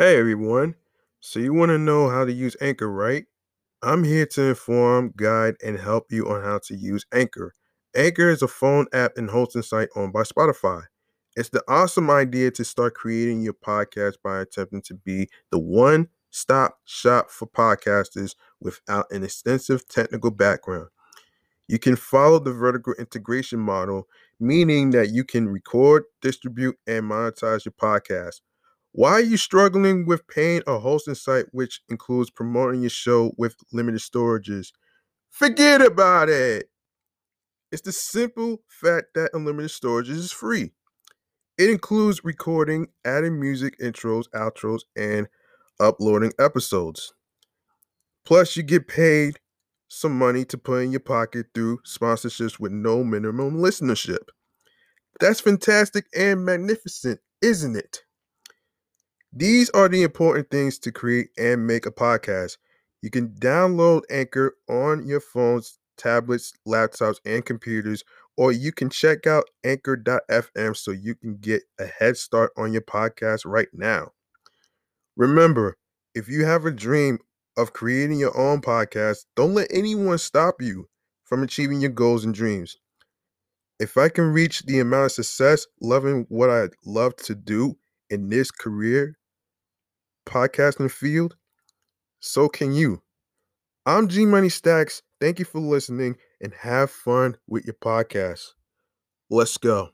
Hey everyone. So you want to know how to use Anchor, right? I'm here to inform, guide, and help you on how to use Anchor. Anchor is a phone app and hosting site owned by Spotify. It's the awesome idea to start creating your podcast by attempting to be the one stop shop for podcasters without an extensive technical background. You can follow the vertical integration model, meaning that you can record, distribute, and monetize your podcast. Why are you struggling with paying a hosting site which includes promoting your show with limited storages? Forget about it. It's the simple fact that unlimited storage is free. It includes recording, adding music, intros, outros, and uploading episodes. Plus, you get paid some money to put in your pocket through sponsorships with no minimum listenership. That's fantastic and magnificent, isn't it? These are the important things to create and make a podcast. You can download Anchor on your phones, tablets, laptops, and computers, or you can check out anchor.fm so you can get a head start on your podcast right now. Remember, if you have a dream of creating your own podcast, don't let anyone stop you from achieving your goals and dreams. If I can reach the amount of success loving what I love to do in this career, podcasting field, so can you. I'm G Money Stacks. Thank you for listening and have fun with your podcast. Let's go.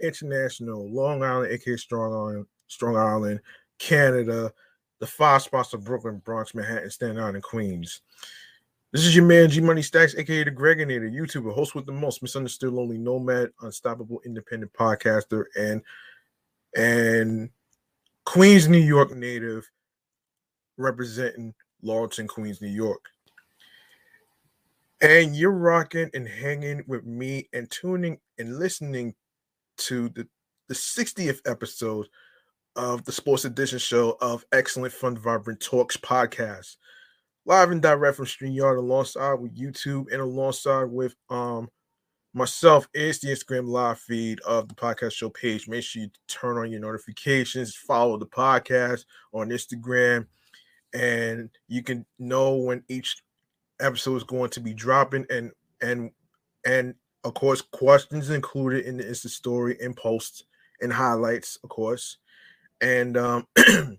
International, Long Island, aka Strong Island, Strong Island, Canada, the five spots of Brooklyn, Bronx, Manhattan, Staten Island, and Queens. This is your man G Money Stacks, aka the Gregonator, YouTuber, host with the most, misunderstood, lonely nomad, unstoppable, independent podcaster, and and Queens, New York native, representing Laurelton, Queens, New York. And you're rocking and hanging with me and tuning and listening to the, the 60th episode of the Sports Edition show of Excellent Fun Vibrant Talks podcast. Live and direct from StreamYard alongside with YouTube and alongside with um myself is the Instagram live feed of the podcast show page. Make sure you turn on your notifications, follow the podcast on Instagram, and you can know when each episode is going to be dropping and and and of course questions included in the Insta story and posts and highlights, of course. And um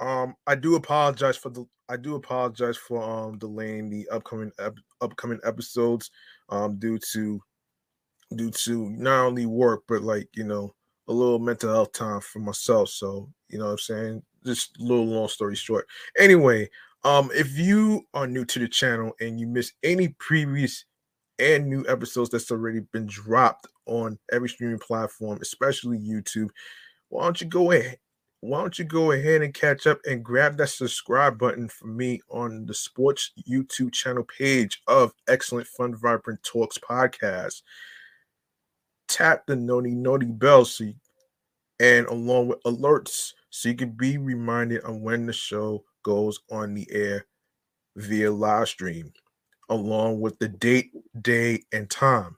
um I do apologize for the I do apologize for um delaying the upcoming ep- upcoming episodes um, due to due to not only work but like you know a little mental health time for myself. So you know what I'm saying. Just a little long story short. Anyway, um, if you are new to the channel and you miss any previous and new episodes that's already been dropped on every streaming platform, especially YouTube, why don't you go ahead? Why don't you go ahead and catch up and grab that subscribe button for me on the sports YouTube channel page of Excellent Fun Vibrant Talks podcast. Tap the noti noti bell so you, and along with alerts so you can be reminded of when the show goes on the air via live stream, along with the date, day, and time.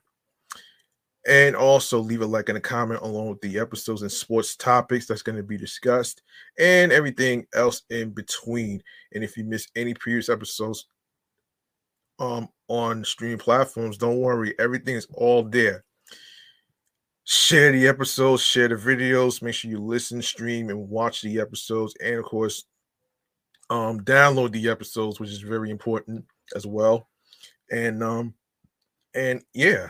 And also leave a like and a comment along with the episodes and sports topics that's going to be discussed and everything else in between. And if you miss any previous episodes um on streaming platforms, don't worry, everything is all there. Share the episodes, share the videos, make sure you listen, stream, and watch the episodes, and of course, um, download the episodes, which is very important as well. And um, and yeah,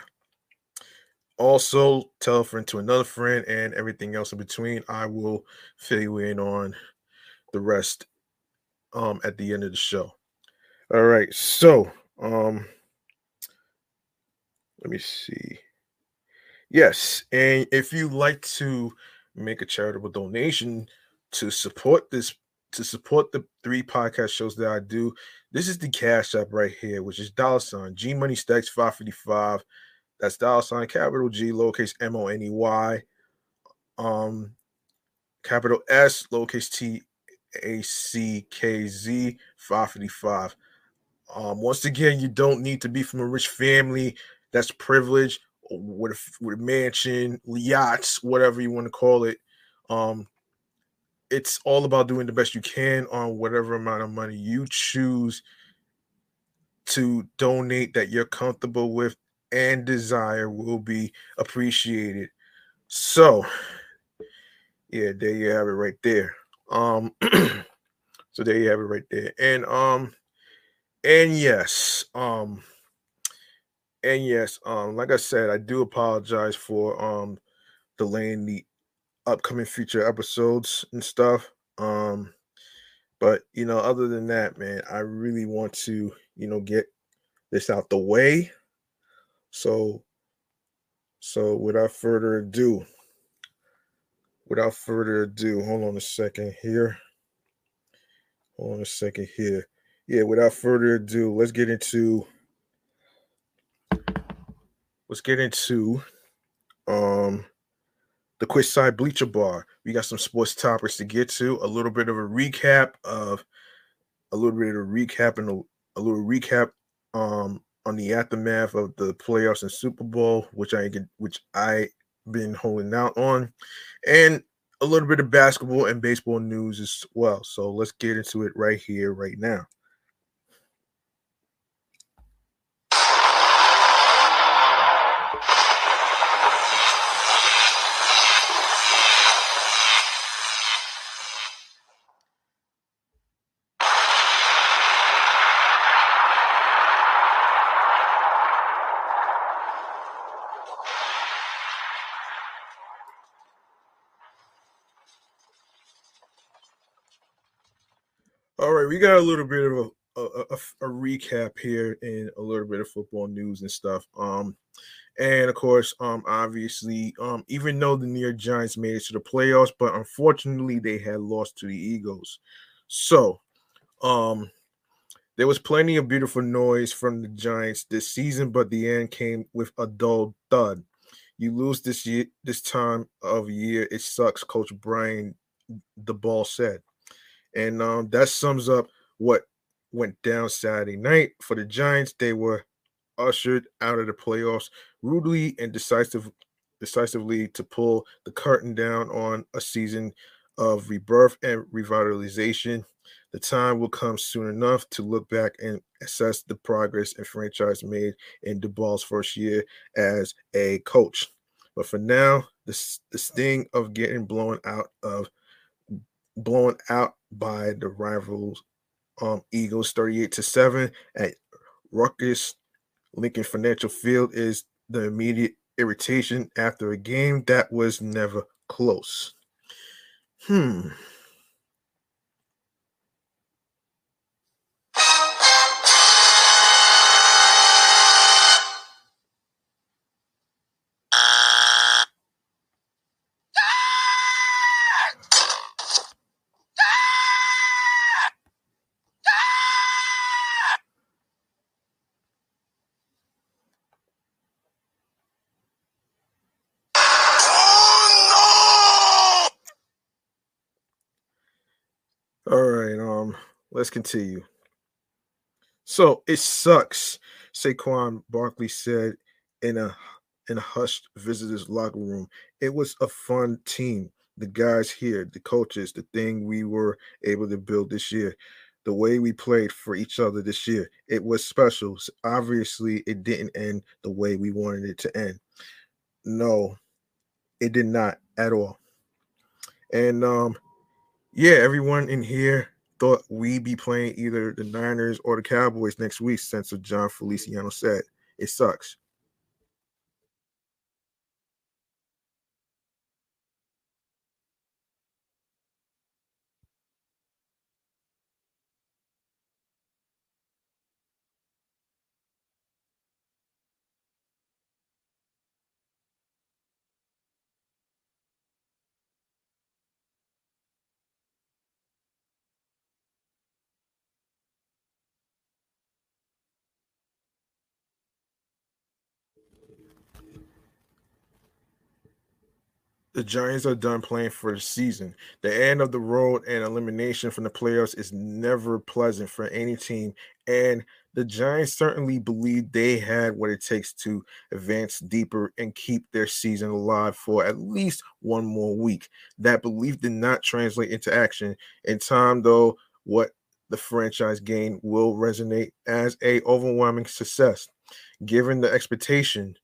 also tell a friend to another friend and everything else in between. I will fill you in on the rest um at the end of the show. All right, so um let me see. Yes, and if you like to make a charitable donation to support this to support the three podcast shows that I do, this is the cash app right here, which is dollar sign G Money Stacks 555. That's dollar sign capital G lowercase M O N E Y. Um capital S lowercase T A C K Z 555. Um, once again, you don't need to be from a rich family that's privileged with a, with a mansion, yachts, whatever you want to call it. Um, it's all about doing the best you can on whatever amount of money you choose to donate that you're comfortable with and desire will be appreciated. So, yeah, there you have it right there. Um, so there you have it right there. And um, and yes, um, and yes, um, like I said, I do apologize for um delaying the upcoming future episodes and stuff. Um, but you know, other than that, man, I really want to, you know, get this out the way. So, so without further ado, without further ado, hold on a second here. Hold on a second here. Yeah, without further ado, let's get into let's get into um the quick side bleacher bar. We got some sports topics to get to, a little bit of a recap of a little bit of a recap and a, a little recap um on the aftermath of the playoffs and Super Bowl, which I which I been holding out on, and a little bit of basketball and baseball news as well. So let's get into it right here, right now. All right, we got a little bit of a, a, a, a recap here and a little bit of football news and stuff. Um, and of course, um, obviously, um, even though the New York Giants made it to the playoffs, but unfortunately they had lost to the Eagles. So, um, there was plenty of beautiful noise from the Giants this season, but the end came with a dull thud. You lose this year, this time of year, it sucks. Coach Brian, Daboll said. And um, that sums up what went down Saturday night for the Giants. They were ushered out of the playoffs rudely and decisive, decisively to pull the curtain down on a season of rebirth and revitalization. The time will come soon enough to look back and assess the progress and franchise made in Daboll's first year as a coach. But for now, the, the sting of getting blown out of blown out by the rivals um, Eagles 38 to 7 at Rutgers Lincoln Financial Field is the immediate irritation after a game that was never close. Hmm. Let's continue. So it sucks, Saquon Barkley said in a in a hushed visitors locker room. It was a fun team. The guys here, the coaches, the thing we were able to build this year, the way we played for each other this year. It was special. Obviously, it didn't end the way we wanted it to end. No, it did not at all. And um yeah, everyone in here thought we'd be playing either the Niners or the Cowboys next week, since Jon Feliciano said. It sucks. The Giants are done playing for the season. The end of the road and elimination from the playoffs is never pleasant for any team. And the Giants certainly believe they had what it takes to advance deeper and keep their season alive for at least one more week. That belief did not translate into action. In time, though, what the franchise gained will resonate as a overwhelming success. Given the expectation,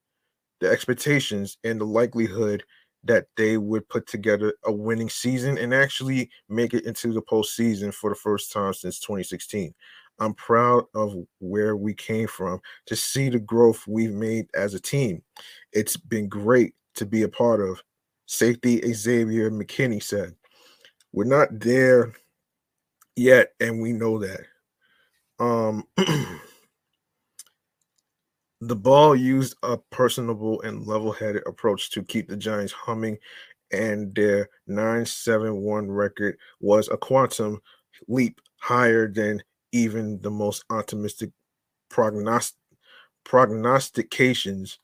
the expectations and the likelihood that they would put together a winning season and actually make it into the postseason for the first time since 2016. I'm proud of where we came from to see the growth we've made as a team. It's been great to be a part of. Safety Xavier McKinney said, We're not there yet, and we know that. Um, Daboll used a personable and level-headed approach to keep the Giants humming, and their 9-7-1 record was a quantum leap higher than even the most optimistic prognost- prognostications.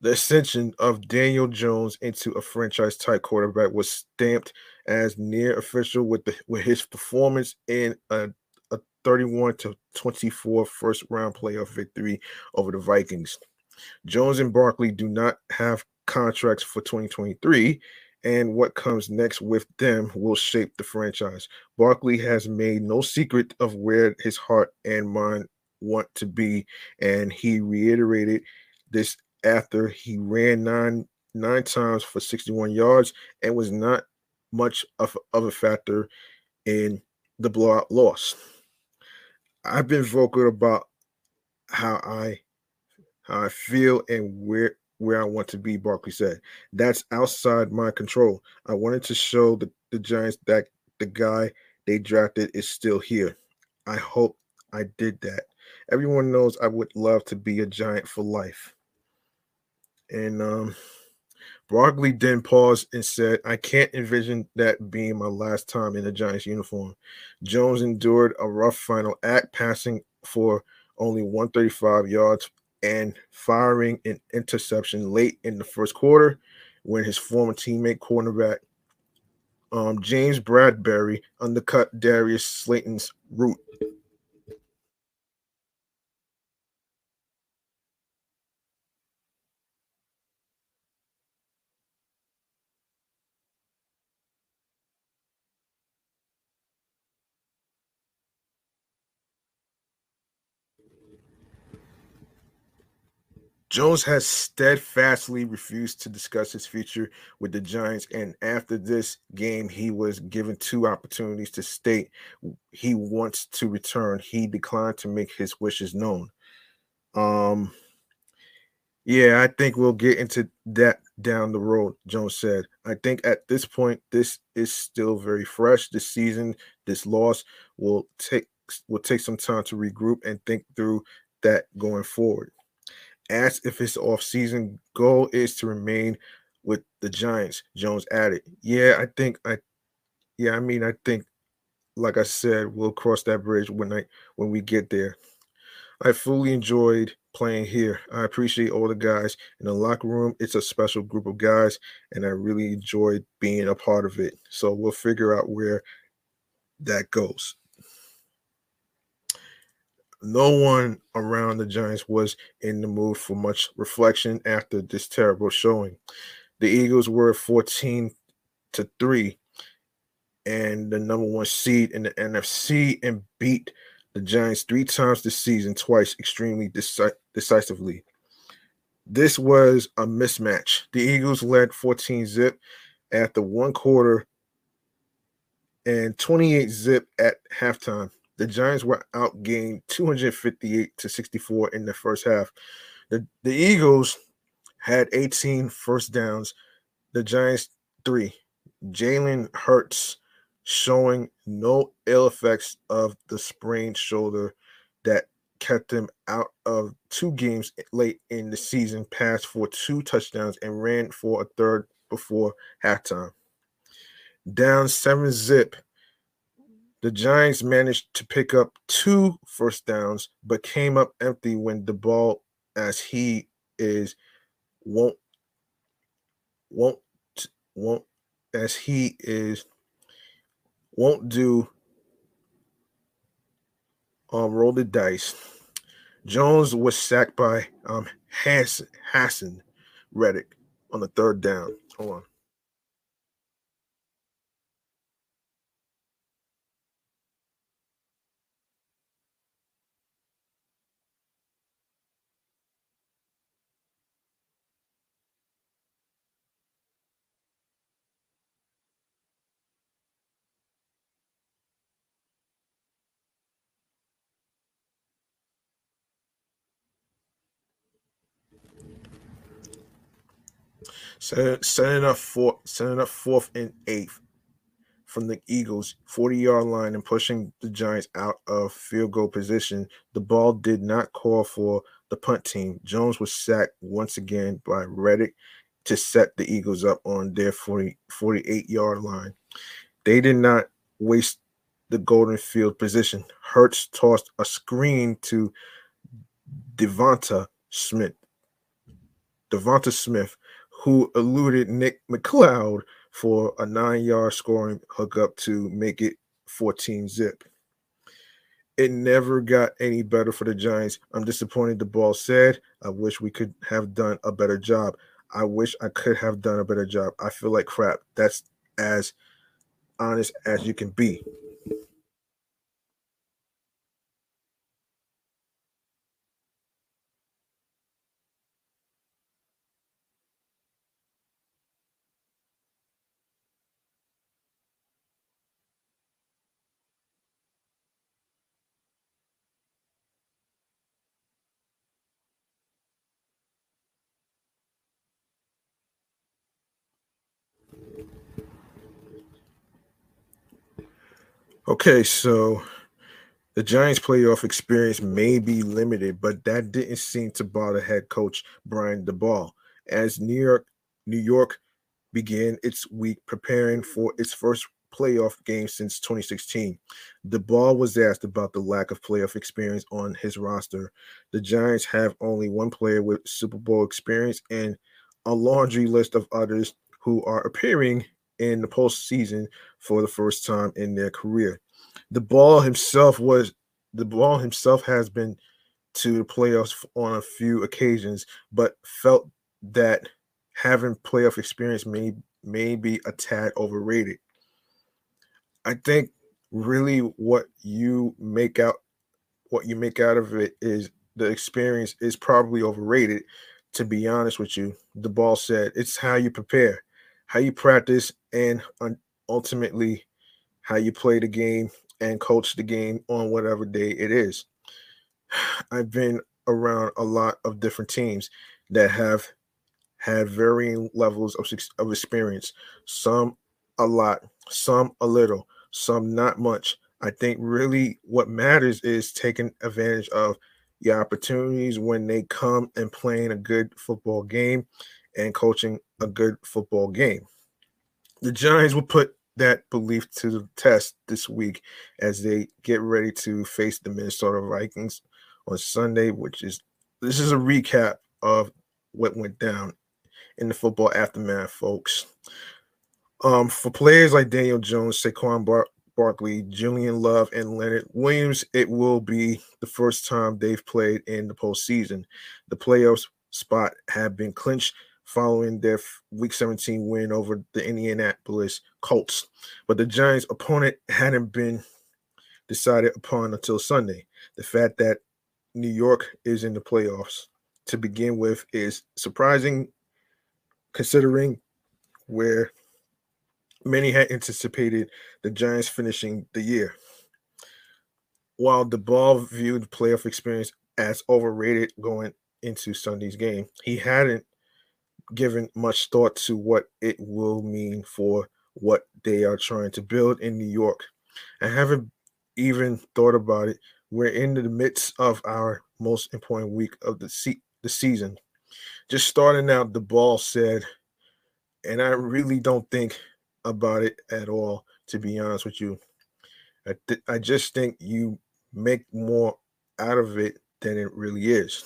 The ascension of Daniel Jones into a franchise-type quarterback was stamped as near official with the with his performance in a 31 to 24 first round playoff victory over the Vikings. Jones and Barkley do not have contracts for 2023, and what comes next with them will shape the franchise. Barkley has made no secret of where his heart and mind want to be, and he reiterated this after he ran nine nine times for 61 yards and was not much of, of a factor in the blowout loss. I've been vocal about how I how I feel and where where I want to be, Barkley said. That's outside my control. I wanted to show the, the Giants that the guy they drafted is still here. I hope I did that. Everyone knows I would love to be a giant for life. And um Barkley then paused and said, I can't envision that being my last time in a Giants uniform. Jones endured a rough final act, passing for only 135 yards and firing an interception late in the first quarter when his former teammate cornerback um, James Bradberry undercut Darius Slayton's route Jones has steadfastly refused to discuss his future with the Giants, and after this game, he was given two opportunities to state he wants to return. He declined to make his wishes known. Um, yeah, I think we'll get into that down the road, Jones said. I think at this point, this is still very fresh. This season, this loss will take will take some time to regroup and think through that going forward. Asked if his offseason goal is to remain with the Giants, Jones added, Yeah, I think I yeah, I mean, I think like I said, we'll cross that bridge when I when we get there. I fully enjoyed playing here. I appreciate all the guys in the locker room. It's a special group of guys, and I really enjoyed being a part of it. So we'll figure out where that goes. No one around the Giants was in the mood for much reflection after this terrible showing. The Eagles were 14 to 3 and the number one seed in the NFC and beat the Giants three times this season, twice extremely deci- decisively. This was a mismatch. The Eagles led 14 zip after one quarter and 28 zip at halftime. The Giants were outgained 258 to 64 in the first half. The, the Eagles had 18 first downs, the Giants three. Jalen Hurts showing no ill effects of the sprained shoulder that kept him out of two games late in the season, passed for two touchdowns, and ran for a third before halftime. Down seven zip, the Giants managed to pick up two first downs, but came up empty when Daboll, as he is, won't won't won't as he is won't do um, roll the dice. Jones was sacked by um, Haason, Reddick on the third down. Hold on. Setting up four, setting up fourth and eighth from the Eagles 40 yard line and pushing the Giants out of field goal position. Daboll did not call for the punt team. Jones was sacked once again by Reddick to set the Eagles up on their 40, 48 yard line. They did not waste the golden field position. Hurts tossed a screen to DeVonta Smith. DeVonta Smith, who eluded Nick McCloud for a nine yard scoring hookup to make it 14 zip. It never got any better for the Giants. I'm disappointed Daboll said. I wish we could have done a better job. I wish I could have done a better job. I feel like crap. That's as honest as you can be. Okay, so the Giants' playoff experience may be limited, but that didn't seem to bother head coach Brian Daboll. As New York, New York began its week preparing for its first playoff game since 2016. Daboll was asked about the lack of playoff experience on his roster. The Giants have only one player with Super Bowl experience and a laundry list of others who are appearing in the postseason for the first time in their career. Daboll himself was Daboll himself has been to the playoffs on a few occasions, but felt that having playoff experience may may be a tad overrated. I think really what you make out what you make out of it is the experience is probably overrated to be honest with you. Daboll said it's how you prepare how you practice, and ultimately how you play the game and coach the game on whatever day it is. I've been around a lot of different teams that have had varying levels of, of experience. Some a lot, some a little, some not much. I think really what matters is taking advantage of the opportunities when they come and playing a good football game and coaching a good football game. The Giants will put that belief to the test this week as they get ready to face the Minnesota Vikings on Sunday, which is this is a recap of what went down in the football aftermath, folks. Um, for players like Daniel Jones, Saquon Bar- Barkley, Julian Love, and Leonard Williams, it will be the first time they've played in the postseason. The playoffs spot have been clinched following their Week 17 win over the Indianapolis Colts, but the Giants' opponent hadn't been decided upon until Sunday. The fact that New York is in the playoffs to begin with is surprising considering where many had anticipated the Giants finishing the year. While Daboll viewed playoff experience as overrated going into Sunday's game, he hadn't given much thought to what it will mean for what they are trying to build in New York. I haven't even thought about it. We're in the midst of our most important week of the, se- the season. Just starting out, Daboll said, and I really don't think about it at all, to be honest with you. I, th- I just think you make more out of it than it really is.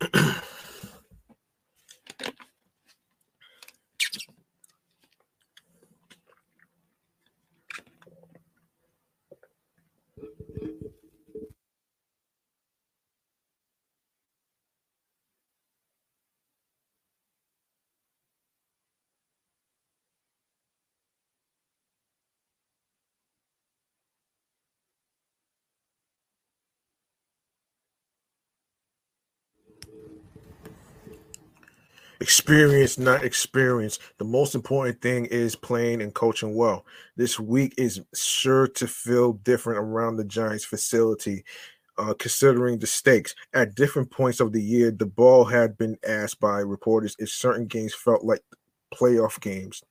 experience, not experience. The most important thing is playing and coaching well. This week is sure to feel different around the Giants facility. Uh, considering the stakes at different points of the year, Daboll had been asked by reporters if certain games felt like playoff games.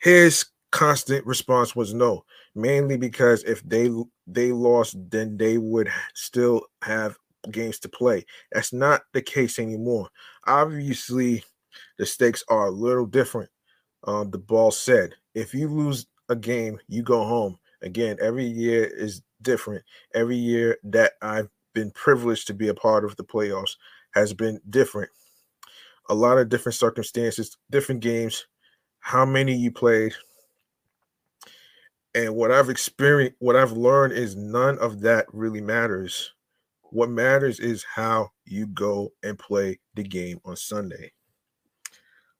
His constant response was no, mainly because if they they lost, then they would still have games to play. That's not the case anymore. Obviously, the stakes are a little different. Um, Daboll said, if you lose a game, you go home. Again, every year is different. Every year that I've been privileged to be a part of the playoffs has been different. A lot of different circumstances, different games, how many you played. And what I've experienced, what I've learned is none of that really matters. What matters is how you go and play the game on Sunday.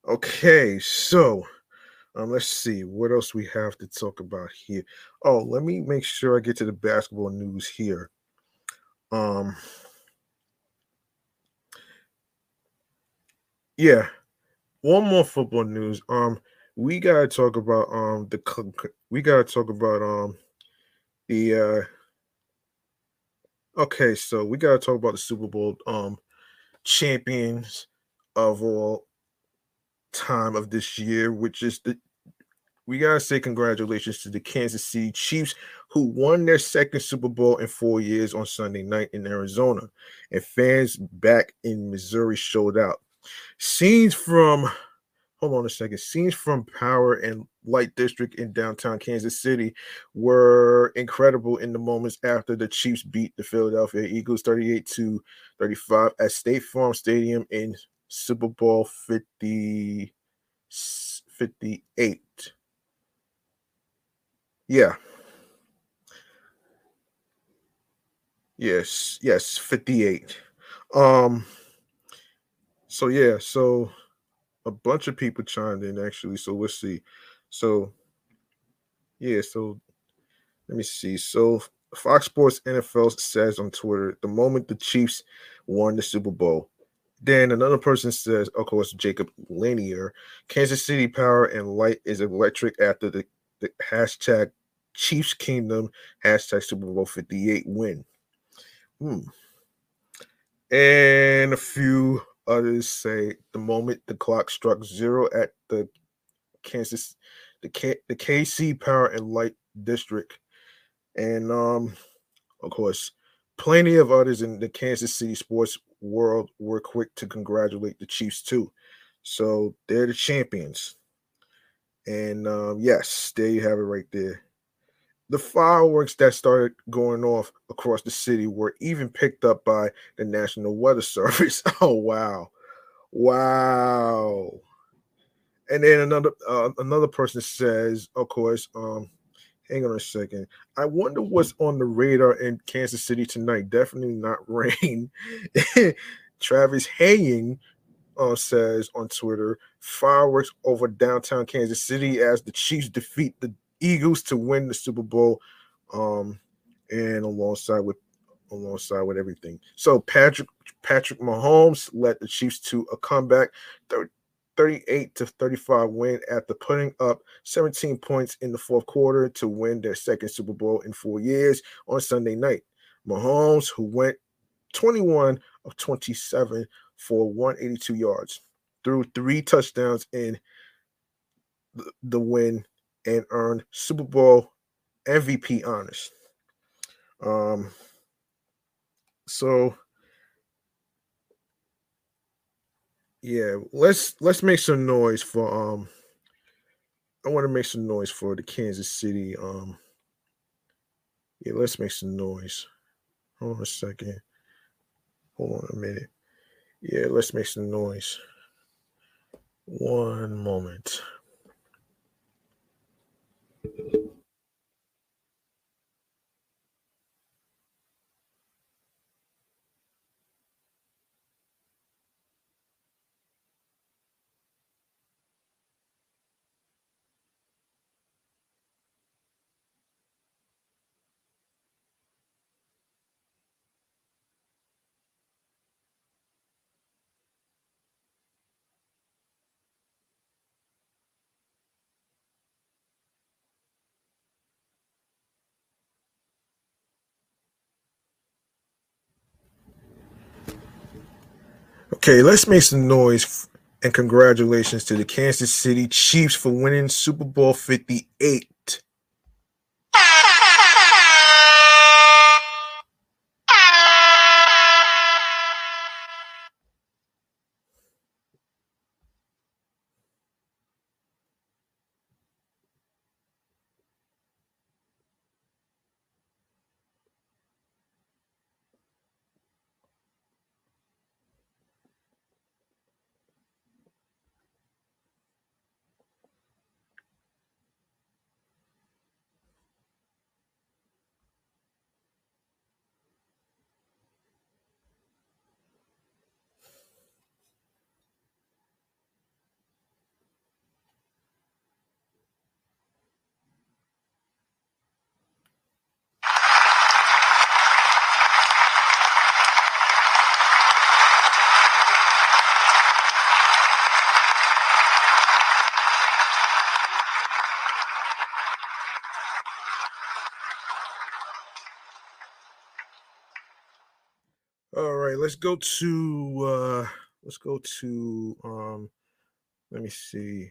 Okay, so um, let's see what else we have to talk about here. Oh, let me make sure I get to the basketball news here. Um, yeah, one more football news. Um, we gotta talk about um the we gotta talk about um the uh Okay, so we gotta talk about the Super Bowl um champions of all time of this year, which is the we gotta say congratulations to the Kansas City Chiefs, who won their second Super Bowl in four years on Sunday night in Arizona, and fans back in Missouri showed out. Scenes from hold on a second. Scenes from Power and Light District in downtown Kansas City were incredible in the moments after the Chiefs beat the Philadelphia Eagles 38 to 35 at State Farm Stadium in Super Bowl 50 58. Yeah. Yes, yes, 58. Um so yeah, so a bunch of people chimed in actually. So let's see. So yeah, so let me see. So Fox Sports NFL says on Twitter, the moment the Chiefs won the Super Bowl, then another person says, of course, Jacob Lanier, Kansas City Power and Light is electric after the, the hashtag Chiefs Kingdom hashtag Super Bowl 58 win. Hmm. And a few others say the moment the clock struck zero at the Kansas, the K, the KC Power and Light District, and um, of course, plenty of others in the Kansas City sports world were quick to congratulate the Chiefs too. So they're the champions. And um, yes, there you have it right there. The fireworks that started going off across the city were even picked up by the National Weather Service. Oh wow, wow! And then another uh, another person says, of course, um, hang on a second. I wonder what's on the radar in Kansas City tonight. Definitely not rain. Travis Haying uh, says on Twitter, fireworks over downtown Kansas City as the Chiefs defeat the Eagles to win the Super Bowl. Um, and alongside with alongside with everything. So Patrick Patrick Mahomes led the Chiefs to a comeback 38 to 35 win after putting up 17 points in the fourth quarter to win their second Super Bowl in four years on Sunday night. Mahomes, who went 21 of 27 for 182 yards, threw three touchdowns in the, win and earned Super Bowl MVP honors. Um, so yeah, let's let's make some noise for um I want to make some noise for the Kansas City. Um yeah, let's make some noise. Hold on a second. Hold on a minute. Yeah, let's make some noise. One moment. Okay, let's make some noise and congratulations to the Kansas City Chiefs for winning Super Bowl 58. All right, let's go to uh let's go to um let me see.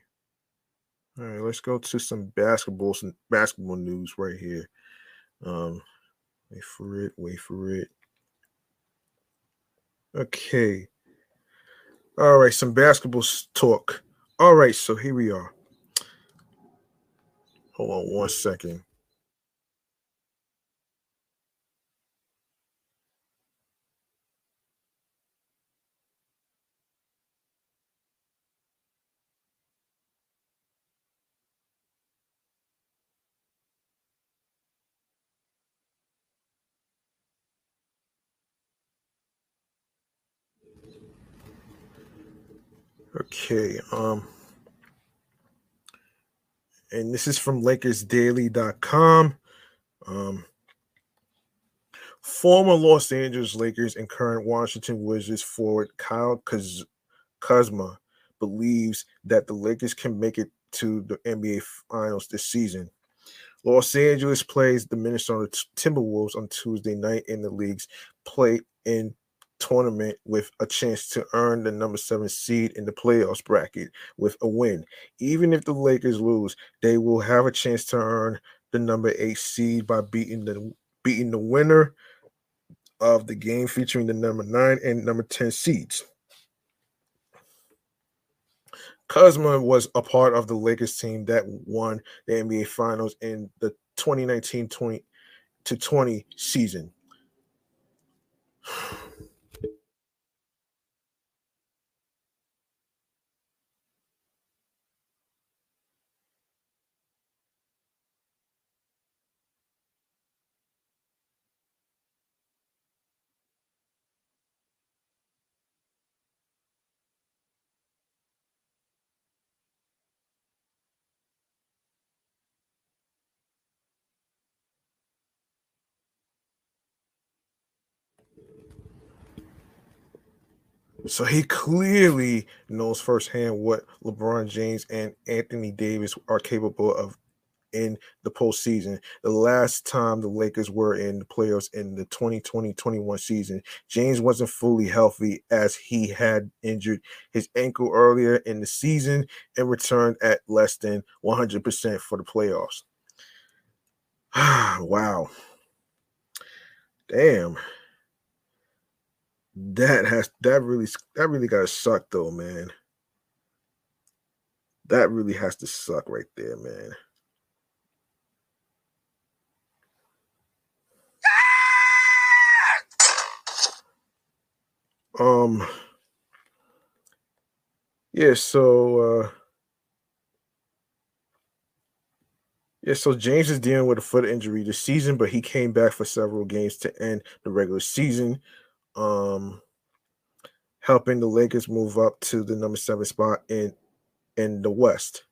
All right, let's go to some basketball some basketball news right here. Um wait for it, wait for it. Okay. All right, some basketball talk. All right, so here we are. Hold on one second. Okay, um and this is from LakersDaily.com. Um, former Los Angeles Lakers and current Washington Wizards forward Kyle Kuz- Kuzma believes that the Lakers can make it to the NBA Finals this season. Los Angeles plays the Minnesota Timberwolves on Tuesday night in the league's play in tournament with a chance to earn the number seven seed in the playoffs bracket with a win. Even if the Lakers lose, they will have a chance to earn the number eight seed by beating the beating the winner of the game featuring the number nine and number 10 seeds. Kuzma was a part of the Lakers team that won the NBA Finals in the 2019 20 to 20 season. So he clearly knows firsthand what LeBron James and Anthony Davis are capable of in the postseason. The last time the Lakers were in the playoffs in the 2020-21 season, James wasn't fully healthy as he had injured his ankle earlier in the season and returned at less than 100% for the playoffs. wow. Damn that has that really that really gotta suck though, man. That really has to suck right there, man. Um yeah, so uh yeah, so James is dealing with a foot injury this season, but he came back for several games to end the regular season um, helping the Lakers move up to the number seven spot in in the West.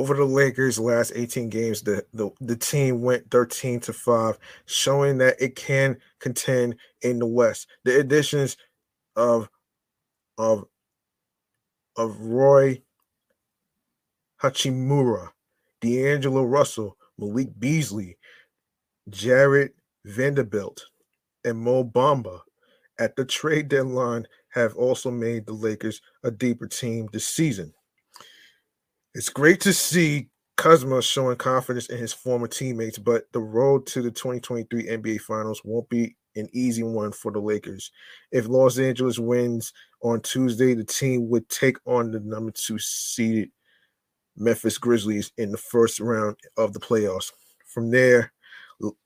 Over the Lakers' last 18 games, the, the, the team went 13 to 5, showing that it can contend in the West. The additions of of of Rui Hachimura, D'Angelo Russell, Malik Beasley, Jared Vanderbilt, and Mo Bamba at the trade deadline have also made the Lakers a deeper team this season. It's great to see Kuzma showing confidence in his former teammates, but the road to the 2023 NBA Finals won't be an easy one for the Lakers. If Los Angeles wins on Tuesday, the team would take on the number two seeded Memphis Grizzlies in the first round of the playoffs. From there,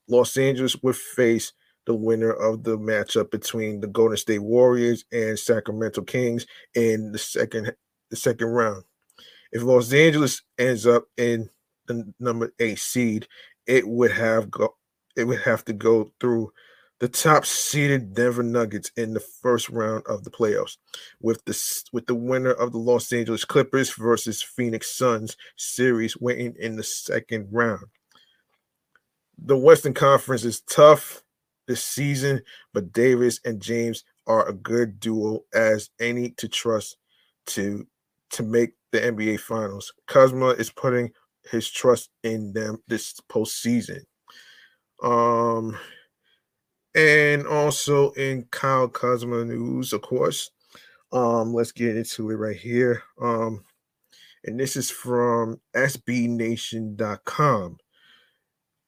Los Angeles would face the winner of the matchup between the Golden State Warriors and Sacramento Kings in the second the second round. If Los Angeles ends up in the number eight seed, it would have go it would have to go through the top seeded Denver Nuggets in the first round of the playoffs, with the with the winner of the Los Angeles Clippers versus Phoenix Suns series waiting in the second round. The Western Conference is tough this season, but Davis and James are a good duo as any to trust to to make the NBA Finals. Kuzma is putting his trust in them this postseason. Um, and also in Kyle Kuzma news, of course. Um, let's get into it right here. Um, and this is from SBNation.com.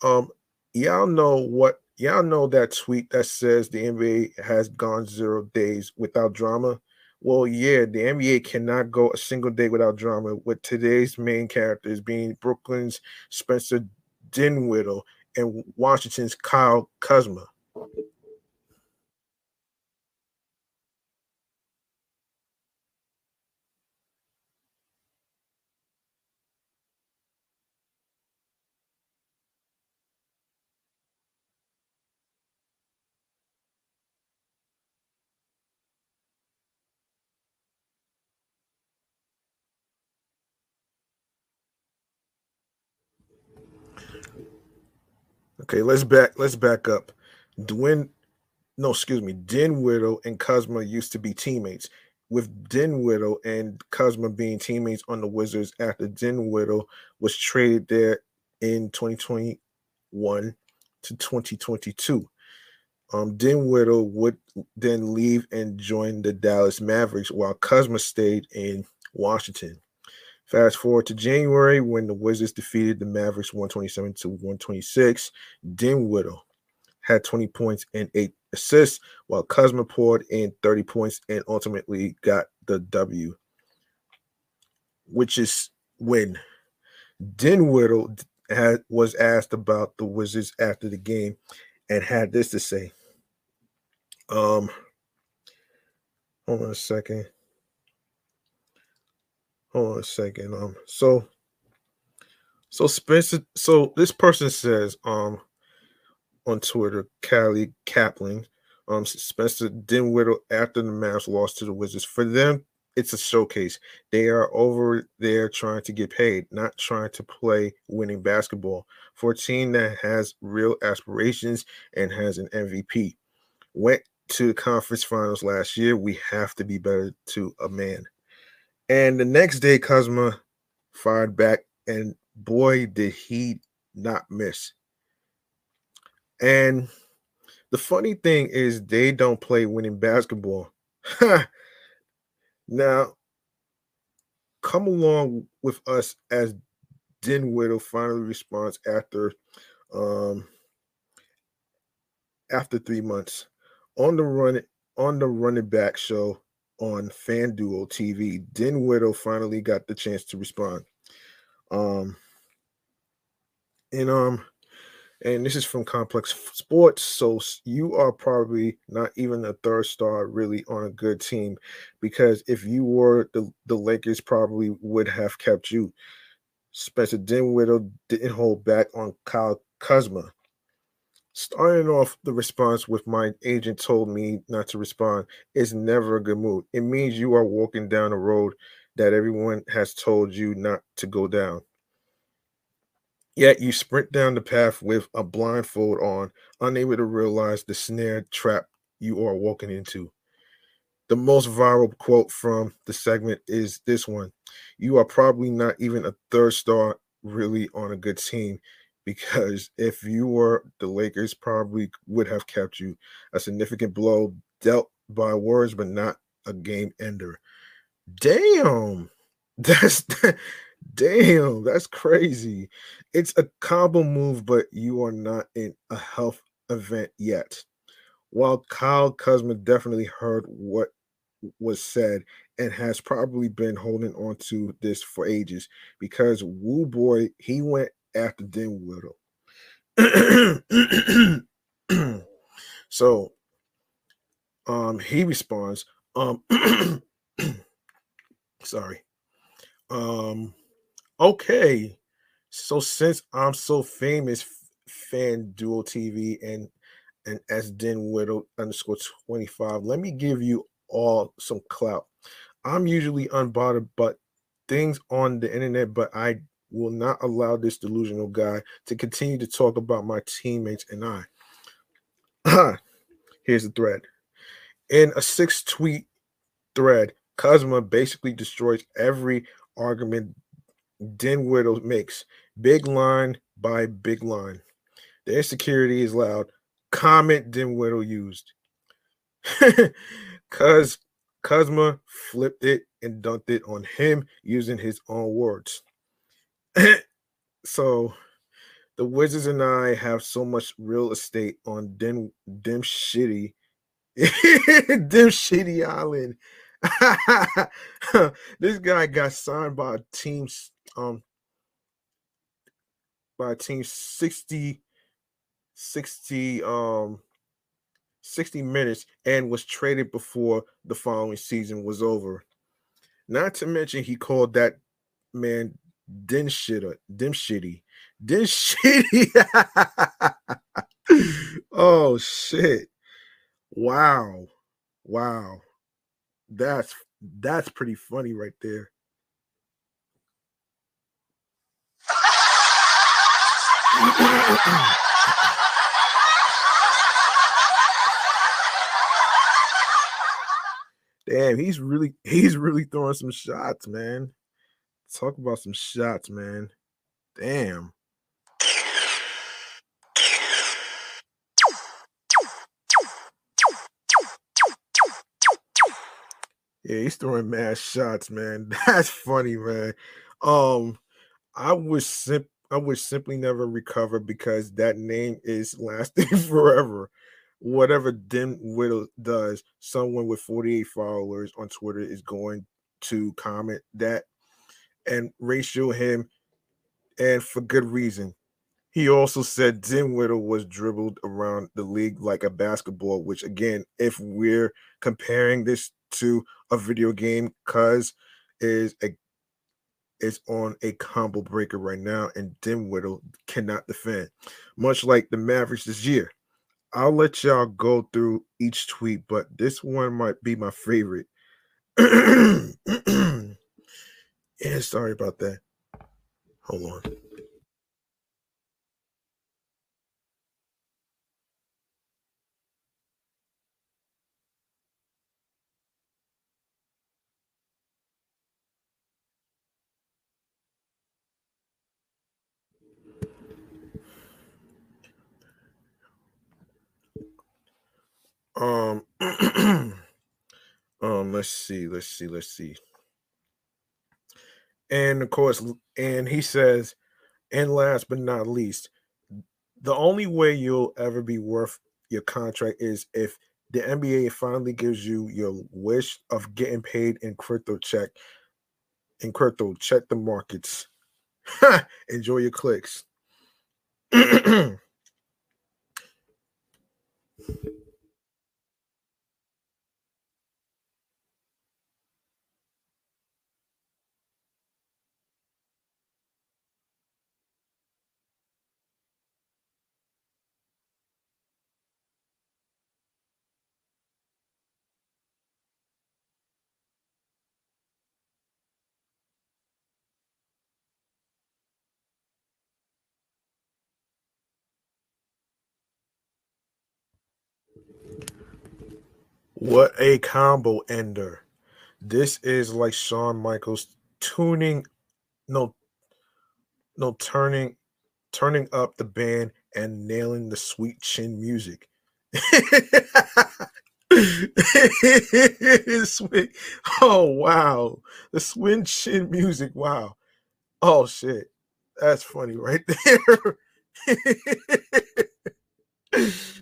Um, y'all know what y'all know that tweet that says the NBA has gone zero days without drama. Well, yeah, the NBA cannot go a single day without drama, with today's main characters being Brooklyn's Spencer Dinwiddie and Washington's Kyle Kuzma. Okay, let's back let's back up. Dwin, no, excuse me, Dinwiddie and Kuzma used to be teammates. With Dinwiddie and Kuzma being teammates on the Wizards after Dinwiddie was traded there in 2021 to 2022. Um, Dinwiddie would then leave and join the Dallas Mavericks while Kuzma stayed in Washington. Fast forward to January when the Wizards defeated the Mavericks 127 to 126. Dinwiddie had 20 points and eight assists, while Kuzma poured in 30 points and ultimately got the W, which is when Dinwiddie had, was asked about the Wizards after the game and had this to say. Um, hold on a second. Hold on a second. Um, so so Spencer, so this person says, um, on Twitter, Callie Caplan, um, Spencer Dinwiddie after the Mavs lost to the Wizards. For them, it's a showcase. They are over there trying to get paid, not trying to play winning basketball. For a team that has real aspirations and has an MVP, went to the conference finals last year. We have to be better to a man. And the next day, Kuzma fired back, and boy, did he not miss. And the funny thing is, they don't play winning basketball. now, come along with us as Dinwiddie finally responds after um after three months on the run on the Run It Back show on FanDuel TV, Dinwiddie finally got the chance to respond. Um, and um, and this is from Complex Sports. So you are probably not even a third star really on a good team, because if you were the the Lakers, probably would have kept you. Spencer Dinwiddie didn't hold back on Kyle Kuzma. Starting off the response with my agent told me not to respond is never a good move. It means you are walking down a road that everyone has told you not to go down. Yet you sprint down the path with a blindfold on, unable to realize the snare trap you are walking into. The most viral quote from the segment is this one You are probably not even a third star really on a good team because if you were the Lakers, probably would have kept you a significant blow dealt by words, but not a game ender. Damn, that's damn, that's crazy. It's a combo move, but you are not in a health event yet. While Kyle Kuzma definitely heard what was said and has probably been holding on to this for ages because Woo Boy, he went after Dinwiddie. so um he responds, um sorry. Um okay. So since I'm so famous, FanDuel TV and and as Dinwiddie underscore 25, let me give you all some clout. I'm usually unbothered but things on the internet, but I will not allow this delusional guy to continue to talk about my teammates and I. Here's the thread. In a six tweet thread, Kuzma basically destroys every argument Dinwiddie makes. Big line by big line. The insecurity is loud. Comment Dinwiddie used. Cuz Kuzma flipped it and dunked it on him using his own words. so the Wizards and I have so much real estate on dim dim shitty dim shitty island. this guy got signed by a team um by a team 60 60 um 60 minutes and was traded before the following season was over. Not to mention he called that man Den shit, uh, dim shitty, dim shitty. oh shit! Wow, wow, that's that's pretty funny right there. Damn, he's really he's really throwing some shots, man. Talk about some shots, man. Damn. Yeah, he's throwing mad shots, man. That's funny, man. Um, I wish sim- I wish simply never recover because that name is lasting forever. Whatever Dim Whittle does, someone with 48 followers on Twitter is going to comment that and ratio him, and for good reason. He also said Whittle was dribbled around the league like a basketball, which again, if we're comparing this to a video game, cuz is a is on a combo breaker right now, and Whittle cannot defend, much like the Mavericks this year. I'll let y'all go through each tweet, but this one might be my favorite. yeah, sorry about that. Hold on. Um, um, let's see, let's see, let's see. And of course, and he says, and last but not least, the only way you'll ever be worth your contract is if the NBA finally gives you your wish of getting paid in crypto check. In crypto, check the markets. Enjoy your clicks. What a combo ender. This is like Shawn Michaels tuning no no turning turning up the band and nailing the sweet chin music. Oh wow. The sweet chin music. Wow. Oh shit. That's funny right there.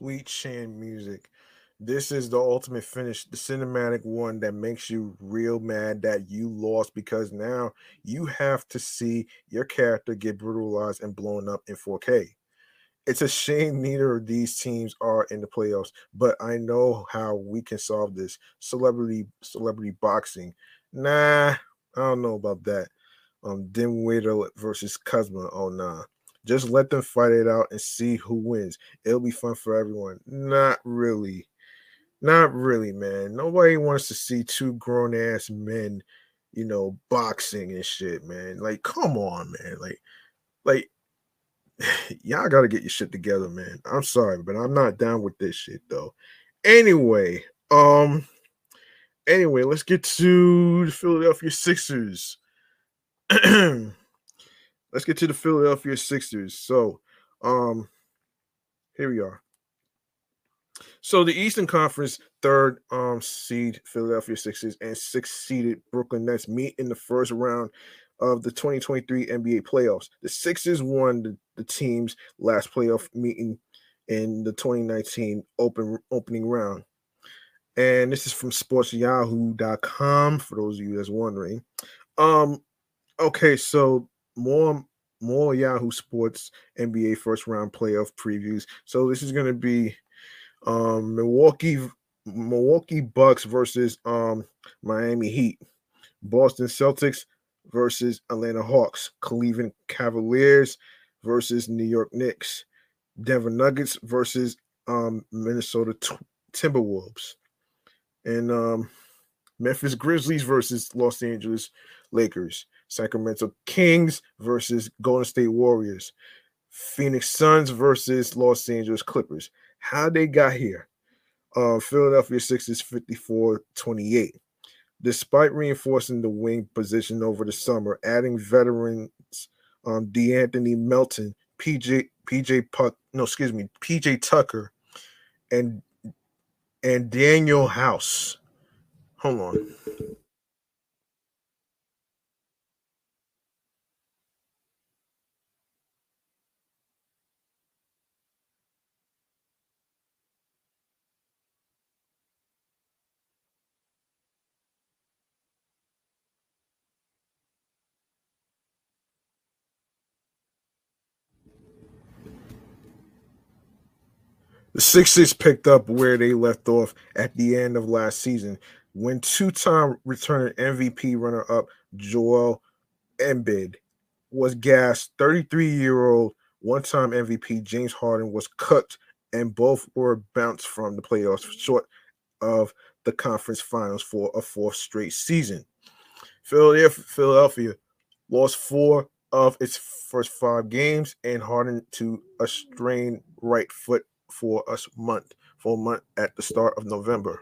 sweet chin music. This is the ultimate finish, the cinematic one that makes you real mad that you lost because now you have to see your character get brutalized and blown up in 4K. It's a shame neither of these teams are in the playoffs, but I know how we can solve this. Celebrity celebrity boxing. Nah, I don't know about that. Um Waiter versus Kuzma. Oh nah. Just let them fight it out and see who wins. It'll be fun for everyone. Not really. Not really, man. Nobody wants to see two grown ass men, you know, boxing and shit, man. Like, come on, man. Like, like y'all gotta get your shit together, man. I'm sorry, but I'm not down with this shit though. Anyway, um, anyway, let's get to the Philadelphia Sixers. let's get to the Philadelphia Sixers. So, um, here we are. So the Eastern Conference third um seed Philadelphia Sixers and sixth seeded Brooklyn Nets meet in the first round of the 2023 NBA playoffs. The Sixers won the, the team's last playoff meeting in the 2019 open opening round. And this is from sportsyahoo.com for those of you that's wondering. Um okay, so more more Yahoo Sports NBA first round playoff previews. So this is going to be um, Milwaukee Milwaukee Bucks versus um Miami Heat, Boston Celtics versus Atlanta Hawks, Cleveland Cavaliers versus New York Knicks, Denver Nuggets versus um Minnesota T- Timberwolves, and um Memphis Grizzlies versus Los Angeles Lakers, Sacramento Kings versus Golden State Warriors, Phoenix Suns versus Los Angeles Clippers. How they got here? Uh, Philadelphia Sixers 54 28. Despite reinforcing the wing position over the summer, adding veterans um, De'Anthony Melton, PJ PJ Puck, no, excuse me, PJ Tucker, and and Danuel House. Hold on. The Sixers picked up where they left off at the end of last season when two-time returning MVP runner-up Joel Embiid was gassed. 33-year-old one-time MVP James Harden was cut, and both were bounced from the playoffs short of the conference finals for a fourth straight season. Philadelphia, Philadelphia lost four of its first five games and Harden to a strained right foot for us month, for a month at the start of November.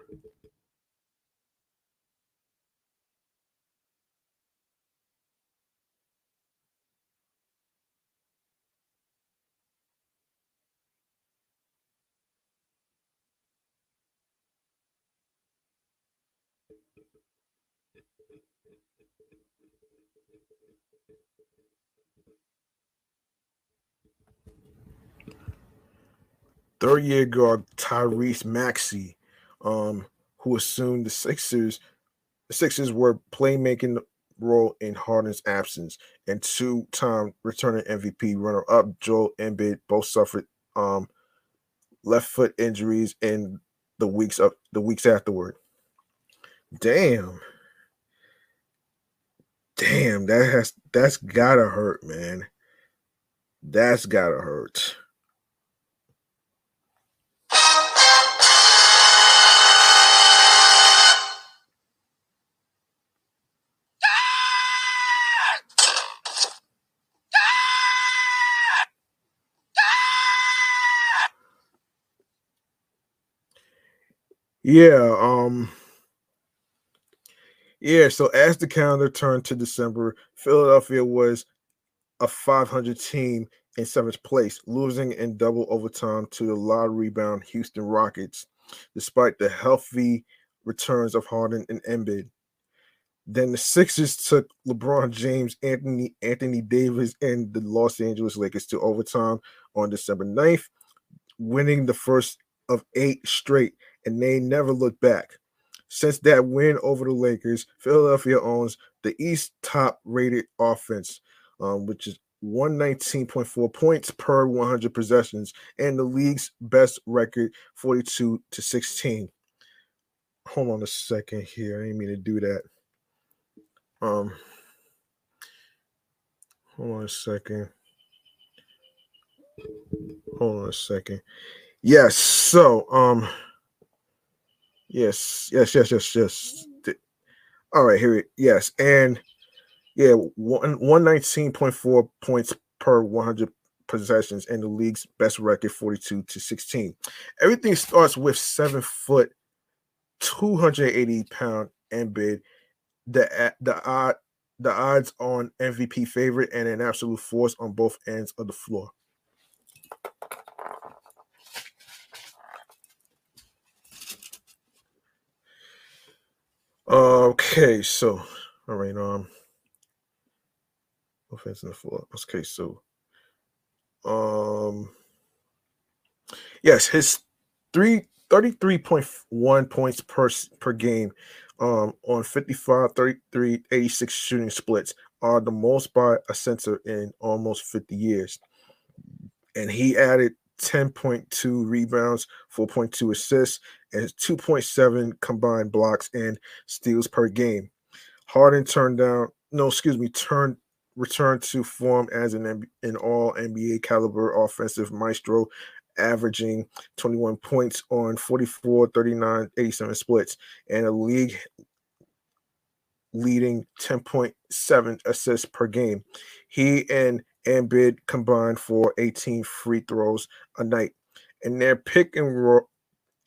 Third year guard Tyrese Maxey, um, who assumed the Sixers. The Sixers were playmaking role in Harden's absence, and two-time returning MVP runner-up Joel Embiid both suffered um, left foot injuries in the weeks of the weeks afterward. Damn. Damn, that has that's gotta hurt, man. That's gotta hurt. Yeah, um yeah, so as the calendar turned to December, Philadelphia was a 500 team in seventh place, losing in double overtime to the lottery bound Houston Rockets, despite the healthy returns of Harden and Embiid. Then the Sixers took LeBron James, Anthony Anthony Davis, and the Los Angeles Lakers to overtime on December 9th, winning the first of eight straight, and they never looked back. Since that win over the Lakers, Philadelphia owns the East top rated offense, um, which is 119.4 points per 100 possessions, and the league's best record, 42 to 16. Hold on a second here. I didn't mean to do that. Um, hold on a second. Hold on a second. Yes. So, um, yes, yes, yes, yes, yes. All right, here. Yes, and yeah, one one nineteen point four points per one hundred possessions, and the league's best record, forty two to sixteen. Everything starts with seven foot, two hundred eighty pound Embiid. The uh, the odd the odds on MVP favorite and an absolute force on both ends of the floor. Okay, so all right, um offense in the floor. Okay, so um yes, his three 33.1 points per per game um on 55 33 86 shooting splits are the most by a center in almost 50 years and he added 10.2 rebounds, 4.2 assists, and 2.7 combined blocks and steals per game. Harden turned down, no, excuse me, turned returned to form as an, an all NBA caliber offensive maestro, averaging 21 points on 44, 39, 87 splits, and a league leading 10.7 assists per game. He and Embiid combined for 18 free throws a night. And their pick and roll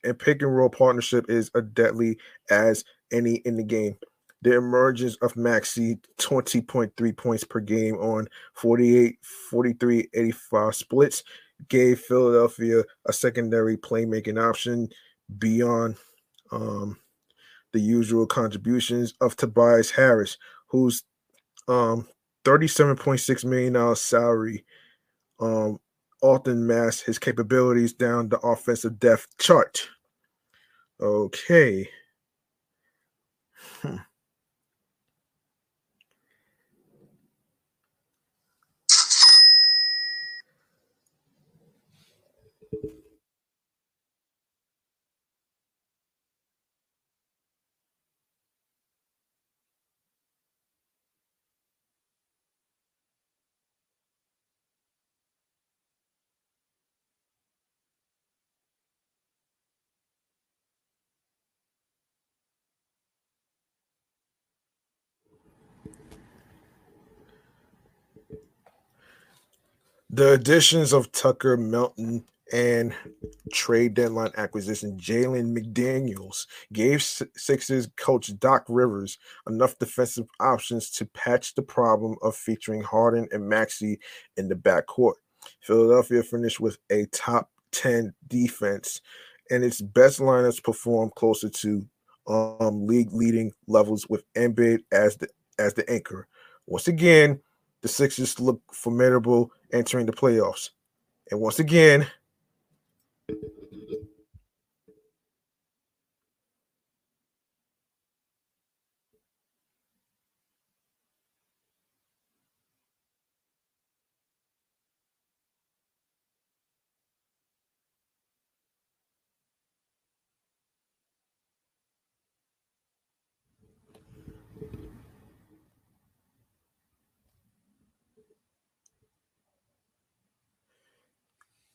and pick and roll partnership is as deadly as any in the game. The emergence of Maxey 20.3 points per game on 48, 43, 85 splits gave Philadelphia a secondary playmaking option beyond um, the usual contributions of Tobias Harris, whose um, $37.6 million salary um, often masked his capabilities down the offensive depth chart. Okay. Hmm. The additions of Tucker Melton and trade deadline acquisition Jalen McDaniels gave Sixers coach Doc Rivers enough defensive options to patch the problem of featuring Harden and Maxey in the backcourt. Philadelphia finished with a top 10 defense, and its best lineups performed closer to um, league leading levels with Embiid as the as the anchor. Once again, the Sixers look formidable entering the playoffs. And once again,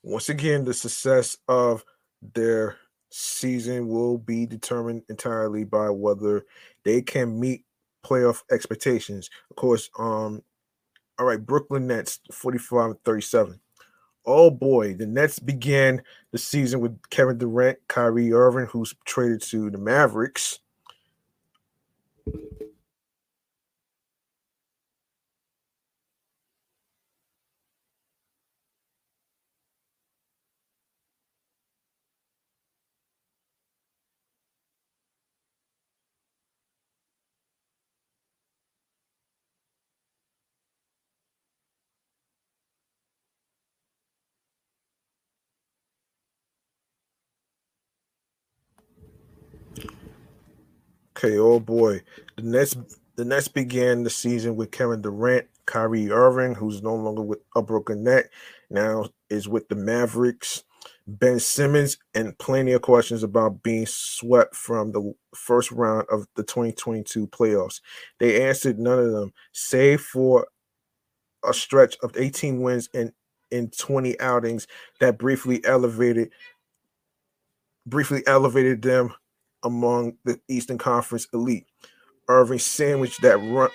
Once again, the success of their season will be determined entirely by whether they can meet playoff expectations. Of course, um, all right, Brooklyn Nets 45 37. Oh boy, the Nets began the season with Kevin Durant, Kyrie Irving, who's traded to the Mavericks. Okay, oh boy. The Nets the Nets began the season with Kevin Durant, Kyrie Irving, who's no longer with a broken neck, now is with the Mavericks. Ben Simmons, and plenty of questions about being swept from the first round of the 2022 playoffs. They answered none of them, save for a stretch of 18 wins and in 20 outings that briefly elevated briefly elevated them among the Eastern Conference elite. Irving sandwiched that run.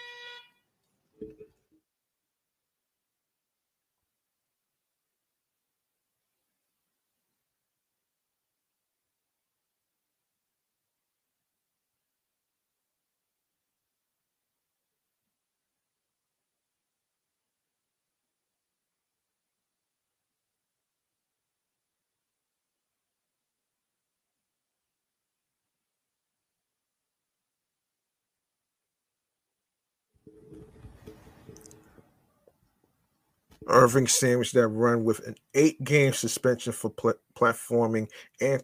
Irving sandwiched that run with an eight game suspension for pl- platforming and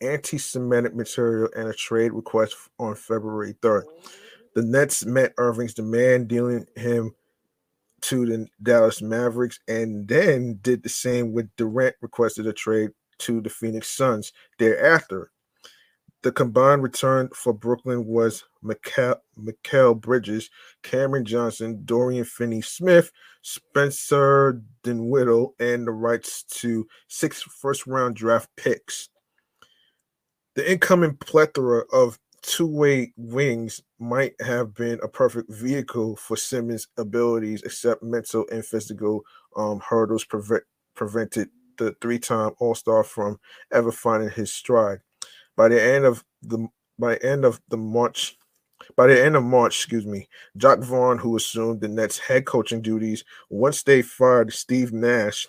anti Semitic material and a trade request on February 3rd. The Nets met Irving's demand, dealing him to the Dallas Mavericks and then did the same with Durant requested a trade to the Phoenix Suns thereafter. The combined return for Brooklyn was Mikal, Bridges, Cameron Johnson, Dorian Finney Smith, Spencer Dinwiddie, and the rights to six first round draft picks. The incoming plethora of two way wings might have been a perfect vehicle for Simmons' abilities, except mental and physical um, hurdles prevent, prevented the three time All Star from ever finding his stride. By the end of the by end of the March, by the end of March, excuse me, Jacque Vaughn, who assumed the Nets head coaching duties once they fired Steve Nash,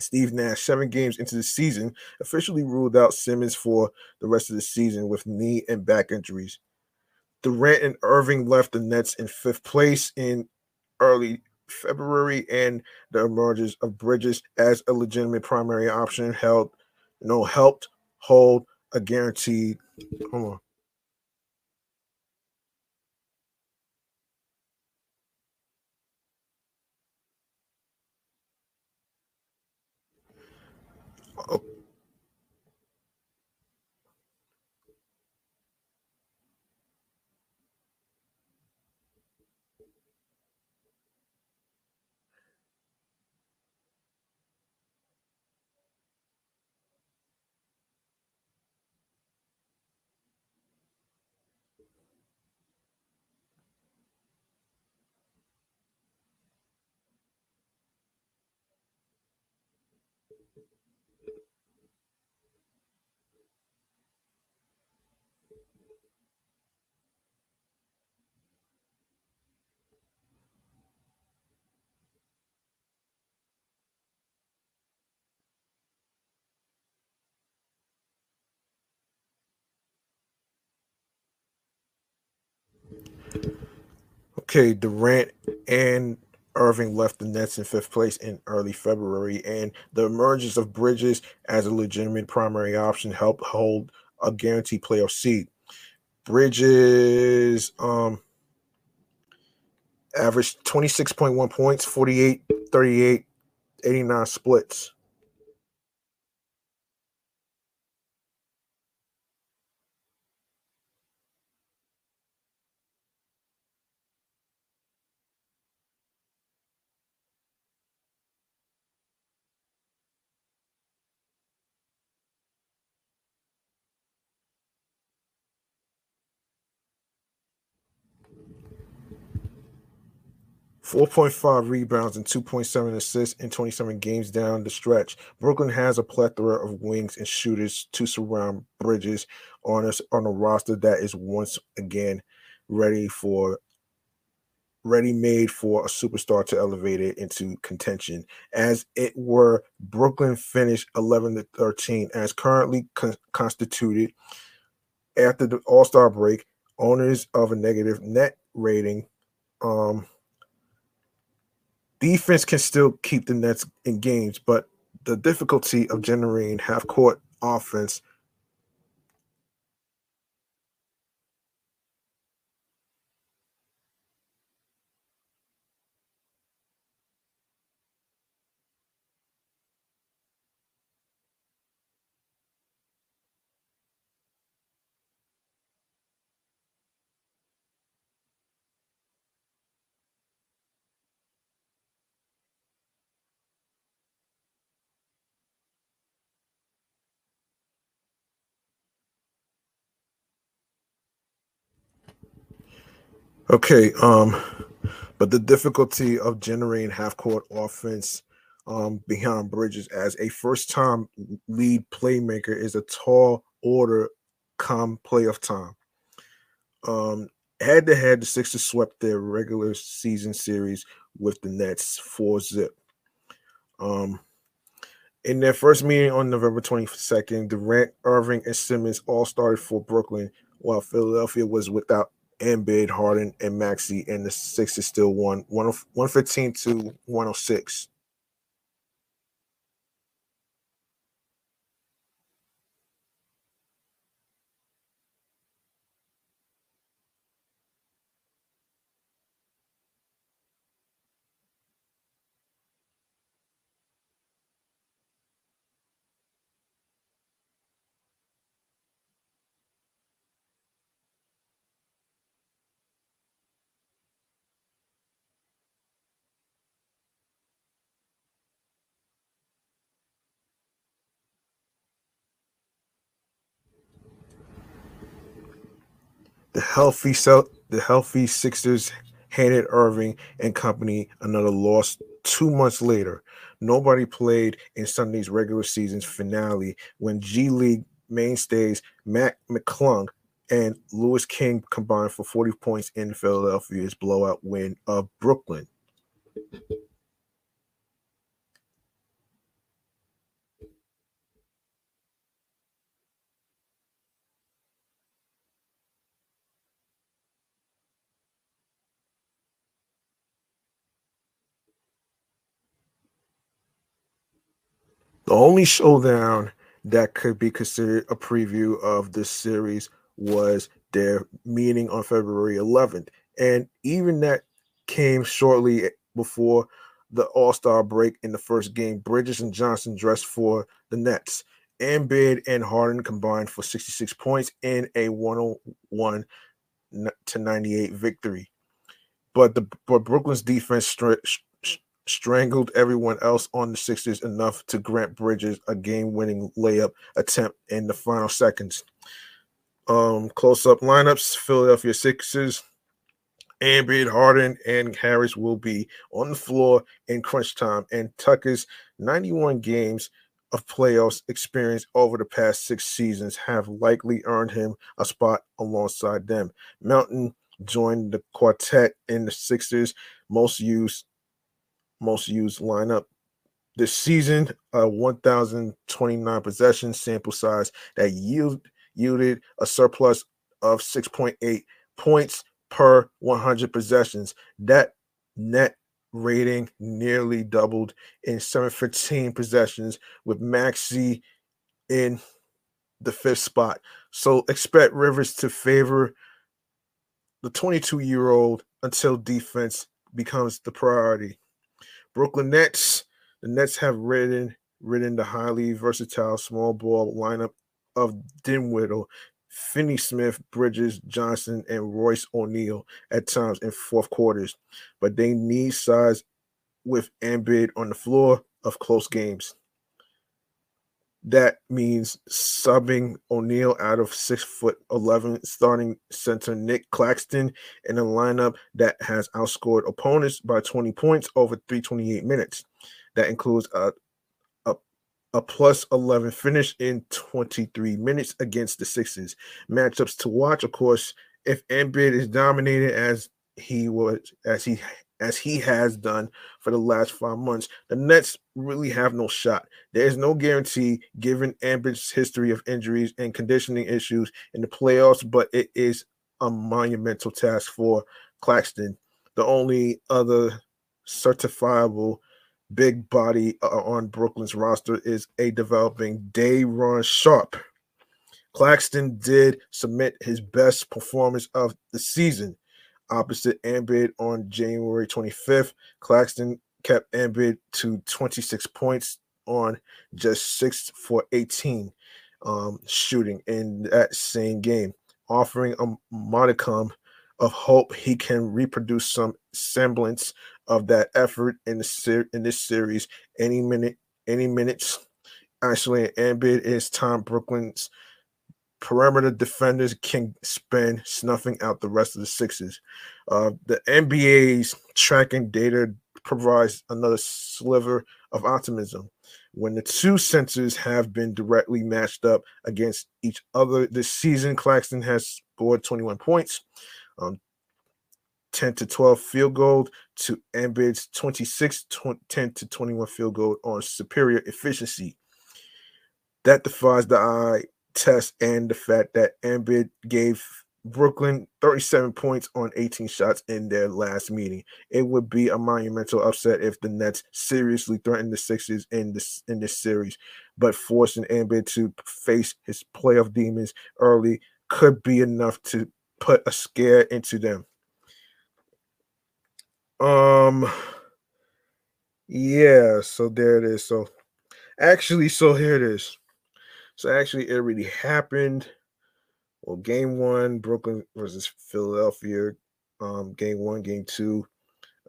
Steve Nash, seven games into the season, officially ruled out Simmons for the rest of the season with knee and back injuries. Durant and Irving left the Nets in fifth place in early February, and the emergence of Bridges as a legitimate primary option held, you know, helped hold a guaranteed. Hold on. Oh. Okay, Durant and Irving left the Nets in fifth place in early February, and the emergence of Bridges as a legitimate primary option helped hold a guaranteed playoff seed. Bridges um, averaged 26.1 points, 48, 38, 89 splits. 4.5 rebounds and 2.7 assists in 27 games down the stretch. Brooklyn has a plethora of wings and shooters to surround Bridges on us on a roster that is once again ready for ready made for a superstar to elevate it into contention. As it were, Brooklyn finished 11 to 13 as currently con- constituted after the All-Star break, owners of a negative net rating um defense can still keep the Nets in games, but the difficulty of generating half court offense Okay, um, but the difficulty of generating half court offense um, behind Bridges as a first time lead playmaker is a tall order come playoff time. Um, head to head, the Sixers swept their regular season series with the Nets 4 zip. Um, in their first meeting on November 22nd, Durant, Irving, and Simmons all started for Brooklyn, while Philadelphia was without Embiid, Harden, and Maxey, and the Sixers still won 115 to 106. Healthy Cel- the healthy Sixers handed Irving and company another loss two months later. Nobody played in Sunday's regular season's finale when G League mainstays Mac McClung and Louis King combined for 40 points in Philadelphia's blowout win of Brooklyn. The only showdown that could be considered a preview of this series was their meeting on February 11th. And even that came shortly before the All Star break in the first game. Bridges and Johnson dressed for the Nets. Embiid and Harden combined for 66 points in a 101 to 98 victory. But the but Brooklyn's defense strangled everyone else on the Sixers enough to grant Bridges a game-winning layup attempt in the final seconds. Um, close-up lineups: Philadelphia Sixers, Embiid, Harden, and Harris will be on the floor in crunch time, and Tucker's 91 games of playoffs experience over the past six seasons have likely earned him a spot alongside them. Mountain joined the quartet in the Sixers' most used most used lineup this season, a 1,029 possession sample size that yield, yielded a surplus of 6.8 points per 100 possessions. That net rating nearly doubled in 715 possessions with Maxey in the fifth spot. So expect Rivers to favor the 22 year old until defense becomes the priority. Brooklyn Nets. The Nets have ridden ridden the highly versatile small ball lineup of Dinwiddie, Finney Smith, Bridges, Johnson, and Royce O'Neale at times in fourth quarters, but they need size with Embiid on the floor of close games. That means subbing O'Neale out of six foot eleven starting center Nick Claxton in a lineup that has outscored opponents by 20 points over 328 minutes. That includes a a, a plus 11 finish in 23 minutes against the Sixers. Matchups to watch, of course, if Embiid is dominated as he was as he as he has done for the last five months, the Nets really have no shot. There is no guarantee given Embiid's history of injuries and conditioning issues in the playoffs, but it is a monumental task for Claxton. The only other certifiable big body uh, on Brooklyn's roster is a developing Day'Ron Sharpe. Claxton did submit his best performance of the season opposite Embiid on January 25th. Claxton kept Embiid to 26 points on just 6 for 18 um, shooting in that same game, offering a modicum of hope he can reproduce some semblance of that effort in the ser- in this series any minute any minutes. Actually, Embiid is Tom Brooklyn's perimeter defenders can spend snuffing out the rest of the Sixers. Uh, the NBA's tracking data provides another sliver of optimism. When the two centers have been directly matched up against each other this season, Claxton has scored 21 points, um, 10 to 12 field goal to Embiid's 26 20, 10 to 21 field goal on superior efficiency. That defies the eye test and the fact that Embiid gave Brooklyn 37 points on 18 shots in their last meeting. It would be a monumental upset if the Nets seriously threatened the Sixers in this in this series, but forcing Embiid to face his playoff demons early could be enough to put a scare into them. Um yeah, so there it is. So actually, so here it is. So actually, it already happened. Well, game one, Brooklyn versus Philadelphia. Um, game one, game two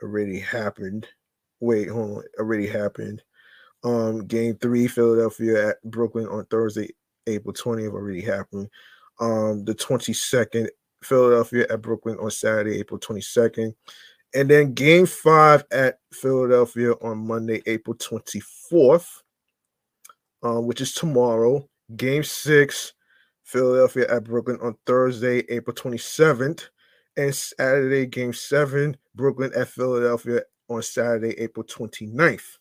already happened. Wait, hold on, already happened. Um, game three, Philadelphia at Brooklyn on Thursday, April 20th, already happened. Um, the 22nd, Philadelphia at Brooklyn on Saturday, April 22nd. And then game five at Philadelphia on Monday, April 24th, um, which is tomorrow. Game six, Philadelphia at Brooklyn on Thursday, April 27th. And Saturday, game seven, Brooklyn at Philadelphia on Saturday, April 29th.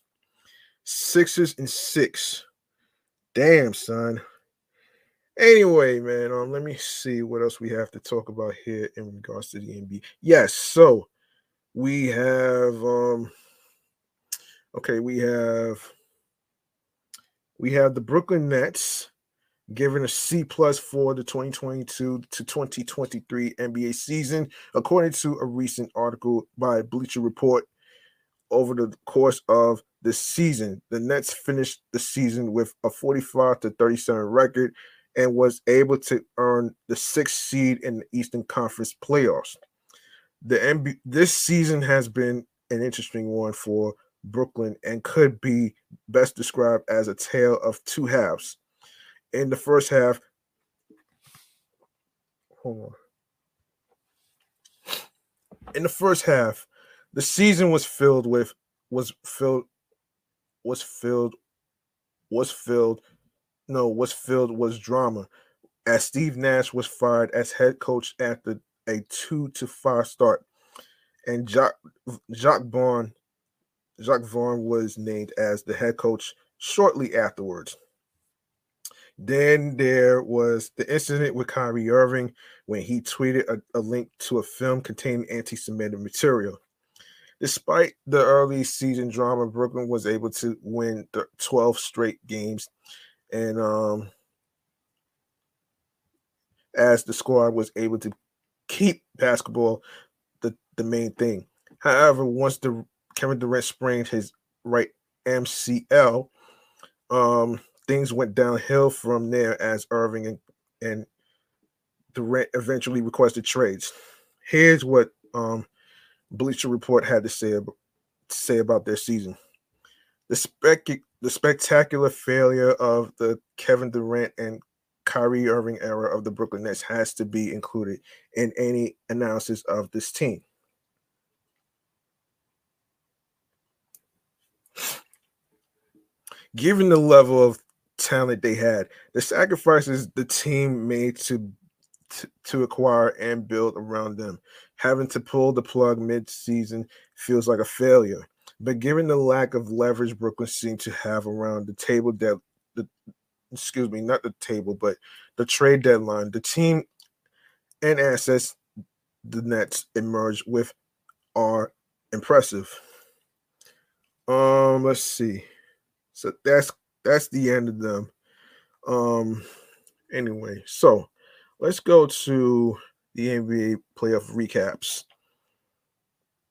Sixers and six. Damn, son. Anyway, man, um, let me see what else we have to talk about here in regards to the NBA. Yes, so we have um okay, we have we have the Brooklyn Nets given a C plus for the 2022 to 2023 NBA season, according to a recent article by Bleacher Report. Over the course of the season, the Nets finished the season with a 45 to 37 record and was able to earn the sixth seed in the Eastern Conference playoffs. The NBA, this season has been an interesting one for Brooklyn and could be best described as a tale of two halves. In the first half, hold on. In the first half, the season was filled with was filled was filled was filled no, was filled was drama as Steve Nash was fired as head coach after a two to five start, and Jacque Jacque Vaughn Jacque Vaughn was named as the head coach shortly afterwards. Then there was the incident with Kyrie Irving when he tweeted a, a link to a film containing anti-Semitic material. Despite the early season drama, Brooklyn was able to win the 12 straight games and um, as the squad was able to keep basketball the, the main thing. However, once the Kevin Durant sprained his right MCL, um, things went downhill from there as Irving and, and Durant eventually requested trades. Here's what um, Bleacher Report had to say, say about their season. The, spec- the spectacular failure of the Kevin Durant and Kyrie Irving era of the Brooklyn Nets has to be included in any analysis of this team. Given the level of talent they had, the sacrifices the team made to to, to acquire and build around them, having to pull the plug mid-season feels like a failure. But given the lack of leverage Brooklyn seemed to have around the table that the excuse me, not the table, but the trade deadline, the team and assets the Nets emerged with are impressive. Um, let's see. So that's that's the end of them. Um anyway, so let's go to the NBA playoff recaps.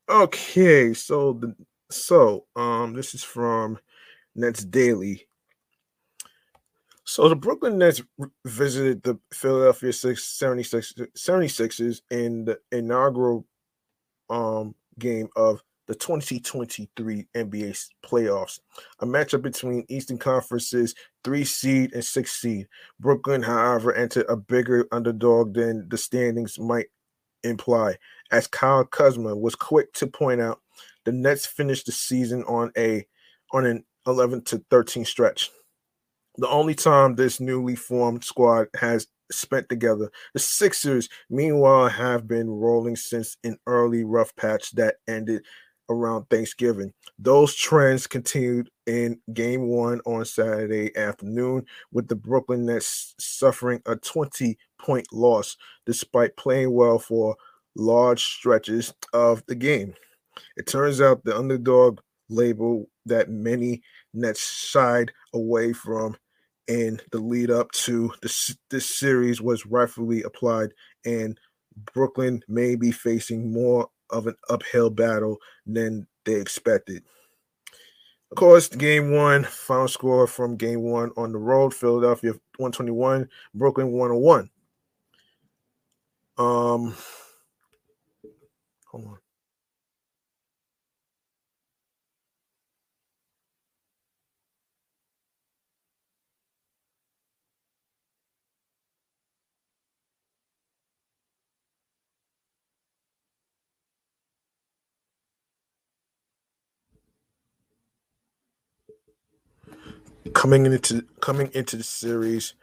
Okay, so the so, um, this is from Nets Daily. So the Brooklyn Nets visited the Philadelphia 76, 76ers in the inaugural um, game of the 2023 NBA playoffs, a matchup between Eastern Conference's three seed and six seed. Brooklyn, however, entered a bigger underdog than the standings might imply, as Kyle Kuzma was quick to point out the Nets finished the season on a on an 11 to 13 stretch. The only time this newly formed squad has spent together. The Sixers, meanwhile, have been rolling since an early rough patch that ended around Thanksgiving. Those trends continued in game one on Saturday afternoon, with the Brooklyn Nets suffering a 20 point loss despite playing well for large stretches of the game. It turns out the underdog label that many Nets shied away from in the lead up to this, this series was rightfully applied, and Brooklyn may be facing more of an uphill battle than they expected. Of course, game one, final score from game one on the road Philadelphia 121, Brooklyn 101. Um, hold on. Coming into coming into the series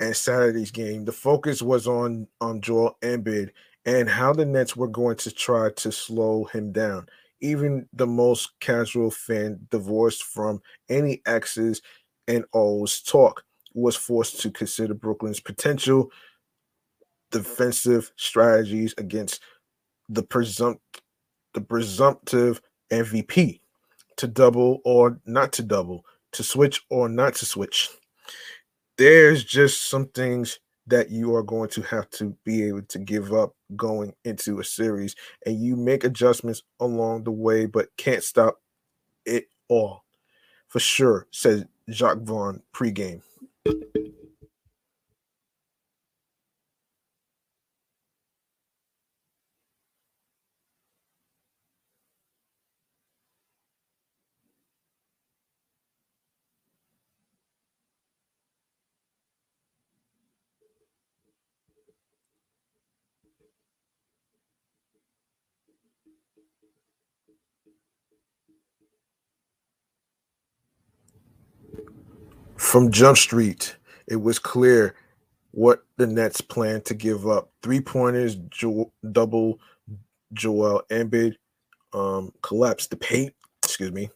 and Saturday's game, the focus was on on Joel Embiid and how the Nets were going to try to slow him down. Even the most casual fan, divorced from any X's and O's talk, was forced to consider Brooklyn's potential defensive strategies against the presumpt the presumptive MVP to double or not to double, to switch or not to switch. There's just some things that you are going to have to be able to give up going into a series, and you make adjustments along the way, but can't stop it all. For sure, said Jacque Vaughn pregame. From Jump Street, it was clear what the Nets planned to give up. Three pointers, jo- double Joel Embiid um, collapsed the paint, excuse me,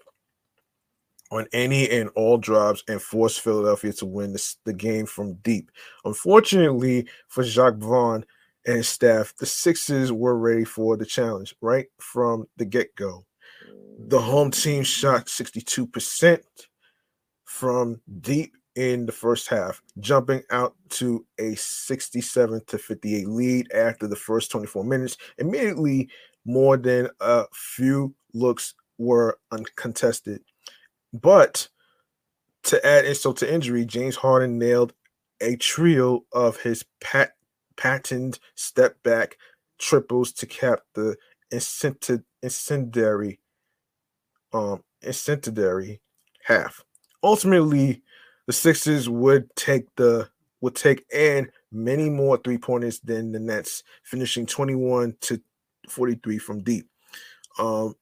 on any and all drives and forced Philadelphia to win the, game from deep. Unfortunately for Jacque Vaughn and his staff, the Sixers were ready for the challenge right from the get go. The home team shot 62% from deep in the first half, jumping out to a 67 to 58 lead after the first 24 minutes. Immediately, more than a few looks were uncontested. But to add insult to injury, James Harden nailed a trio of his pat- patented step back triples to cap the incendiary um incendiary half ultimately the Sixers would take the would take and many more three pointers than the Nets, finishing 21 to 43 from deep. Um,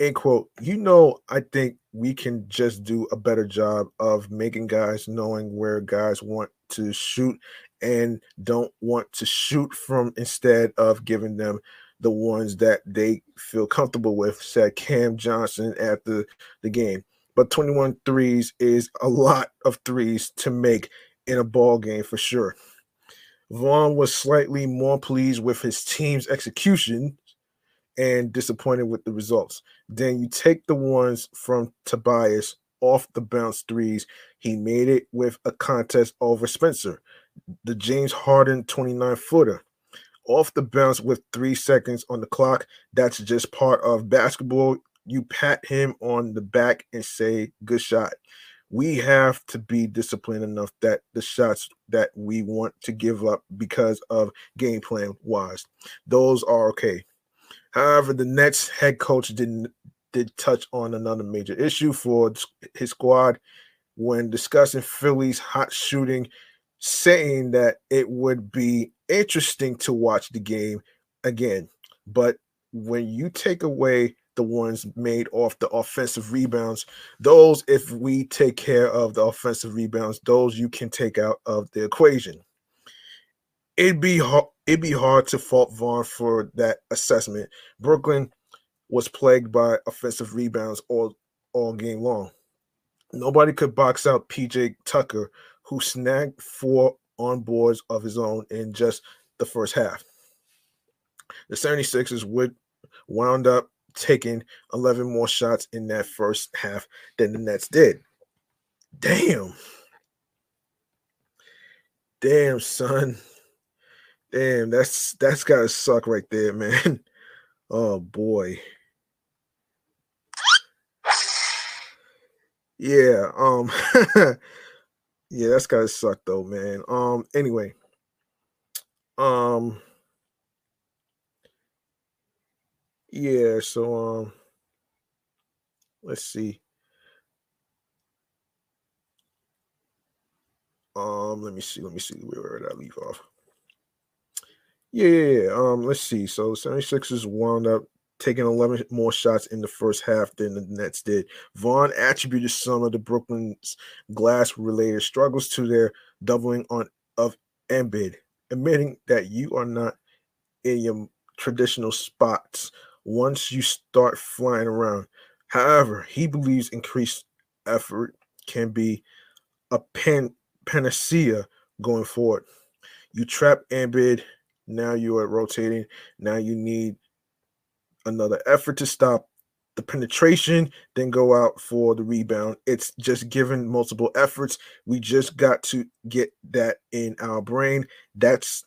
end quote. You know, I think we can just do a better job of making guys knowing where guys want to shoot and don't want to shoot from instead of giving them the ones that they feel comfortable with, said Cam Johnson after the game but 21 threes is a lot of threes to make in a ball game for sure. Vaughn was slightly more pleased with his team's execution and disappointed with the results. Then you take the ones from Tobias off the bounce threes. He made it with a contest over Spencer, the James Harden 29 footer. Off the bounce with three seconds on the clock. That's just part of basketball you pat him on the back and say, Good shot. We have to be disciplined enough that the shots that we want to give up because of game plan wise, those are okay. However, the Nets head coach didn't did touch on another major issue for his squad when discussing Philly's hot shooting, saying that it would be interesting to watch the game again. But when you take away the ones made off the offensive rebounds. Those, if we take care of the offensive rebounds, those you can take out of the equation. It'd be hard, it'd be hard to fault Vaughn for that assessment. Brooklyn was plagued by offensive rebounds all all game long. Nobody could box out PJ Tucker, who snagged four on boards of his own in just the first half. The 76ers would wound up taking 11 more shots in that first half than the Nets did. Damn. Damn, son. Damn, that's that's gotta suck right there, man. Oh boy. Yeah, um yeah, that's gotta suck though, man. Um anyway. Um Yeah, so um let's see. Um, let me see, let me see where did I leave off? Yeah, yeah, yeah. Um, let's see. So 76ers wound up taking 11 more shots in the first half than the Nets did. Vaughn attributed some of the Brooklyn's glass related struggles to their doubling on of Embiid, admitting that you are not in your traditional spots once you start flying around. However, he believes increased effort can be a pan- panacea going forward. You trap Embiid, now you are rotating. Now you need another effort to stop the penetration, then go out for the rebound. It's just given multiple efforts. We just got to get that in our brain. That's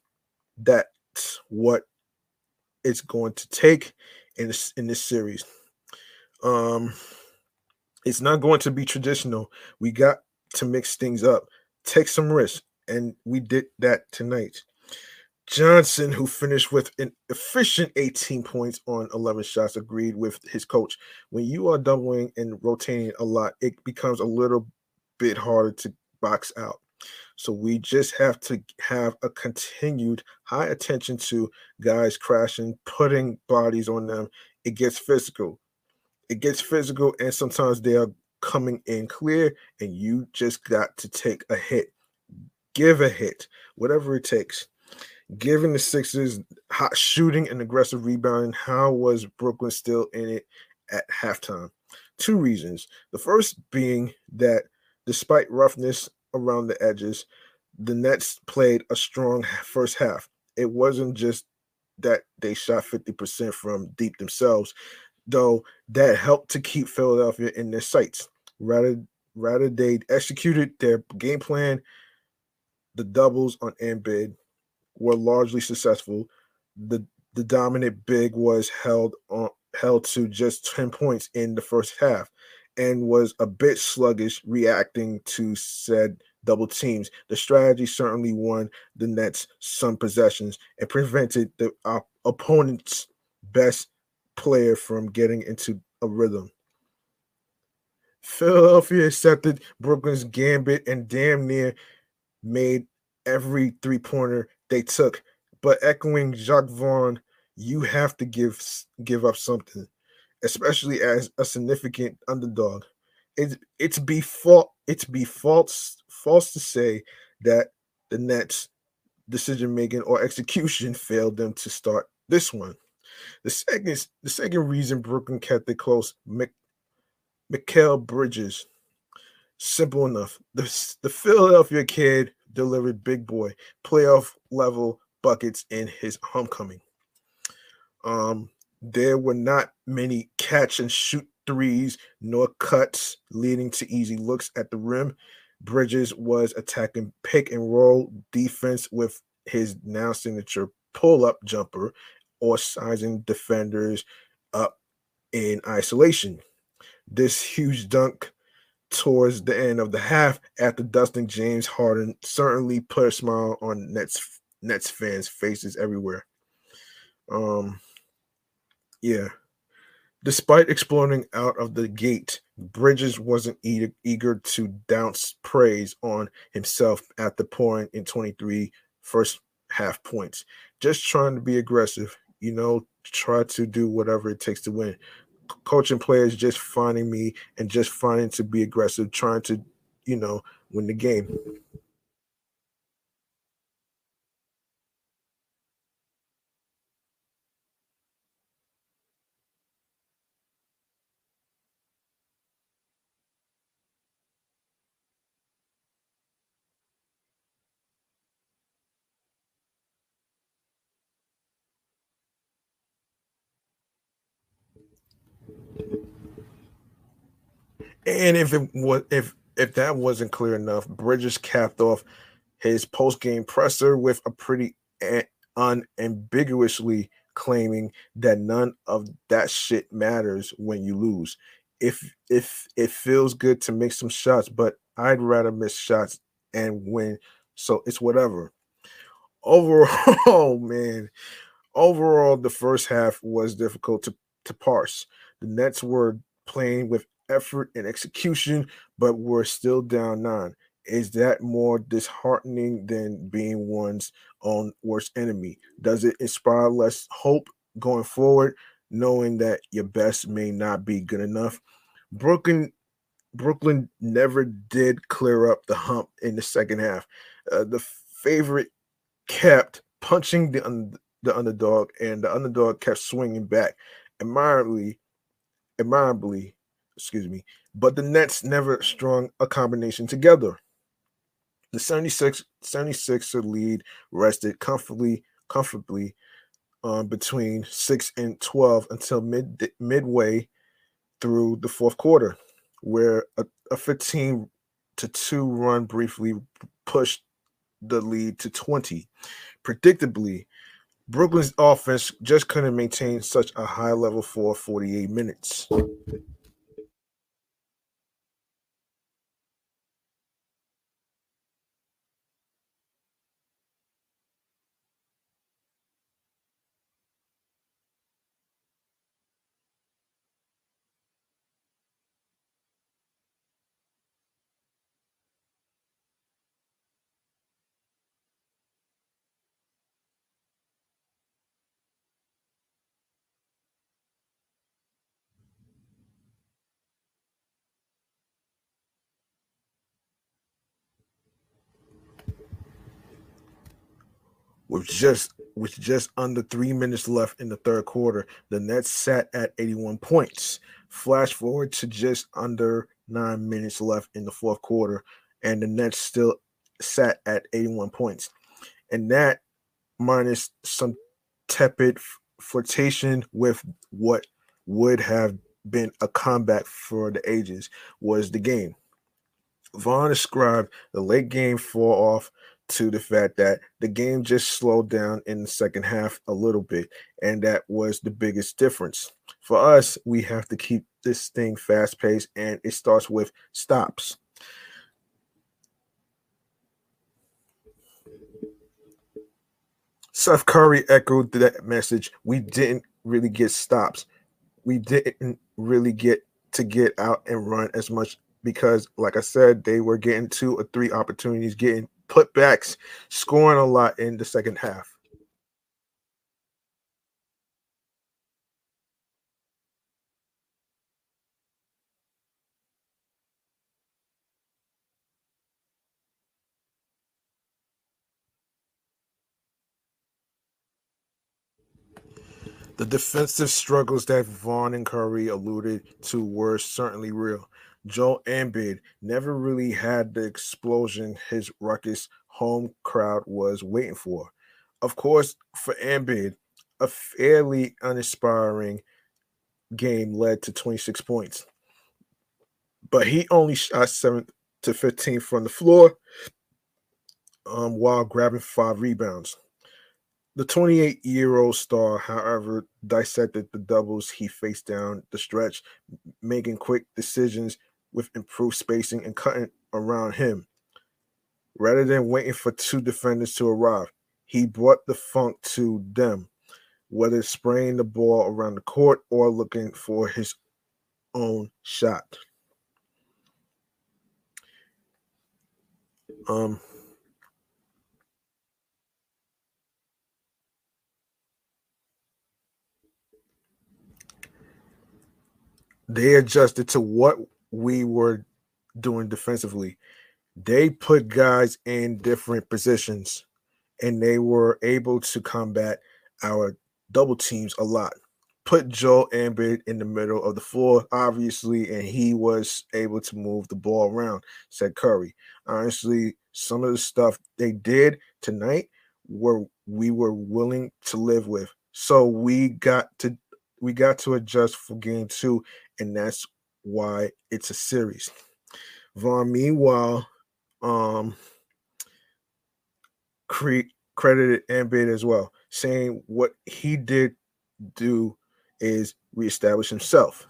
that's what it's going to take in this in this series. Um it's not going to be traditional. We got to mix things up, take some risks, and we did that tonight. Johnson, who finished with an efficient 18 points on 11 shots, agreed with his coach. When you are doubling and rotating a lot, it becomes a little bit harder to box out. So we just have to have a continued high attention to guys crashing, putting bodies on them. It gets physical. It gets physical, and sometimes they are coming in clear, and you just got to take a hit. Give a hit, whatever it takes Given the Sixers hot shooting and aggressive rebounding, how was Brooklyn still in it at halftime? Two reasons. The first being that despite roughness around the edges, the Nets played a strong first half. It wasn't just that they shot 50% from deep themselves, though that helped to keep Philadelphia in their sights. Rather, rather they executed their game plan, the doubles on Embiid, were largely successful. The the dominant big was held on held to just 10 points in the first half and was a bit sluggish reacting to said double teams. The strategy certainly won the Nets some possessions and prevented the op- opponent's best player from getting into a rhythm. Philadelphia accepted Brooklyn's gambit and damn near made every three pointer they took. But echoing Jacque Vaughn, you have to give give up something, especially as a significant underdog. It, it's be fault it's be false false to say that the Nets decision making or execution failed them to start this one. The second the second reason Brooklyn kept it close, Mik- Mikal Bridges. Simple enough. The, the Philadelphia kid delivered big boy playoff level buckets in his homecoming. Um, there were not many catch and shoot threes nor cuts leading to easy looks at the rim. Bridges was attacking pick and roll defense with his now signature pull up jumper or sizing defenders up in isolation. This huge dunk towards the end of the half after dusting James Harden certainly put a smile on Nets Nets fans' faces everywhere. Um, yeah. Despite exploding out of the gate, Bridges wasn't eager, eager to douse praise on himself at the point in 23 first half points. Just trying to be aggressive, you know, try to do whatever it takes to win coaching players just finding me and just finding to be aggressive, trying to, you know, win the game. And if it was if if that wasn't clear enough, Bridges capped off his post game presser with a pretty unambiguously claiming that none of that shit matters when you lose. If if it feels good to make some shots, but I'd rather miss shots and win. So it's whatever. Overall, man, overall, the first half was difficult to, to parse. The Nets were playing with effort and execution, but we're still down nine. Is that more disheartening than being one's own worst enemy? Does it inspire less hope going forward? knowing that your best may not be good enough. Brooklyn Brooklyn never did clear up the hump in the second half. Uh, the favorite kept punching the un- the underdog, and the underdog kept swinging back, admirably, admirably, excuse me. But the Nets never strung a combination together. The 76 76er lead rested comfortably, comfortably um, between six and twelve until mid midway through the fourth quarter, where a, a 15 to 2 run briefly pushed the lead to 20. Predictably, Brooklyn's offense just couldn't maintain such a high level for 48 minutes. With just with just under three minutes left in the third quarter, the Nets sat at 81 points. Flash forward to just under nine minutes left in the fourth quarter, and the Nets still sat at 81 points. And that minus some tepid flirtation with what would have been a comeback for the ages was the game. Vaughn described the late game fall off to the fact that the game just slowed down in the second half a little bit, and that was the biggest difference. For us, we have to keep this thing fast paced, and it starts with stops. Seth Curry echoed that message. We didn't really get stops. We didn't really get to get out and run as much because, like I said, they were getting two or three opportunities, getting putbacks, scoring a lot in the second half. The defensive struggles that Vaughn and Curry alluded to were certainly real. Joel Embiid never really had the explosion his ruckus home crowd was waiting for. Of course, for Embiid, a fairly uninspiring game led to 26 points. But he only shot 7 to 15 from the floor um, while grabbing five rebounds. The 28 year old star, however, dissected the doubles he faced down the stretch, making quick decisions with improved spacing and cutting around him. Rather than waiting for two defenders to arrive, he brought the funk to them, whether spraying the ball around the court or looking for his own shot. Um, they adjusted to what we were doing defensively. They put guys in different positions and they were able to combat our double teams a lot. Put Joel Embiid in the middle of the floor, obviously, and he was able to move the ball around, said Curry. Honestly, some of the stuff they did tonight were we were willing to live with. So we got to we got to adjust for game two, and that's why it's a series. Vaughn, meanwhile, um, cre- credited Embiid as well, saying what he did do is reestablish himself.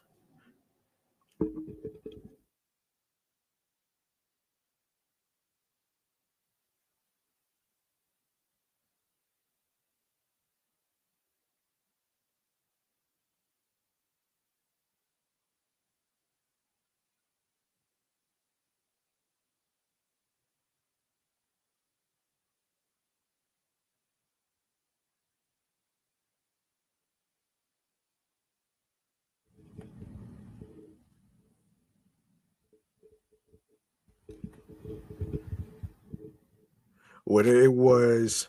Whether it was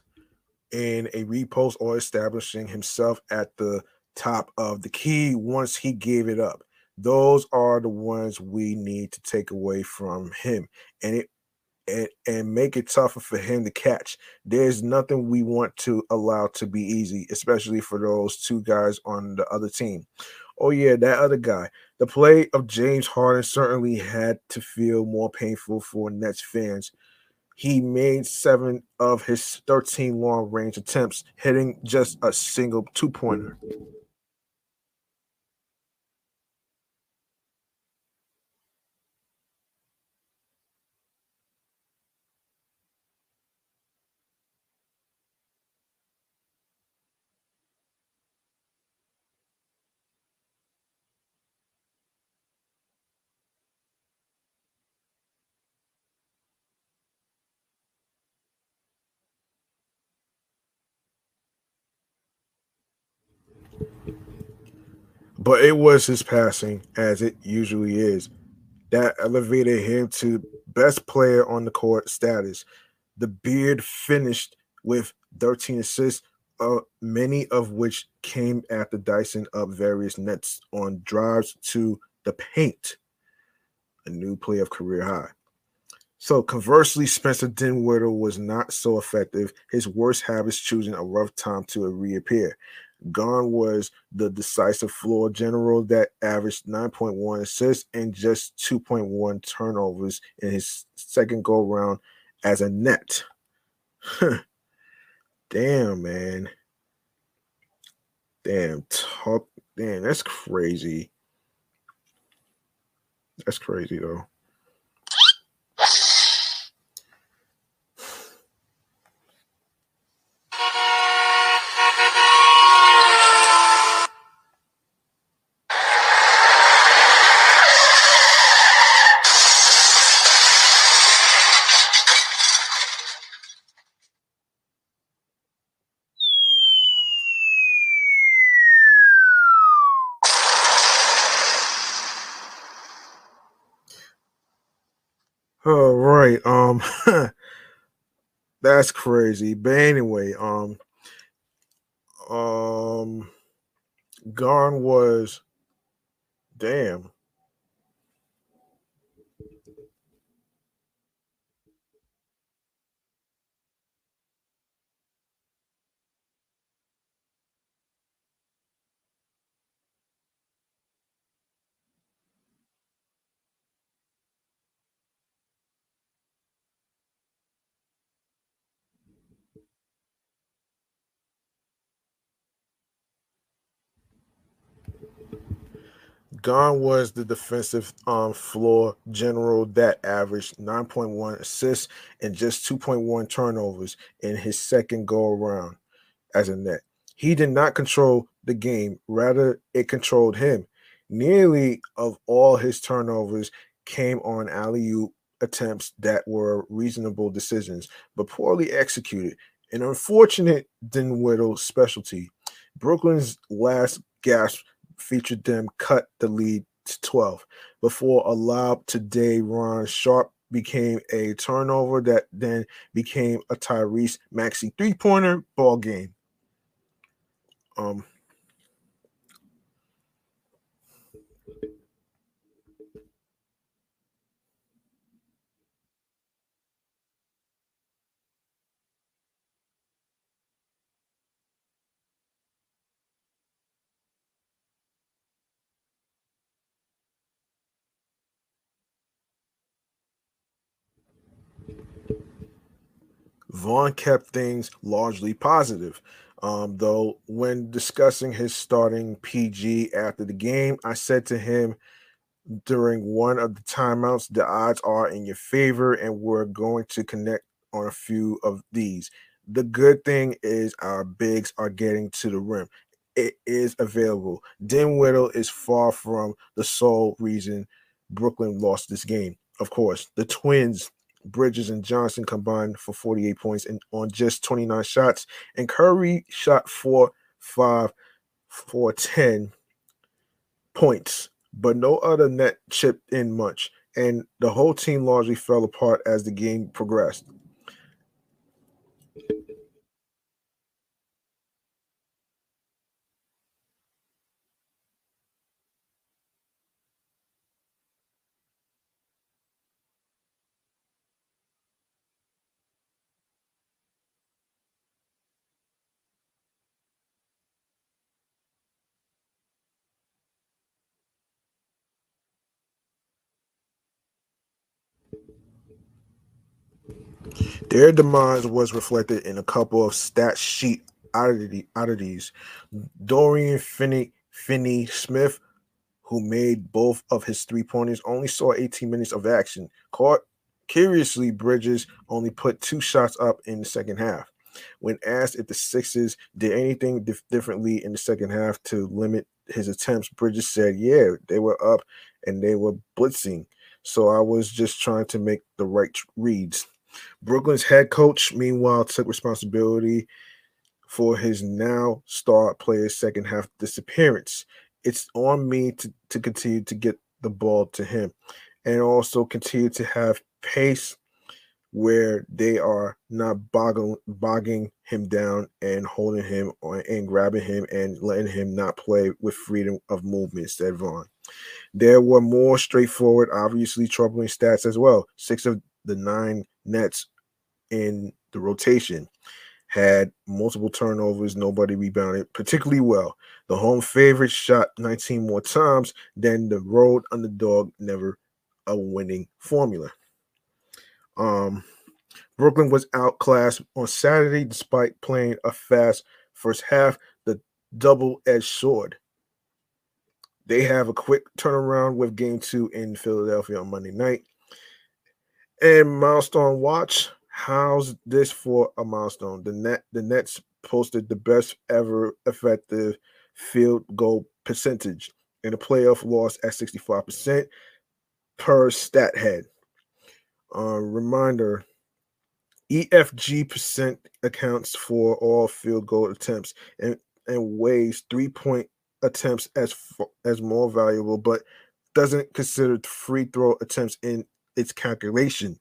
in a repost or establishing himself at the top of the key once he gave it up. Those are the ones we need to take away from him. And it and, and make it tougher for him to catch. There's nothing we want to allow to be easy, especially for those two guys on the other team. Oh, yeah, that other guy. The play of James Harden certainly had to feel more painful for Nets fans. He made seven of his 13 long range attempts, hitting just a single two pointer. But it was his passing, as it usually is, that elevated him to best player on the court status. The beard finished with 13 assists, uh, many of which came after dicing up various nets on drives to the paint, a new play of career high. So conversely, Spencer Dinwiddie was not so effective. His worst habits choosing a rough time to reappear. Gone was the decisive floor general that averaged 9.1 assists and just 2.1 turnovers in his second go round as a net. Damn, man. Damn, talk. Damn, that's crazy. That's crazy, though. All right. Um that's crazy. But anyway, um um Garn was damn. Gone was the defensive um, floor general that averaged 9.1 assists and just 2.1 turnovers in his second go around as a net. He did not control the game, rather, it controlled him. Nearly of all his turnovers came on alley oop attempts that were reasonable decisions, but poorly executed. An unfortunate Dinwiddie specialty. Brooklyn's last gasp featured them cut the lead to 12 before a lob to Day'Ron Sharpe became a turnover that then became a Tyrese Maxey three-pointer ball game. Um Vaughn kept things largely positive. Um, though, when discussing his starting PG after the game, I said to him during one of the timeouts, the odds are in your favor, and we're going to connect on a few of these. The good thing is our bigs are getting to the rim. It is available. Dinwiddie is far from the sole reason Brooklyn lost this game. Of course, the Twins Bridges and Johnson combined for 48 points and on just 29 shots. And Curry shot four, five, four, 10 points, but no other net chipped in much. And the whole team largely fell apart as the game progressed. Their demise was reflected in a couple of stat sheet oddities. Dorian Finney, Finney Smith, who made both of his three pointers, only saw 18 minutes of action. Caught curiously, Bridges only put two shots up in the second half. When asked if the Sixers did anything dif- differently in the second half to limit his attempts, Bridges said, Yeah, they were up and they were blitzing. So I was just trying to make the right reads. Brooklyn's head coach, meanwhile, took responsibility for his now star player's second half disappearance. It's on me to, to continue to get the ball to him and also continue to have pace where they are not bogging, bogging him down and holding him on, and grabbing him and letting him not play with freedom of movement, said Vaughn. There were more straightforward, obviously troubling stats as well. Six of the nine Nets in the rotation had multiple turnovers, nobody rebounded particularly well. The home favorite shot 19 more times than the road underdog, never a winning formula. Um, Brooklyn was outclassed on Saturday despite playing a fast first half, the double edged sword. They have a quick turnaround with game two in Philadelphia on Monday night. And milestone watch. How's this for a milestone? The net the Nets posted the best ever effective field goal percentage in a playoff loss at 65% per Stathead. Uh, reminder EFG percent accounts for all field goal attempts and, and weighs three point attempts as as more valuable, but doesn't consider free throw attempts in its calculation.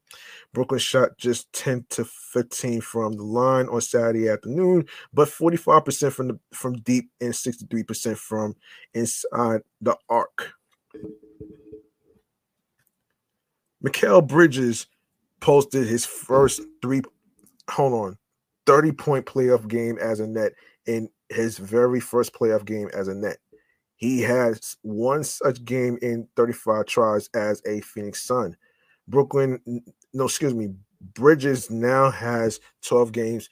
Brooklyn shot just 10 to 15 from the line on Saturday afternoon, but 45% from the from deep and 63% from inside the arc. Mikal Bridges posted his first three, hold on, 30 point playoff game as a net in his very first playoff game as a net. He has one such game in 35 tries as a Phoenix Sun. Brooklyn, no, excuse me, Bridges now has 12 games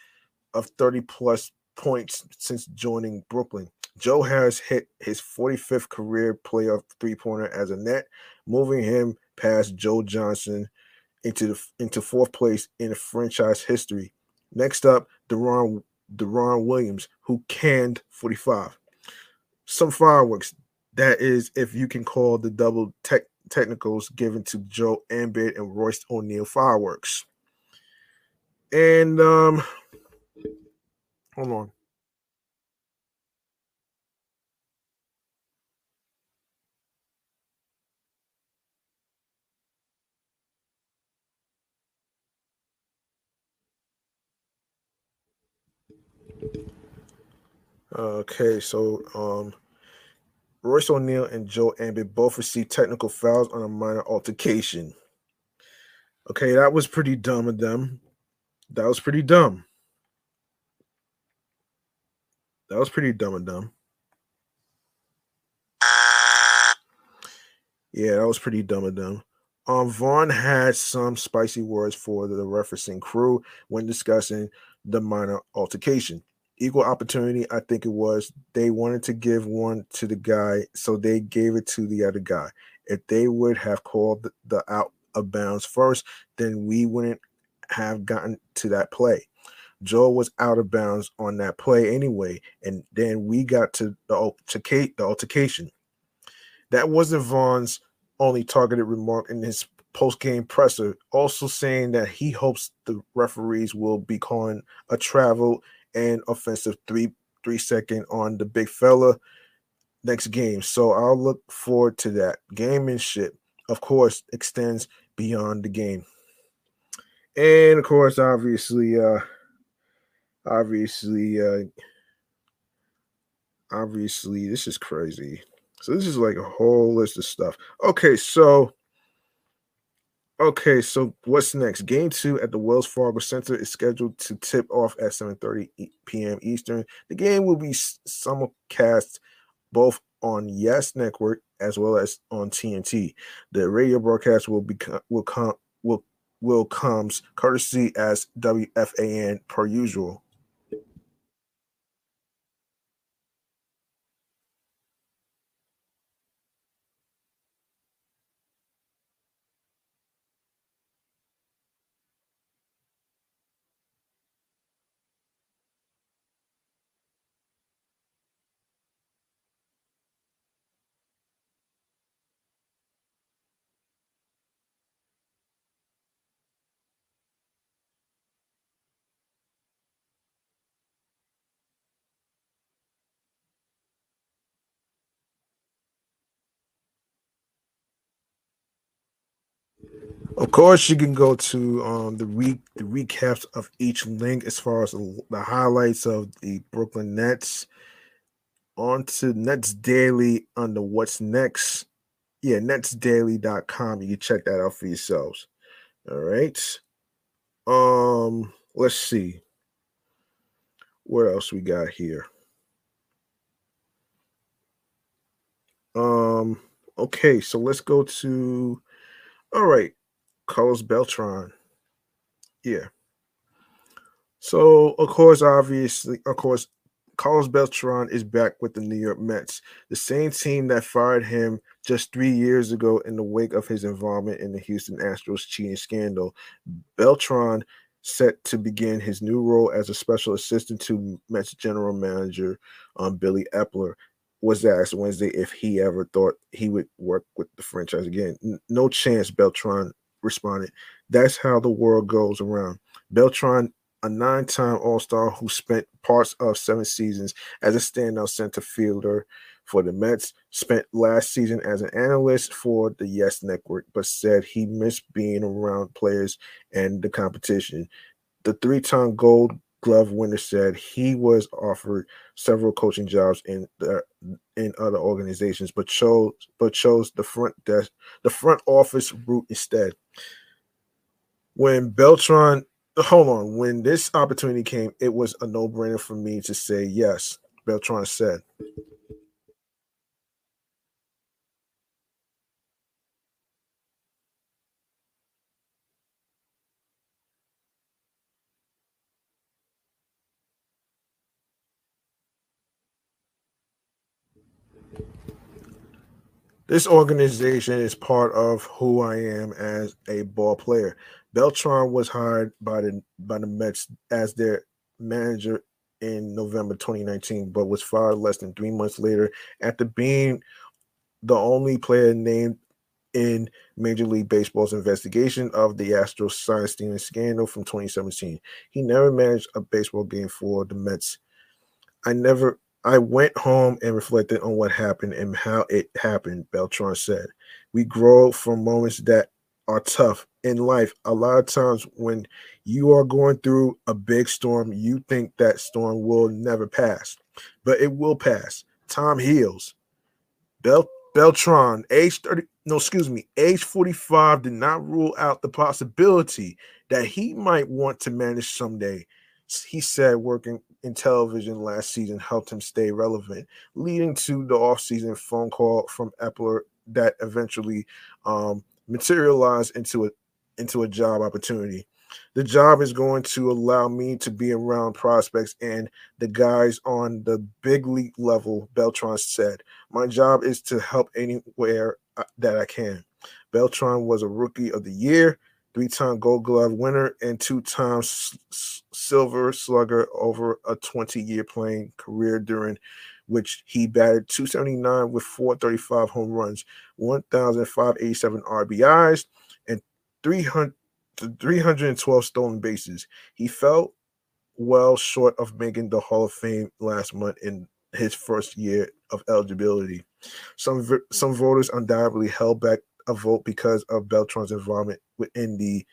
of 30 plus points since joining Brooklyn. Joe Harris hit his 45th career playoff three pointer as a net, moving him past Joe Johnson into the into fourth place in franchise history. Next up, Deron Deron Williams, who canned 45. Some fireworks. That is, if you can call the double tech technicals given to Joe Embiid and Royce O'Neale fireworks. And um, hold on. Okay, so um, Royce O'Neale and Joe Embiid both received technical fouls on a minor altercation. Okay, that was pretty dumb of them. That was pretty dumb. That was pretty dumb of them. Yeah, that was pretty dumb of them. Um, Vaughn had some spicy words for the referencing crew when discussing the minor altercation equal opportunity. I think it was they wanted to give one to the guy, so they gave it to the other guy. If they would have called the, out of bounds first, then we wouldn't have gotten to that play. Joel was out of bounds on that play anyway, and then we got to the. The altercation. That wasn't Vaughn's only targeted remark in his post-game presser, also saying that he hopes the referees will be calling a travel and offensive three three second on the big fella next game. So I'll look forward to that. Gamemanship, of course, extends beyond the game. And of course, obviously, uh obviously, uh obviously, this is crazy. So this is like a whole list of stuff. Okay, so Okay, so what's next? Game two at the Wells Fargo Center is scheduled to tip off at 7:30 p.m. Eastern. The game will be simulcast both on Yes Network as well as on TNT. The radio broadcast will be will come will Will comes courtesy as WFAN per usual. Of course, you can go to um, the re- the recaps of each link as far as the, highlights of the Brooklyn Nets. On to Nets Daily under what's next. Yeah, netsdaily.com. You can check that out for yourselves. All right. Um, let's see. What else we got here? Um, okay, so let's go to all right. Carlos Beltran. Yeah. So, of course, obviously, of course, Carlos Beltran is back with the New York Mets, the same team that fired him just three years ago in the wake of his involvement in the Houston Astros cheating scandal. Beltran set to begin his new role as a special assistant to Mets general manager um, Billy Eppler. Was asked Wednesday if he ever thought he would work with the franchise again. No chance, Beltran responded. That's how the world goes around. Beltran, a nine time All Star who spent parts of seven seasons as a standout center fielder for the Mets, spent last season as an analyst for the Yes Network, but said he missed being around players and the competition. The three time gold glove winner said he was offered several coaching jobs in the in other organizations, but chose but chose the front desk, the front office route instead. When Beltran, hold on, when this opportunity came, it was a no brainer for me to say yes. Beltran said. This organization is part of who I am as a ball player. Beltran was hired by the by the Mets as their manager in November 2019, but was fired less than three months later after being the only player named in Major League Baseball's investigation of the Astros sign stealing scandal from 2017. He never managed a baseball game for the Mets. I never I went home and reflected on what happened and how it happened, Beltran said. We grow from moments that are tough in life. A lot of times when you are going through a big storm, you think that storm will never pass, but it will pass. Time heals. Bel- Beltran, age 30, no, excuse me, age 45, did not rule out the possibility that he might want to manage someday. He said working in television last season helped him stay relevant, leading to the offseason phone call from Eppler that eventually um, materialized into a into a job opportunity. The job is going to allow me to be around prospects and the guys on the big league level, Beltran said. My job is to help anywhere uh, that I can. Beltran was a rookie of the year, three time gold glove winner, and two times silver slugger over a 20 year playing career, during which he batted 279 with 435 home runs, 1,587 RBIs, and 300. 312 stolen bases. He fell well short of making the Hall of Fame last month in his first year of eligibility. Some some voters undoubtedly held back a vote because of Beltran's involvement within the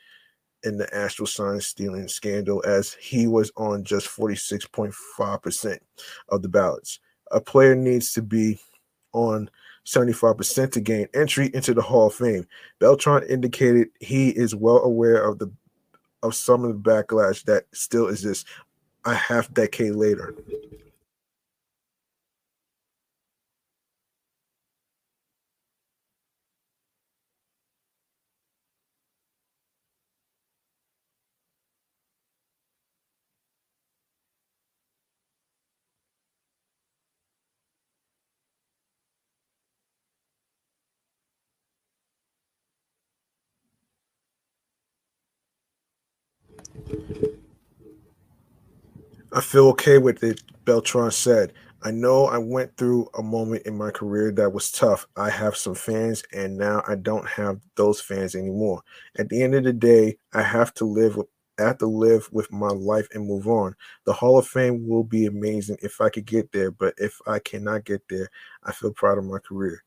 in the Astro sign stealing scandal, as he was on just 46.5% of the ballots. A player needs to be on 75% to gain entry into the Hall of Fame. Beltran indicated he is well aware of the of some of the backlash that still exists a half decade later. I feel okay with it, Beltran said. I know I went through a moment in my career that was tough. I have some fans, and now I don't have those fans anymore. At the end of the day, I have to live with I have to live with my life and move on. The Hall of Fame will be amazing if I could get there, but if I cannot get there, I feel proud of my career.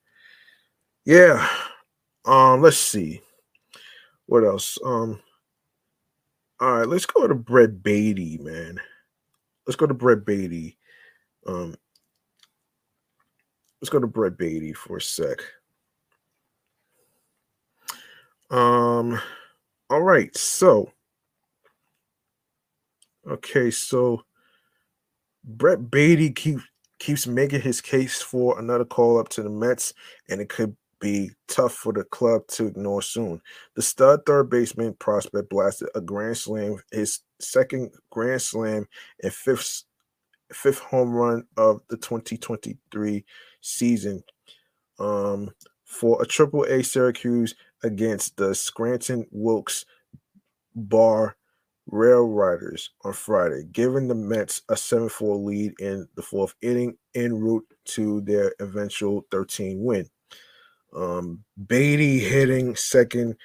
Yeah. Um, let's see. What else? Um, all right, let's go to Brett Baty, man. Let's go to Brett Baty. Um, let's go to Brett Baty for a sec. Um, all right, so okay, so Brett Baty keeps keeps making his case for another call up to the Mets, and it could be tough for the club to ignore soon. The stud third baseman prospect blasted a grand slam, his second grand slam and fifth fifth home run of the 2023 season um, for a triple A Syracuse against the Scranton Wilkes Barre Rail Riders on Friday, giving the Mets a 7 4 lead in the fourth inning en route to their eventual 13 win. Um, Baty hitting second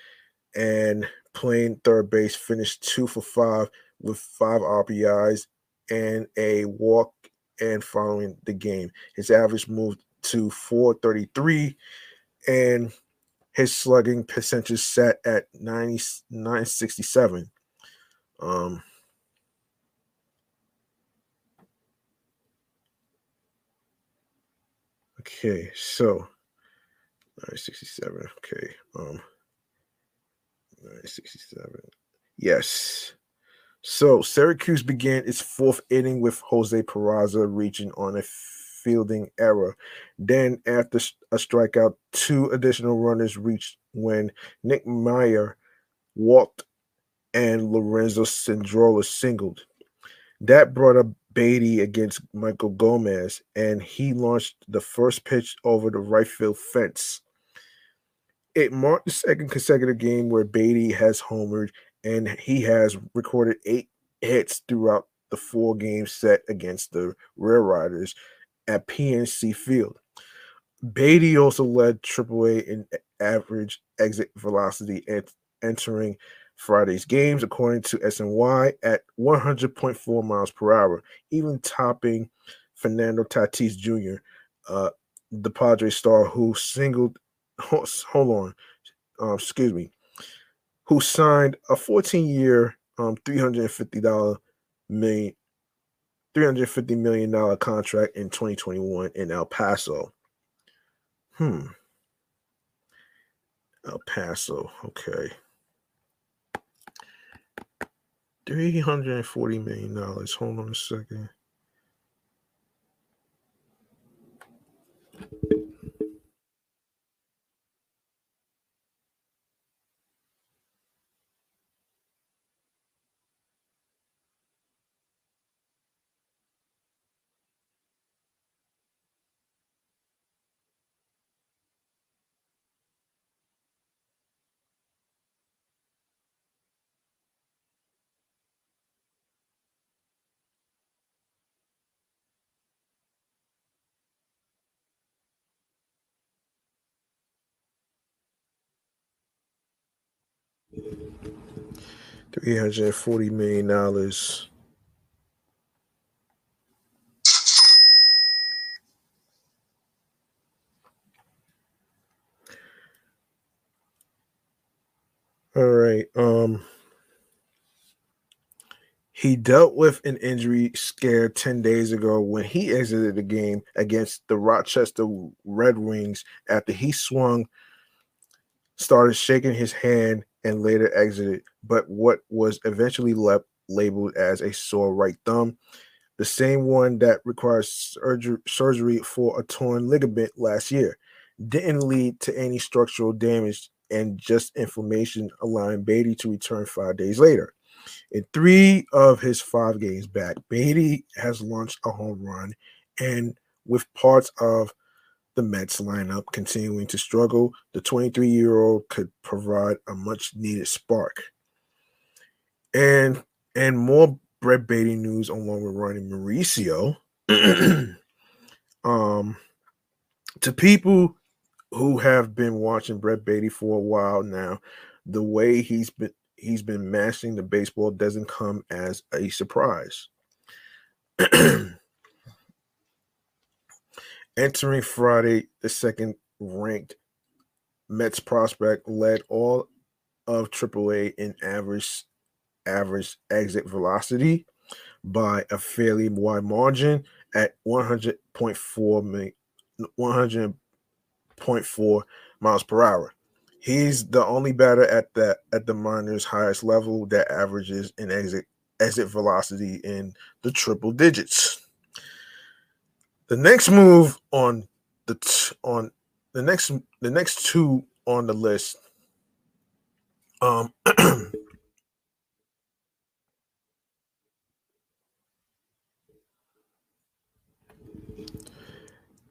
and playing third base finished two for five with five RBIs and a walk and following the game. His average moved to 433 and his slugging percentage set at 9967. Um, okay, so 967. Okay. Um 967. Yes. So Syracuse began its fourth inning with Jose Peraza reaching on a fielding error. Then, after a strikeout, two additional runners reached when Nick Meyer walked and Lorenzo Cedrola singled. That brought up Baty against Michael Gomez, and he launched the first pitch over the right field fence. It marked the second consecutive game where Baty has homered and he has recorded eight hits throughout the four games set against the Rail Riders at PNC Field. Baty also led AAA in average exit velocity at entering Friday's games, according to SNY, at 100.4 miles per hour, even topping Fernando Tatis Jr., uh, the Padres star who singled. Hold on, uh, excuse me, who signed a 14 year, um, $350 million, $350 million contract in 2021 in El Paso. Hmm. El Paso. Okay. $340 million. Hold on a second. 340 million dollars. All right um he dealt with an injury scare 10 days ago when he exited the game against the Rochester Red Wings after he swung started shaking his hand and later exited, but what was eventually left labeled as a sore right thumb, the same one that required surgery, surgery for a torn ligament last year, didn't lead to any structural damage and just inflammation, allowing Baty to return five days later. In three of his five games back, Baty has launched a home run, and with parts of the Mets lineup continuing to struggle, the 23 year old could provide a much needed spark. And and more Brett Baty news along with Ronny Mauricio. um, to people who have been watching Brett Baty for a while now, the way he's been he's been mashing the baseball doesn't come as a surprise. Entering Friday, the second ranked Mets prospect led all of AAA in average average exit velocity by a fairly wide margin at 100.4 100.4 miles per hour. He's the only batter at the at the minors' highest level that averages an exit exit velocity in the triple digits. The next move on the t- on the next the next two on the list um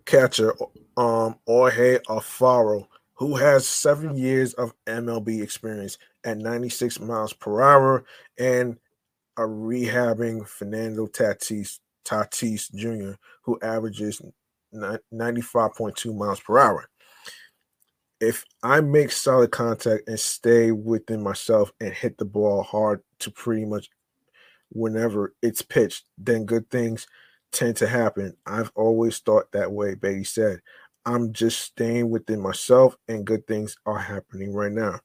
catcher um Jorge Alfaro, who has seven years of MLB experience at 96 miles per hour and a rehabbing Fernando Tatis Tatis Jr., who averages 95.2 miles per hour. If I make solid contact and stay within myself and hit the ball hard to pretty much whenever it's pitched, then good things tend to happen. I've always thought that way, Baty said. I'm just staying within myself and good things are happening right now.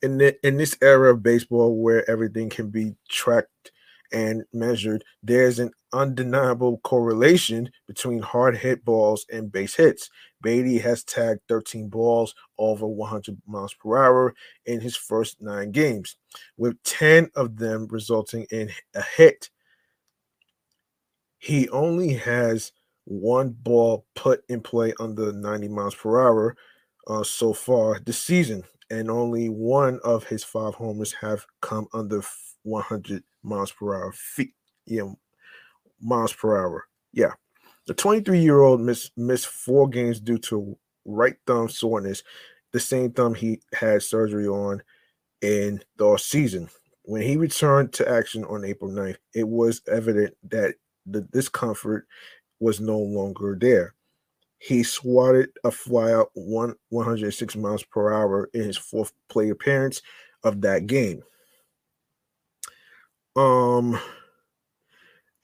In, the, in this era of baseball where everything can be tracked and measured, there's an undeniable correlation between hard hit balls and base hits. Baty has tagged 13 balls over 100 miles per hour in his first nine games, with 10 of them resulting in a hit. He only has one ball put in play under 90 miles per hour uh, so far this season, and only one of his five homers have come under 100 miles per hour. Feet, yeah, miles per hour. Yeah. The 23 year old missed, missed four games due to right thumb soreness, the same thumb he had surgery on in the season. When he returned to action on April 9th, it was evident that the discomfort was no longer there. He swatted a flyout one 106 miles per hour in his fourth play appearance of that game. Um,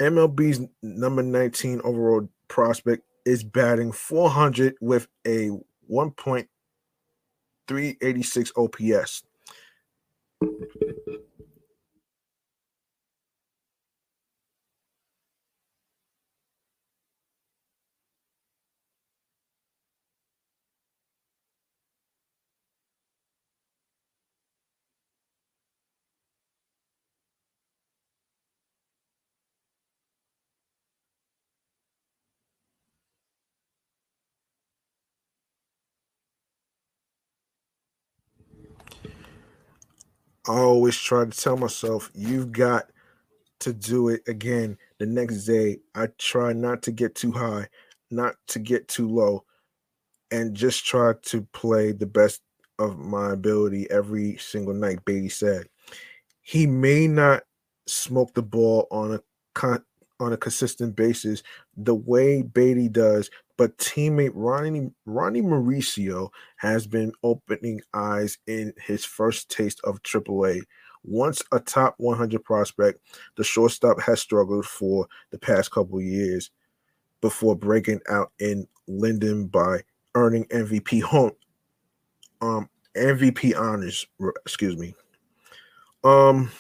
MLB's number 19 overall prospect is batting 400 with a 1.386 OPS. I always try to tell myself, you've got to do it again the next day. I try not to get too high, not to get too low, and just try to play the best of my ability every single night, Baty said. He may not smoke the ball on a con- on a consistent basis the way Baty does, but teammate Ronny Ronny Mauricio has been opening eyes in his first taste of AAA. Once a top 100 prospect, the shortstop has struggled for the past couple years before breaking out in Linden by earning MVP home um MVP honors, excuse me. Um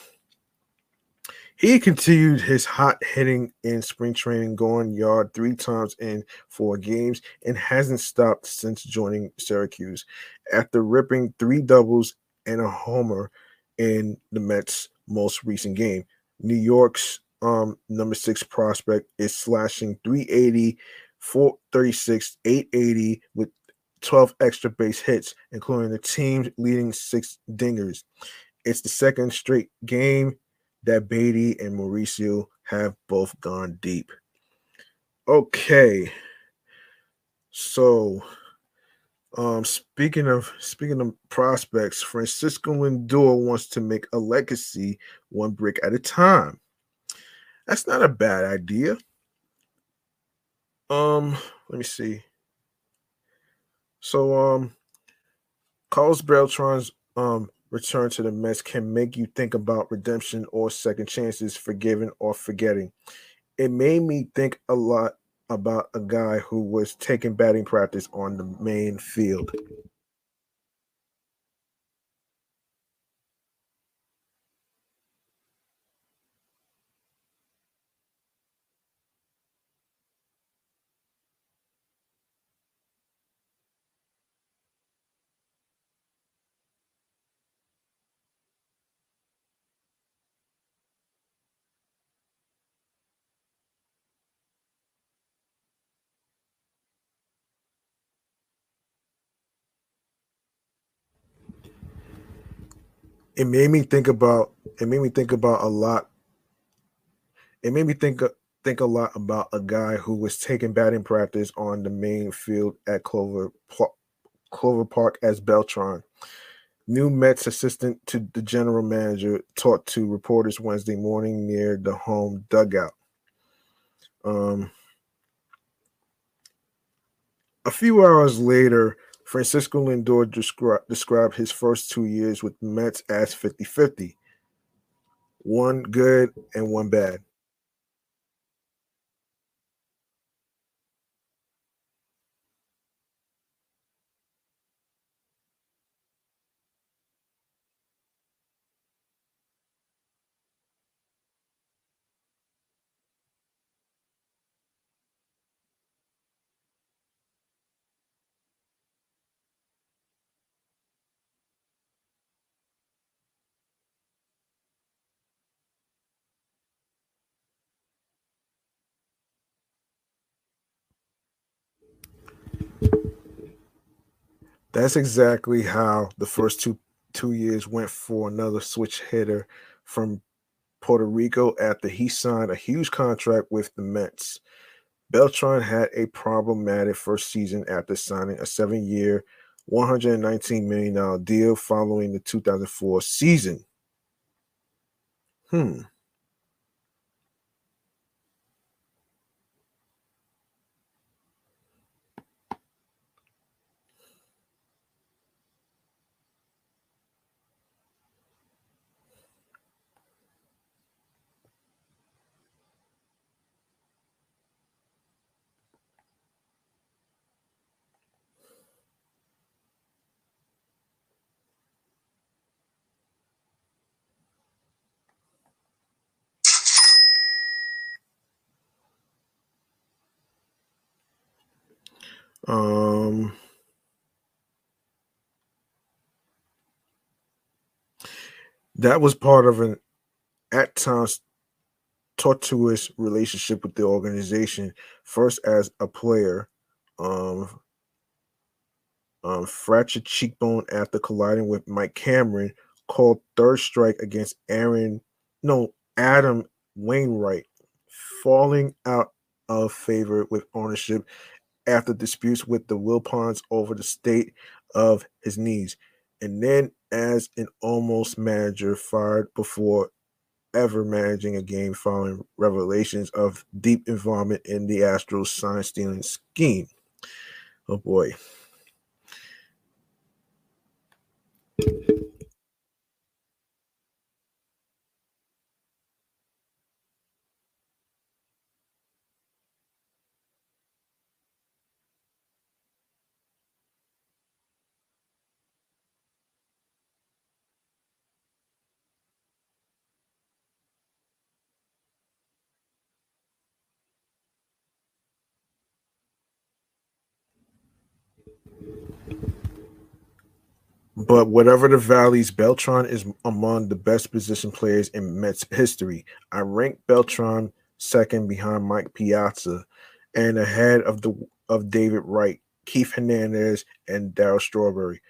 he continued his hot hitting in spring training, going yard three times in four games, and hasn't stopped since joining Syracuse. After ripping three doubles and a homer in the Mets' most recent game, New York's um, number six prospect is slashing 380, 436, 880 with 12 extra base hits, including the team's leading six dingers. It's the second straight game that Baty and Mauricio have both gone deep. Okay. So um speaking of speaking of prospects, Francisco Lindor wants to make a legacy one brick at a time. That's not a bad idea. Um, let me see. So, um, Carlos Beltran's um return to the Mets can make you think about redemption or second chances, forgiving or forgetting. It made me think a lot about a guy who was taking batting practice on the main field. It made me think about it made me think about a lot. It made me think think a lot about a guy who was taking batting practice on the main field at Clover Clover Park as Beltran. New Mets assistant to the general manager talked to reporters Wednesday morning near the home dugout. Um, a few hours later, Francisco Lindor descri- described his first two years with Mets as 50 50, one good and one bad. That's exactly how the first two two years went for another switch hitter from Puerto Rico after he signed a huge contract with the Mets. Beltran had a problematic first season after signing a seven-year, $119 million deal following the 2004 season. Hmm. Um, that was part of an at times tortuous relationship with the organization. First as a player, um, um, fractured cheekbone after colliding with Mike Cameron, called third strike against Aaron, no Adam Wainwright, falling out of favor with ownership after disputes with the Wilpons over the state of his knees, and then as an almost manager fired before ever managing a game following revelations of deep involvement in the Astros sign stealing scheme. Oh boy. But whatever the valleys, Beltran is among the best position players in Mets history. I rank Beltran second behind Mike Piazza and ahead of the of David Wright, Keith Hernandez, and Darryl Strawberry.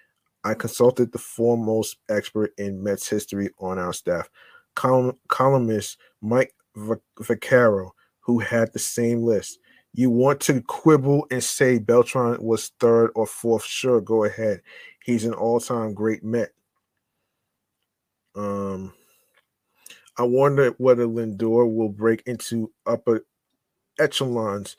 I consulted the foremost expert in Mets history on our staff, column, columnist Mike Vaccaro, who had the same list. You want to quibble and say Beltran was third or fourth? Sure, go ahead. He's an all-time great Met. Um, I wonder whether Lindor will break into upper echelons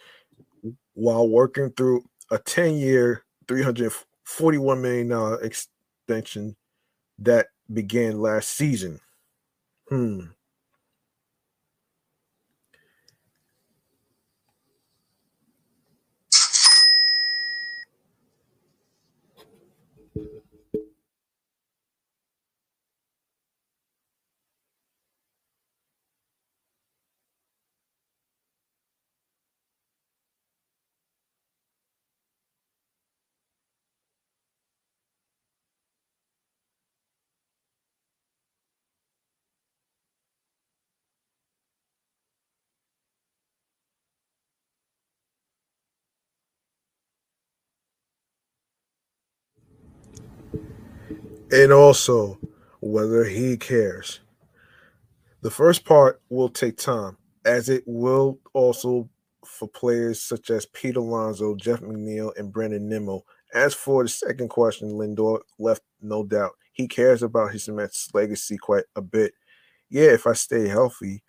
while working through a 10 year, $341 million extension that began last season. Hmm. And also whether he cares. The first part will take time, as it will also for players such as Pete Alonso, Jeff McNeil, and Brandon Nimmo. As for the second question, Lindor left no doubt. He cares about his Mets legacy quite a bit. Yeah, if I stay healthy,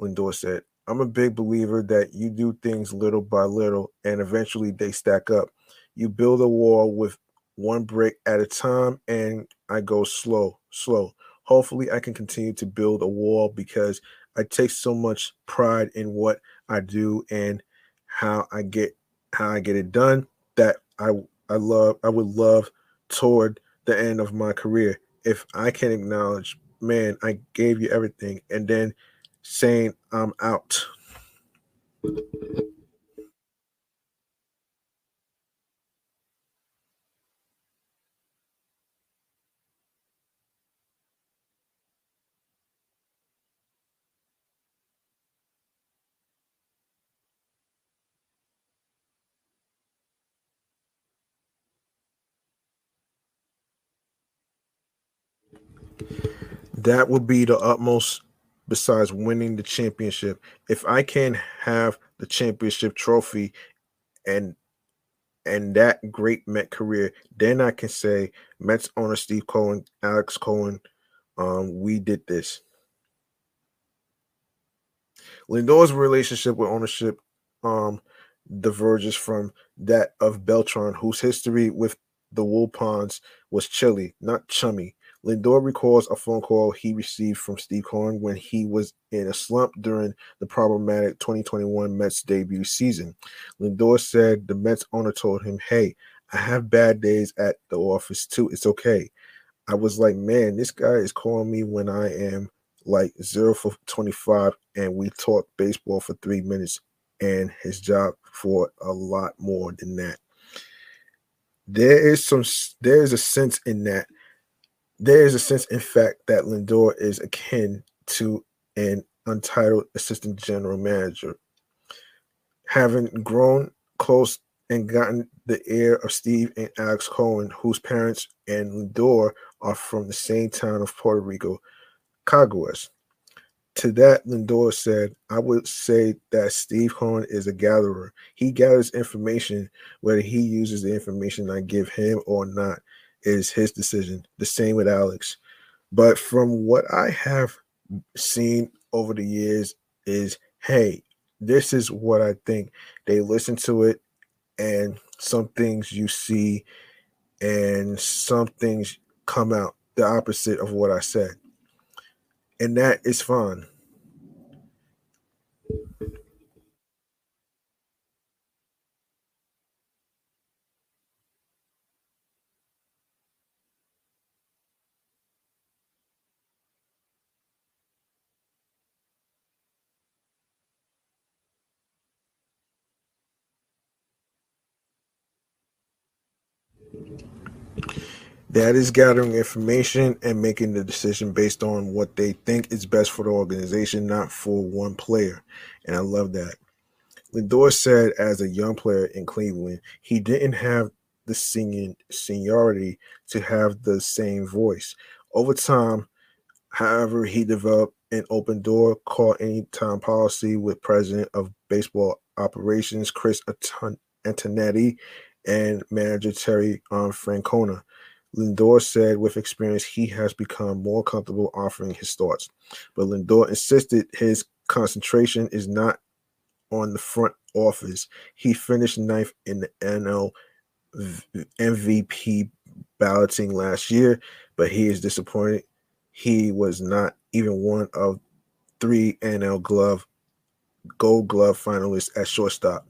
Lindor said. I'm a big believer that you do things little by little and eventually they stack up. You build a wall with one brick at a time and I go slow, slow. Hopefully, I can continue to build a wall because I take so much pride in what I do and how I get how I get it done that I I love I would love toward the end of my career if I can acknowledge, man, I gave you everything and then saying I'm out. That would be the utmost besides winning the championship. If I can have the championship trophy and and that great Met career, then I can say Mets owner Steve Cohen, Alex Cohen, um, we did this. Lindor's relationship with ownership um, diverges from that of Beltran, whose history with the Wilpons was chilly, not chummy. Lindor recalls a phone call he received from Steve Cohen when he was in a slump during the problematic 2021 Mets debut season. Lindor said the Mets owner told him, Hey, I have bad days at the office too. It's okay. I was like, Man, this guy is calling me when I am like zero for 25 and we talk baseball for three minutes and his job for a lot more than that. There is some, there is a sense in that there is a sense, in fact, that Lindor is akin to an untitled assistant general manager. Having grown close and gotten the ear of Steve and Alex Cohen, whose parents and Lindor are from the same town of Puerto Rico, Caguas. To that, Lindor said, I would say that Steve Cohen is a gatherer. He gathers information, whether he uses the information I give him or not is his decision. The same with Alex. But from what I have seen over the years is hey, this is what I think. They listen to it and some things you see and some things come out the opposite of what I said. And that is fun. That is gathering information and making the decision based on what they think is best for the organization, not for one player. And I love that. Lindor said as a young player in Cleveland, he didn't have the singing seniority to have the same voice. Over time, however, he developed an open door call anytime policy with president of baseball operations Chris Antonetti and manager Terry um, Francona Lindor said with experience he has become more comfortable offering his thoughts. But Lindor insisted his concentration is not on the front office. He finished ninth in the NL MVP balloting last year, but he is disappointed. He was not even one of three NL Glove Gold Glove finalists at shortstop.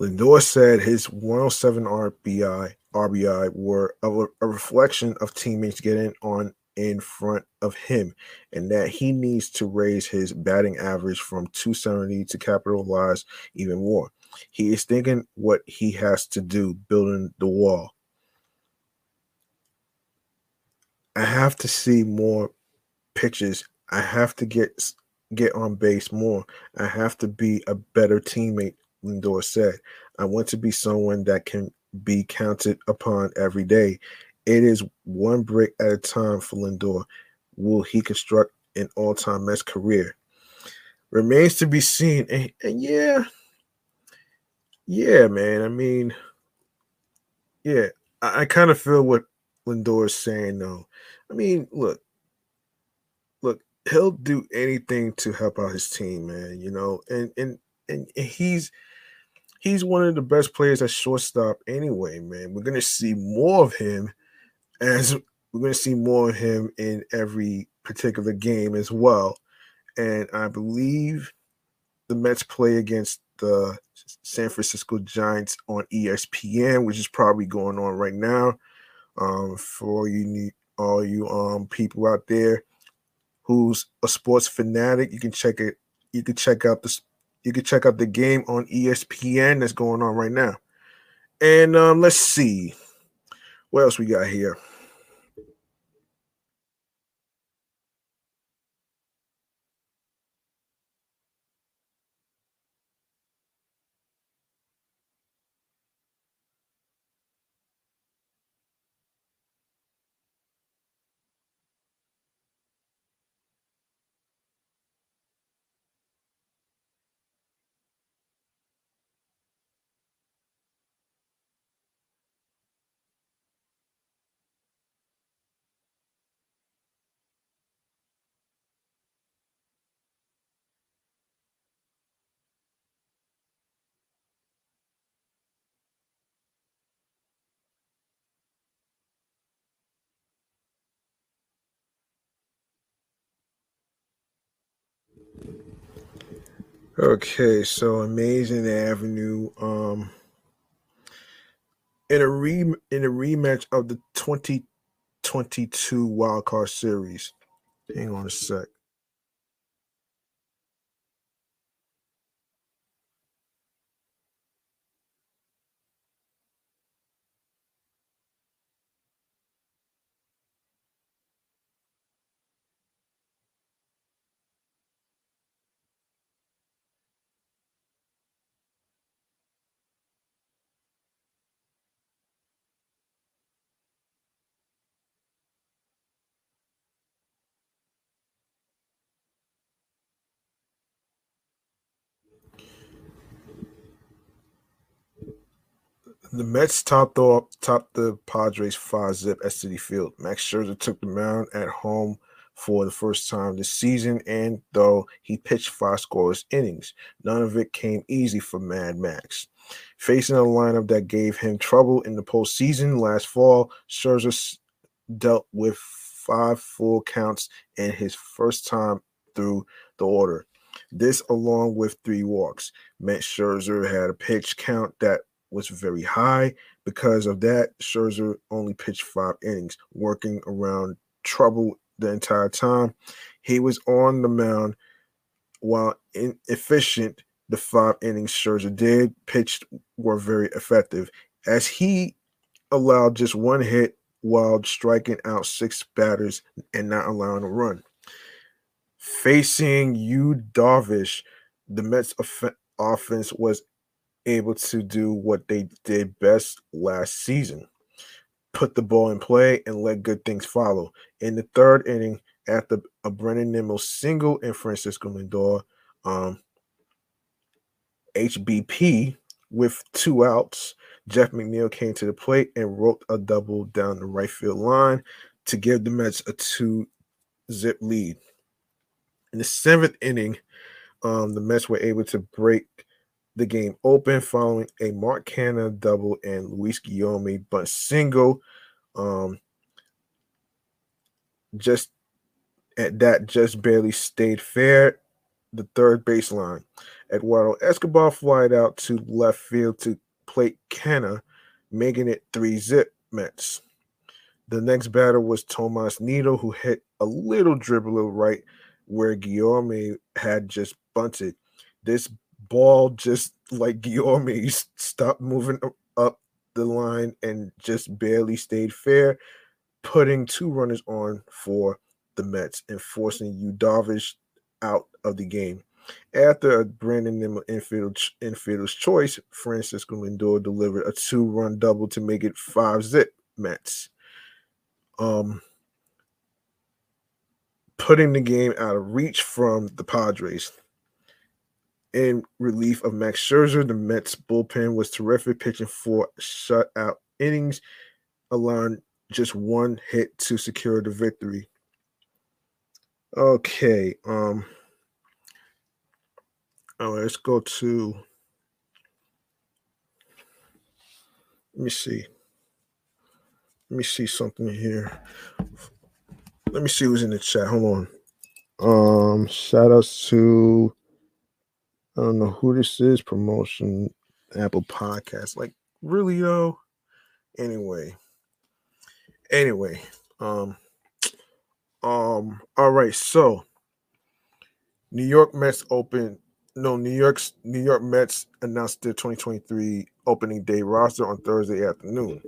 Lindor said his 107 RBI RBI were a, a reflection of teammates getting on in front of him, and that he needs to raise his batting average from 270 to capitalize even more. He is thinking what he has to do, building the wall. I have to see more pitches. I have to get get on base more. I have to be a better teammate Lindor said. I want to be someone that can be counted upon every day. It is one brick at a time for Lindor. Will he construct an all time Mets career? Remains to be seen. And, and, yeah, yeah, man. I mean, yeah, I, I kind of feel what Lindor is saying, though. I mean, look, look, he'll do anything to help out his team, man, you know, and, and, and he's, he's one of the best players at shortstop anyway, man. We're gonna see more of him as we're gonna see more of him in every particular game as well. And I believe the Mets play against the San Francisco Giants on ESPN, which is probably going on right now. Um, for you need all you um people out there who's a sports fanatic, you can check it. You can check out the you can check out the game on ESPN that's going on right now. And um, let's see what else we got here. Okay, so Amazing Avenue. Um, in a re in a rematch of the 2022 Wild Card Series. Hang on a sec. The Mets topped off topped the Padres five zip at Citi Field. Max Scherzer took the mound at home for the first time this season, and though he pitched five scoreless innings, none of it came easy for Mad Max. Facing a lineup that gave him trouble in the postseason last fall, Scherzer dealt with five full counts in his first time through the order. This, along with three walks, meant Scherzer had a pitch count that was very high. Because of that, Scherzer only pitched five innings, working around trouble the entire time. He was on the mound while inefficient, the five innings Scherzer did pitched were very effective, as he allowed just one hit while striking out six batters and not allowing a run. Facing Yu Darvish, the Mets off- offense was able to do what they did best last season put the ball in play and let good things follow. In the third inning, after a Brandon Nimmo single and Francisco Lindor, um, HBP with two outs, Jeff McNeil came to the plate and wrote a double down the right field line to give the Mets a two zip lead. In the seventh inning, um, the Mets were able to break the game open following a Mark Canha double and Luis Guillorme bunt single. Um, just at that just barely stayed fair. The third baseline. Eduardo Escobar flied out to left field to plate Canha, making it three zip Mets. The next batter was Tomas Nido, who hit a little dribbler right where Guillorme had just bunted. This ball just like Guillorme stopped moving up the line and just barely stayed fair, putting two runners on for the Mets and forcing Yu Darvish out of the game. After a Brandon Nimmo infield, infield's choice, Francisco Lindor delivered a two-run double to make it five zip Mets. Um, putting the game out of reach from the Padres. In relief of Max Scherzer, the Mets bullpen was terrific, pitching four shutout innings, allowing just one hit to secure the victory. Okay, um, all right, let's go to. Let me see. Let me see something here. Let me see who's in the chat. Hold on. Um, shout outs to I don't know who this is. Promotion Apple Podcast. Like, really though? Anyway. Anyway. Um um all right, so New York Mets open no New York's New York Mets announced their 2023 opening day roster on Thursday afternoon.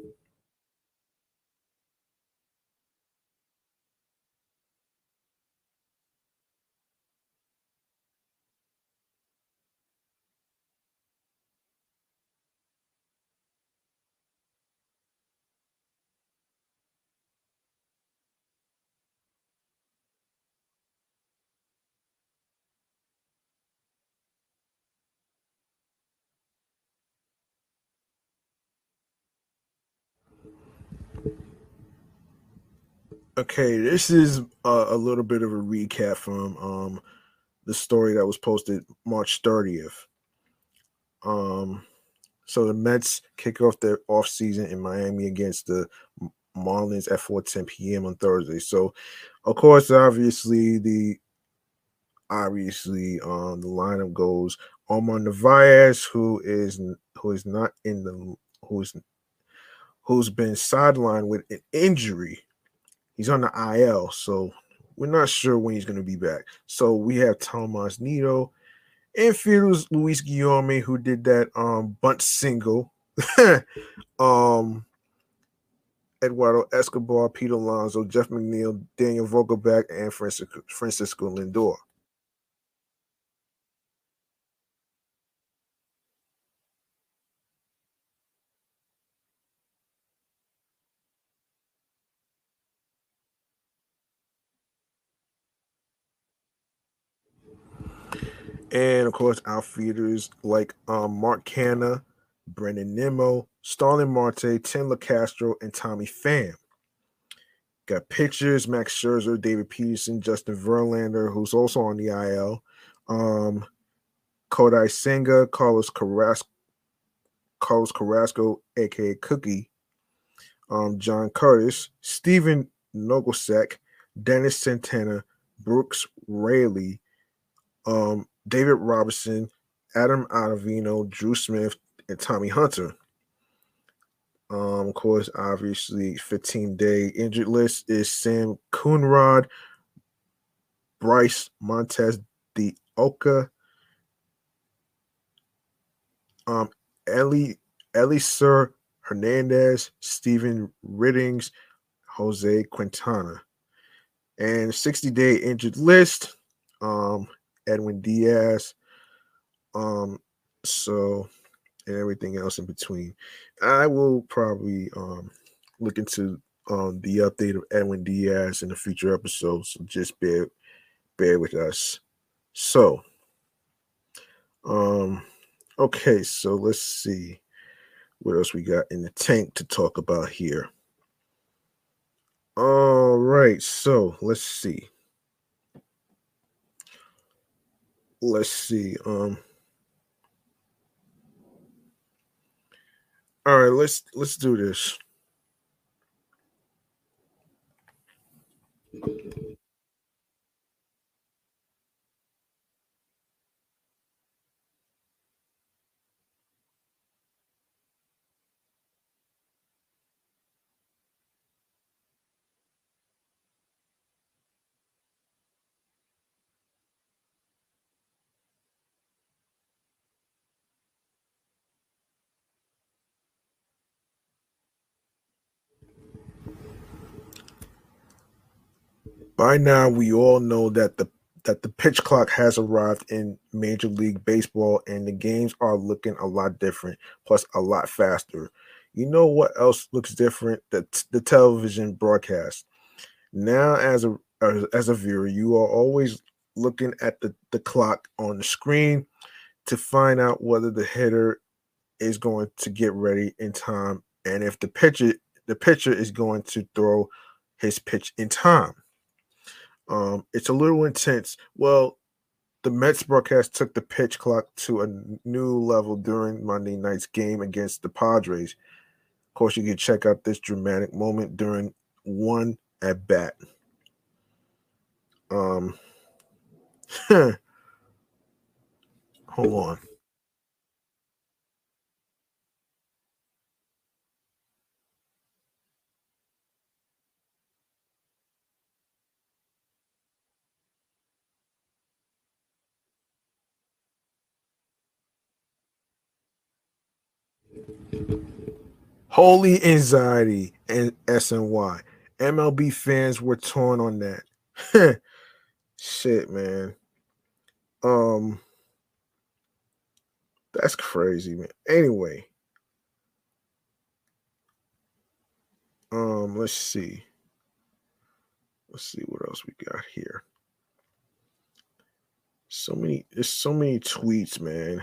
Okay, this is a, a, little bit of a recap from um, the story that was posted March 30th. Um, so the Mets kick off their off season in Miami against the Marlins at 4:10 p.m. on Thursday. So, of course, obviously the obviously um, the lineup goes Omar Narvaez, who is who is not in the who's who's been sidelined with an injury He's on the IL, so we're not sure when he's going to be back. So we have Tomas Nido. and Felix Luis Guillorme, who did that um bunt single. um Eduardo Escobar, Pete Alonso, Jeff McNeil, Daniel Vogelbach, and Francisco, Francisco Lindor. And of course outfielders like um, Mark Canha, Brandon Nimmo, Starling Marte, Tim Locastro, and Tommy Pham. Got pitchers: Max Scherzer, David Peterson, Justin Verlander, who's also on the IL, um, Kodai Senga, Carlos Carrasco, Carlos Carrasco, aka Cookie, um, John Curtiss, Stephen Nogosek, Dennis Santana, Brooks Raley, um, David Robertson, Adam Ottavino, Drew Smith, and Tommy Hunter. Um, of course, obviously, 15 day injured list is Sam Coonrod, Bryce Montes de Oca, um, Ellie Sir Hernandez, Stephen Ridings, Jose Quintana. And 60 day injured list, um, Edwin Diaz. Um, so and everything else in between. I will probably um look into um the update of Edwin Diaz in the future episodes. So just bear bear with us. So um okay, so let's see what else we got in the tank to talk about here. All right, so let's see. Let's see. Um All right, let's let's do this. By now, we all know that the that the pitch clock has arrived in Major League Baseball, and the games are looking a lot different, plus a lot faster. You know what else looks different? The the television broadcast. Now, as a as a viewer, you are always looking at the, the clock on the screen to find out whether the hitter is going to get ready in time and if the pitcher the pitcher is going to throw his pitch in time. Um, it's a little intense. Well, the Mets broadcast took the pitch clock to a new level during Monday night's game against the Padres. Of course, you can check out this dramatic moment during one at bat. Um, hold on. Holy anxiety and SNY. MLB fans were torn on that. Shit, man. Um that's crazy, man. Anyway. Um, let's see. Let's see what else we got here. So many, there's so many tweets, man.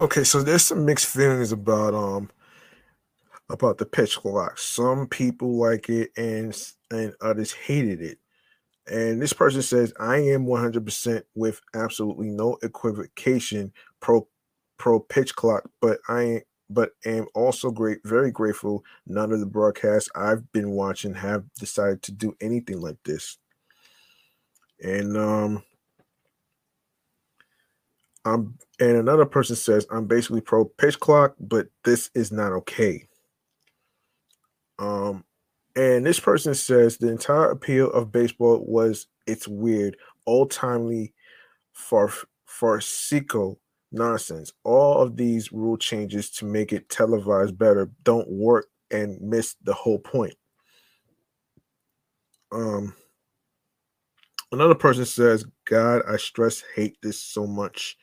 Okay, so there's some mixed feelings about um about the pitch clock. Some people like it and and others hated it. And this person says, I am 100% with absolutely no equivocation pro pro pitch clock, but I but am also great, very grateful none of the broadcasts I've been watching have decided to do anything like this. And um I'm and another person says I'm basically pro pitch clock, but this is not okay. Um and this person says the entire appeal of baseball was it's weird, old timely far farcical nonsense. All of these rule changes to make it televised better don't work and miss the whole point. Um another person says, God, I stress hate this so much.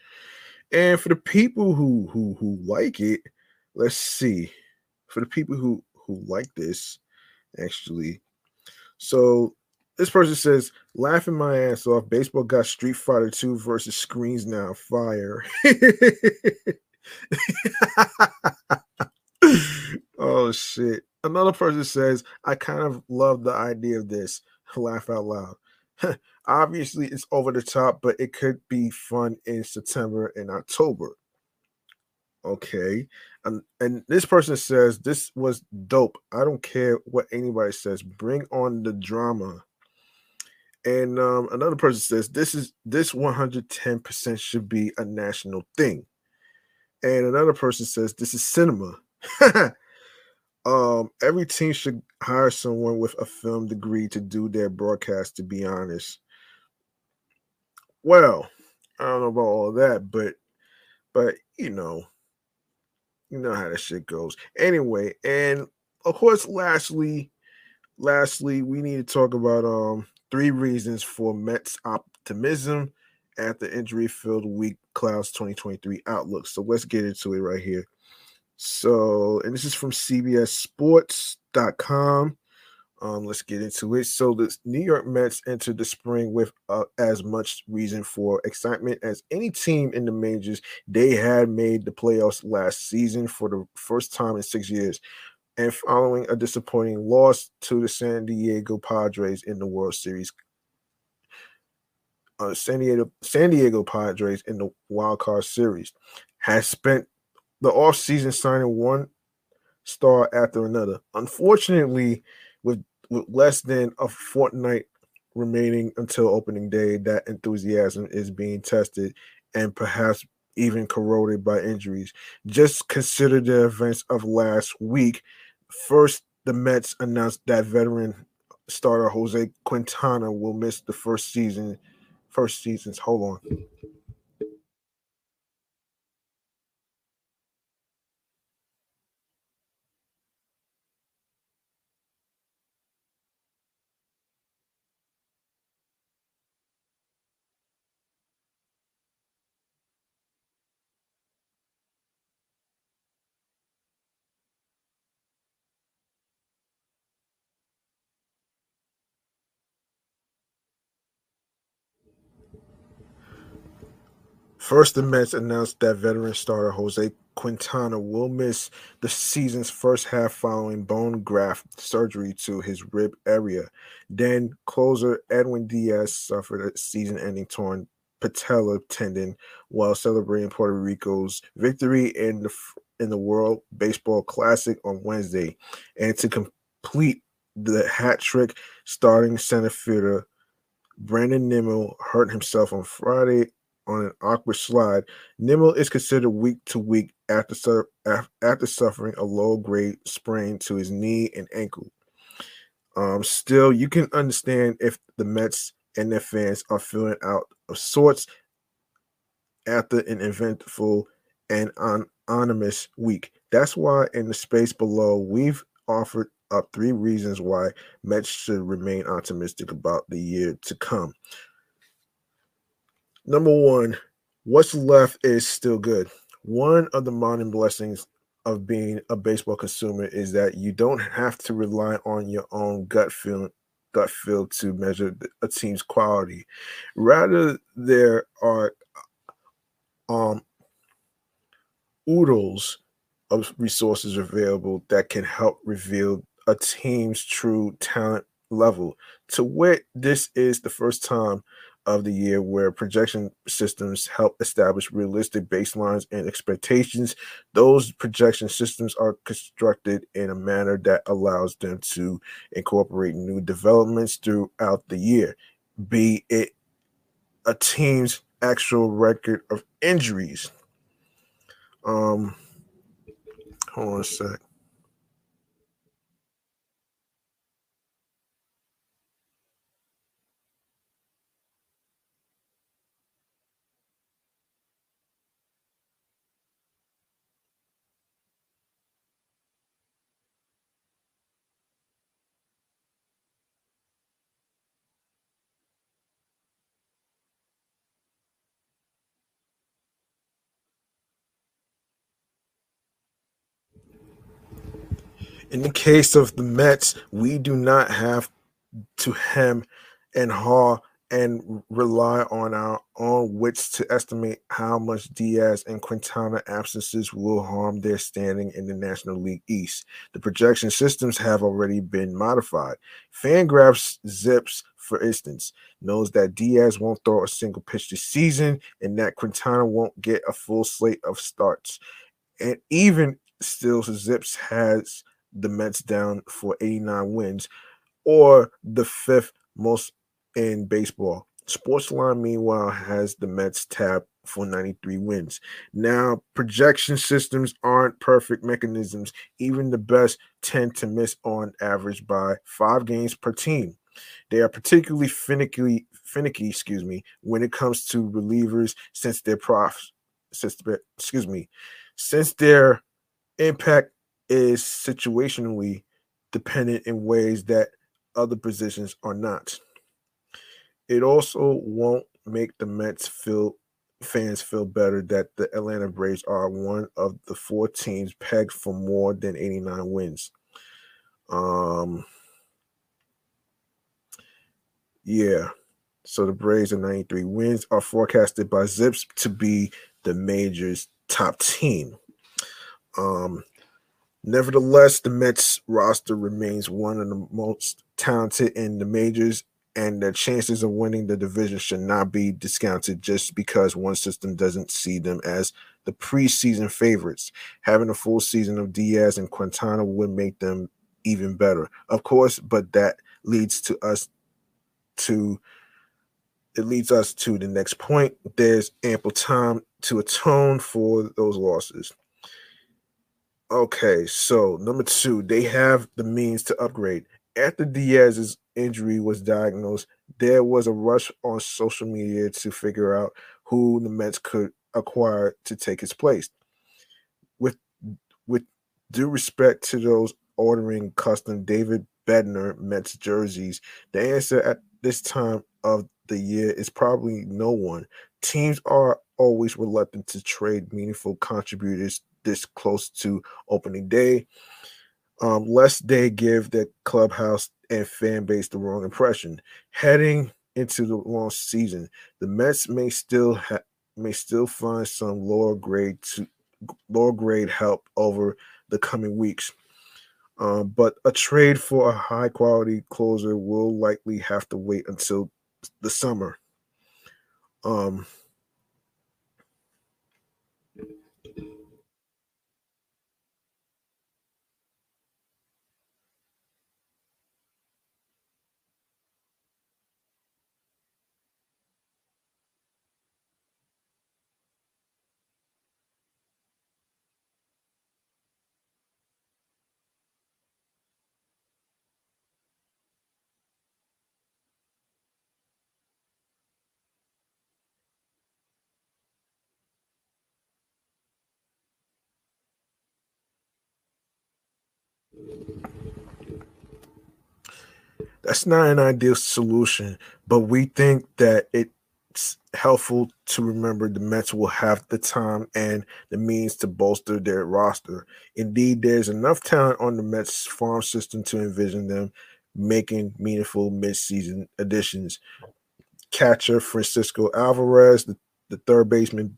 And for the people who who who like it, let's see. For the people who who like this, actually, so this person says, laughing my ass off. Baseball got Street Fighter 2 versus screens now. Fire. oh shit. Another person says, I kind of love the idea of this. Laugh out loud. Obviously, it's over the top, but it could be fun in September and October. Okay. And, and this person says this was dope. I don't care what anybody says. Bring on the drama. And um, another person says this is this 110% should be a national thing. And another person says this is cinema. um, every team should hire someone with a film degree to do their broadcast, to be honest. Well, I don't know about all that, but but you know, you know how that shit goes. Anyway, and of course, lastly, lastly, we need to talk about um three reasons for Mets optimism at the injury filled week clouds 2023 outlook. So let's get into it right here. So, and this is from CBSSports.com. Um, let's get into it. So, the New York Mets entered the spring with uh, as much reason for excitement as any team in the majors. They had made the playoffs last season for the first time in six years, and following a disappointing loss to the San Diego Padres in the World Series. Uh, San Diego San Diego Padres in the wild card series has spent the offseason signing one star after another. Unfortunately, with with less than a fortnight remaining until opening day, that enthusiasm is being tested and perhaps even corroded by injuries. Just consider the events of last week. First, the Mets announced that veteran starter Jose Quintana will miss the first season. First seasons. Hold on. First, the Mets announced that veteran starter Jose Quintana will miss the season's first half following bone graft surgery to his rib area. Then, closer Edwin Diaz suffered a season ending torn patella tendon while celebrating Puerto Rico's victory in the in the World Baseball Classic on Wednesday. And to complete the hat trick, starting center fielder Brandon Nimmo hurt himself on Friday on an awkward slide. Nimmo is considered week to week after after suffering a low grade sprain to his knee and ankle. Um, still, you can understand if the Mets and their fans are feeling out of sorts after an eventful and anonymous week. That's why in the space below we've offered up three reasons why Mets should remain optimistic about the year to come number one, what's left is still good. One of the modern blessings of being a baseball consumer is that you don't have to rely on your own gut feeling gut feel to measure a team's quality. Rather, there are um oodles of resources available that can help reveal a team's true talent level. To wit, this is the first time of the year where projection systems help establish realistic baselines and expectations. Those projection systems are constructed in a manner that allows them to incorporate new developments throughout the year, be it a team's actual record of injuries. Um, hold on a sec. In the case of the Mets, we do not have to hem and haw and rely on our own wits to estimate how much Diaz and Quintana absences will harm their standing in the National League East. The projection systems have already been modified. Fangraphs ZiPS for instance, knows that Diaz won't throw a single pitch this season and that Quintana won't get a full slate of starts. And even still, Zips has the Mets down for 89 wins, or the fifth most in baseball. Sportsline, meanwhile, has the Mets tapped for 93 wins. Now, projection systems aren't perfect mechanisms. Even the best tend to miss on average by five games per team. They are particularly finicky, finicky, excuse me, when it comes to relievers since their profs, since excuse me, since their impact is situationally dependent in ways that other positions are not. It also won't make the Mets feel fans feel better that the Atlanta Braves are one of the four teams pegged for more than 89 wins. Um yeah. So the Braves and 93 wins are forecasted by Zips to be the major's top team. Um nevertheless, the Mets roster remains one of the most talented in the majors and the chances of winning the division should not be discounted just because one system doesn't see them as the preseason favorites. Having a full season of Diaz and Quintana would make them even better, of course, but that leads to us to it leads us to the next point. There's ample time to atone for those losses. Okay, so number two, they have the means to upgrade. After Diaz's injury was diagnosed, there was a rush on social media to figure out who the Mets could acquire to take his place. With with due respect to those ordering custom David Bednar Mets jerseys, the answer at this time of the year is probably no one. Teams are always reluctant to trade meaningful contributors this close to opening day um, lest they give the clubhouse and fan base the wrong impression. Heading into the long season, the Mets may still ha- may still find some lower grade to lower grade help over the coming weeks. Um, but a trade for a high quality closer will likely have to wait until the summer. Um, That's not an ideal solution, but we think that it's helpful to remember the Mets will have the time and the means to bolster their roster. Indeed, there's enough talent on the Mets farm system to envision them making meaningful midseason additions. Catcher Francisco Alvarez, the, the third baseman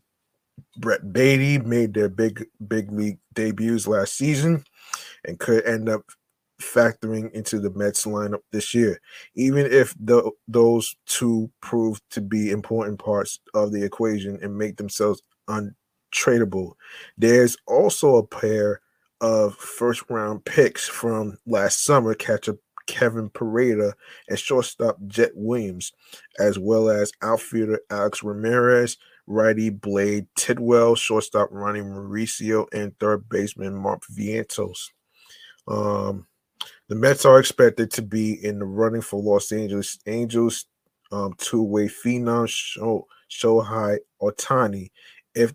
Brett Baty made their big big league debuts last season and could end up factoring into the Mets lineup this year, even if the, those two prove to be important parts of the equation and make themselves untradeable. There's also a pair of first round picks from last summer, catcher Kevin Parada and shortstop Jett Williams, as well as outfielder Alex Ramirez, righty Blade Tidwell, shortstop Ronny Mauricio, and third baseman Mark Vientos. Um, the Mets are expected to be in the running for Los Angeles Angels um, two-way phenom Shohei Ohtani if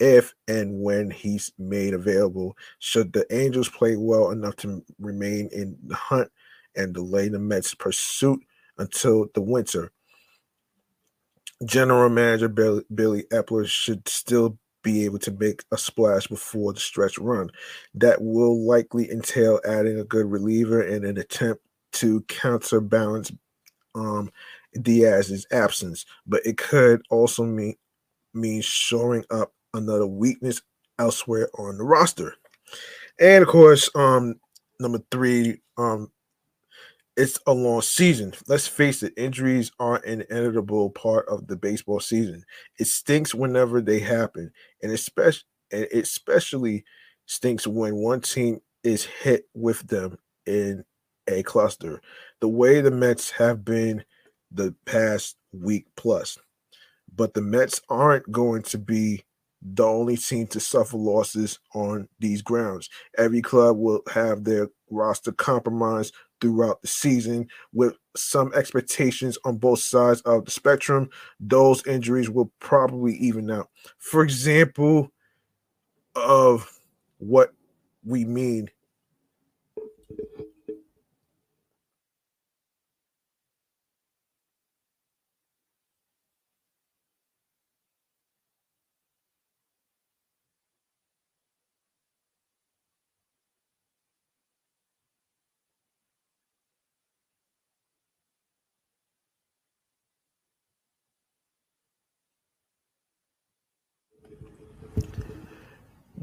if and when he's made available. Should the Angels play well enough to remain in the hunt and delay the Mets' pursuit until the winter, General Manager Billy, Billy Eppler should still be able to make a splash before the stretch run. That will likely entail adding a good reliever in an attempt to counterbalance um, Diaz's absence, but it could also mean mean shoring up another weakness elsewhere on the roster. And of course, um, number three, um, it's a long season. Let's face it, injuries are an inevitable part of the baseball season. It stinks whenever they happen, and especially it especially stinks when one team is hit with them in a cluster. The way the Mets have been the past week plus. But the Mets aren't going to be the only team to suffer losses on these grounds. Every club will have their roster compromised throughout the season with some expectations on both sides of the spectrum. Those injuries will probably even out. For example, of what we mean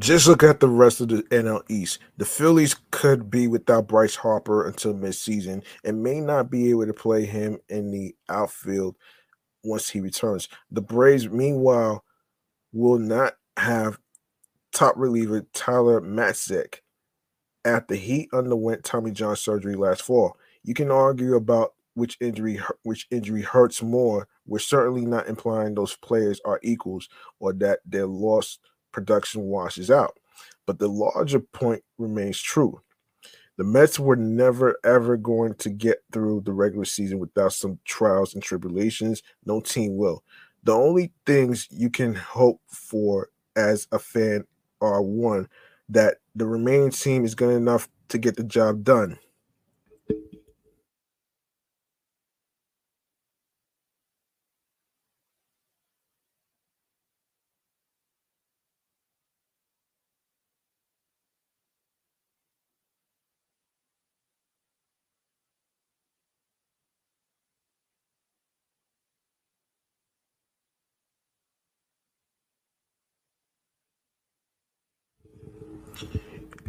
Just look at the rest of the NL East. The Phillies could be without Bryce Harper until midseason and may not be able to play him in the outfield once he returns. The Braves, meanwhile, will not have top reliever Tyler Matzek after he underwent Tommy John surgery last fall. You can argue about which injury which injury hurts more. We're certainly not implying those players are equals or that their lost – production washes out. But the larger point remains true. The Mets were never ever going to get through the regular season without some trials and tribulations. No team will. The only things you can hope for as a fan are one, that the remaining team is good enough to get the job done.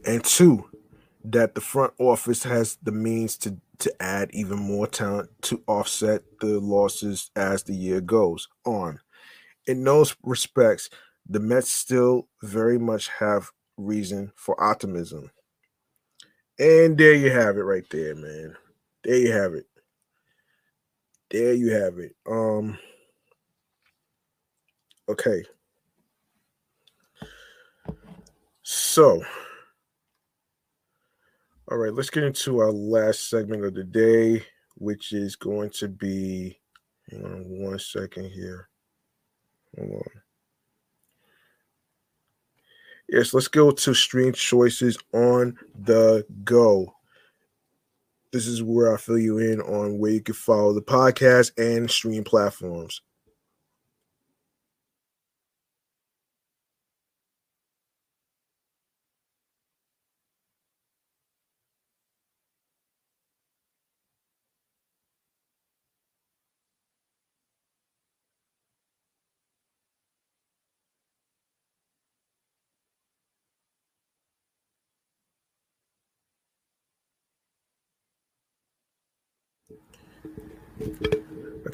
And two, that the front office has the means to to add even more talent to offset the losses as the year goes on. In those respects, the Mets still very much have reason for optimism. And there you have it right there, man. There you have it. There you have it. Um okay. So, all right, let's get into our last segment of the day, which is going to be. Hang on one second here. Hold on. Yes, let's go to stream choices on the go. This is where I fill you in on where you can follow the podcast and stream platforms.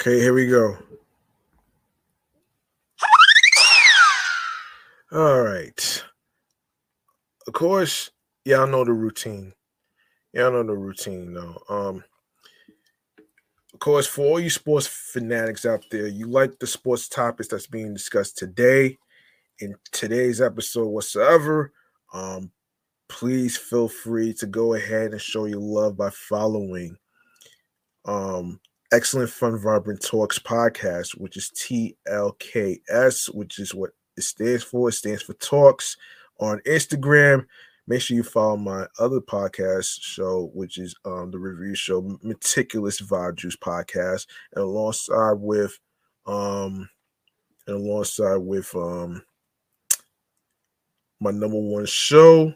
Okay, here we go. All right. Of course, y'all know the routine. Y'all know the routine, though. Um, of course, for all you sports fanatics out there, you like the sports topics that's being discussed today in today's episode whatsoever. Um, please feel free to go ahead and show your love by following um Excellent Fun Vibrant Talks podcast, which is TLKS, which is what it stands for. It stands for Talks on Instagram. Make sure you follow my other podcast show, which is um, the review show, Meticulous Vibe Juice podcast, and alongside with um and alongside with um my number one show,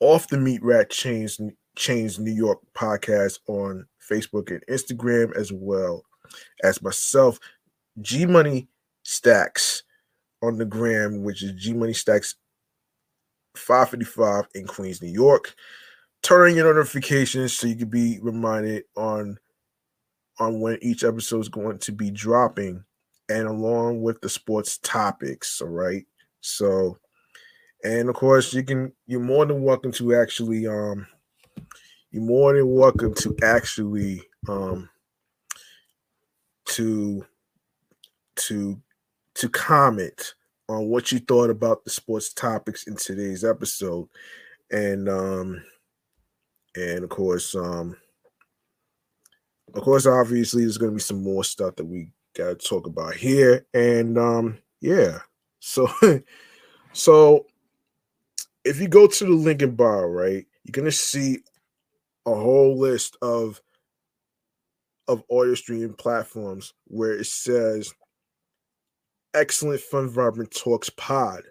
Off the Meat Rat Chains Chains New York podcast on Facebook and Instagram, as well as myself, G Money Stacks on the gram, which is G Money Stacks 555 in Queens, New York. turn on your notifications so you can be reminded on on when each episode is going to be dropping and along with the sports topics all right so and of course you can you're more than welcome to actually um you're more than welcome to actually um to to to comment on what you thought about the sports topics in today's episode. And um and of course um of course obviously there's going to be some more stuff that we got to talk about here. And um yeah. So so if you go to the link in bio right you're to see a whole list of of audio streaming platforms where it says excellent fun vibrant talks pod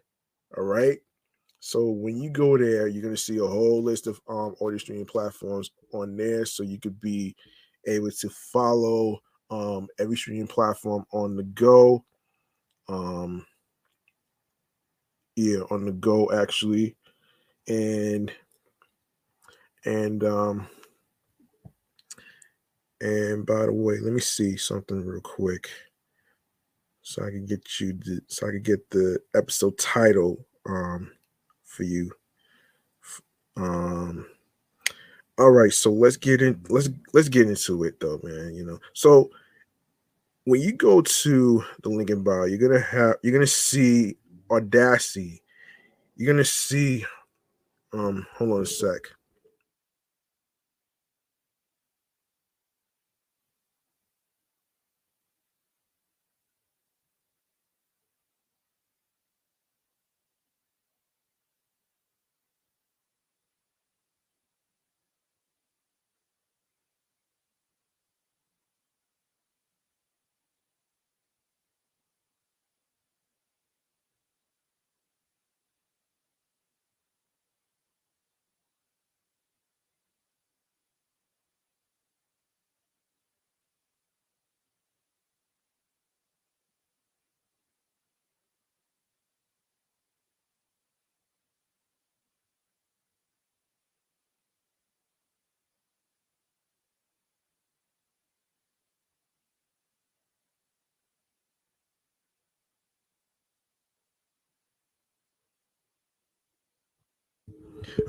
all right so when you go there you're going to see a whole list of um audio streaming platforms on there so you could be able to follow um every streaming platform on the go um yeah on the go actually and and um and by the way, let me see something real quick, so I can get you the, so I can get the episode title um for you. Um. All right, so let's get in. Let's let's get into it though, man. You know, so when you go to the link in bio, you're gonna have you're gonna see Audacity. You're gonna see. Um, hold on a sec.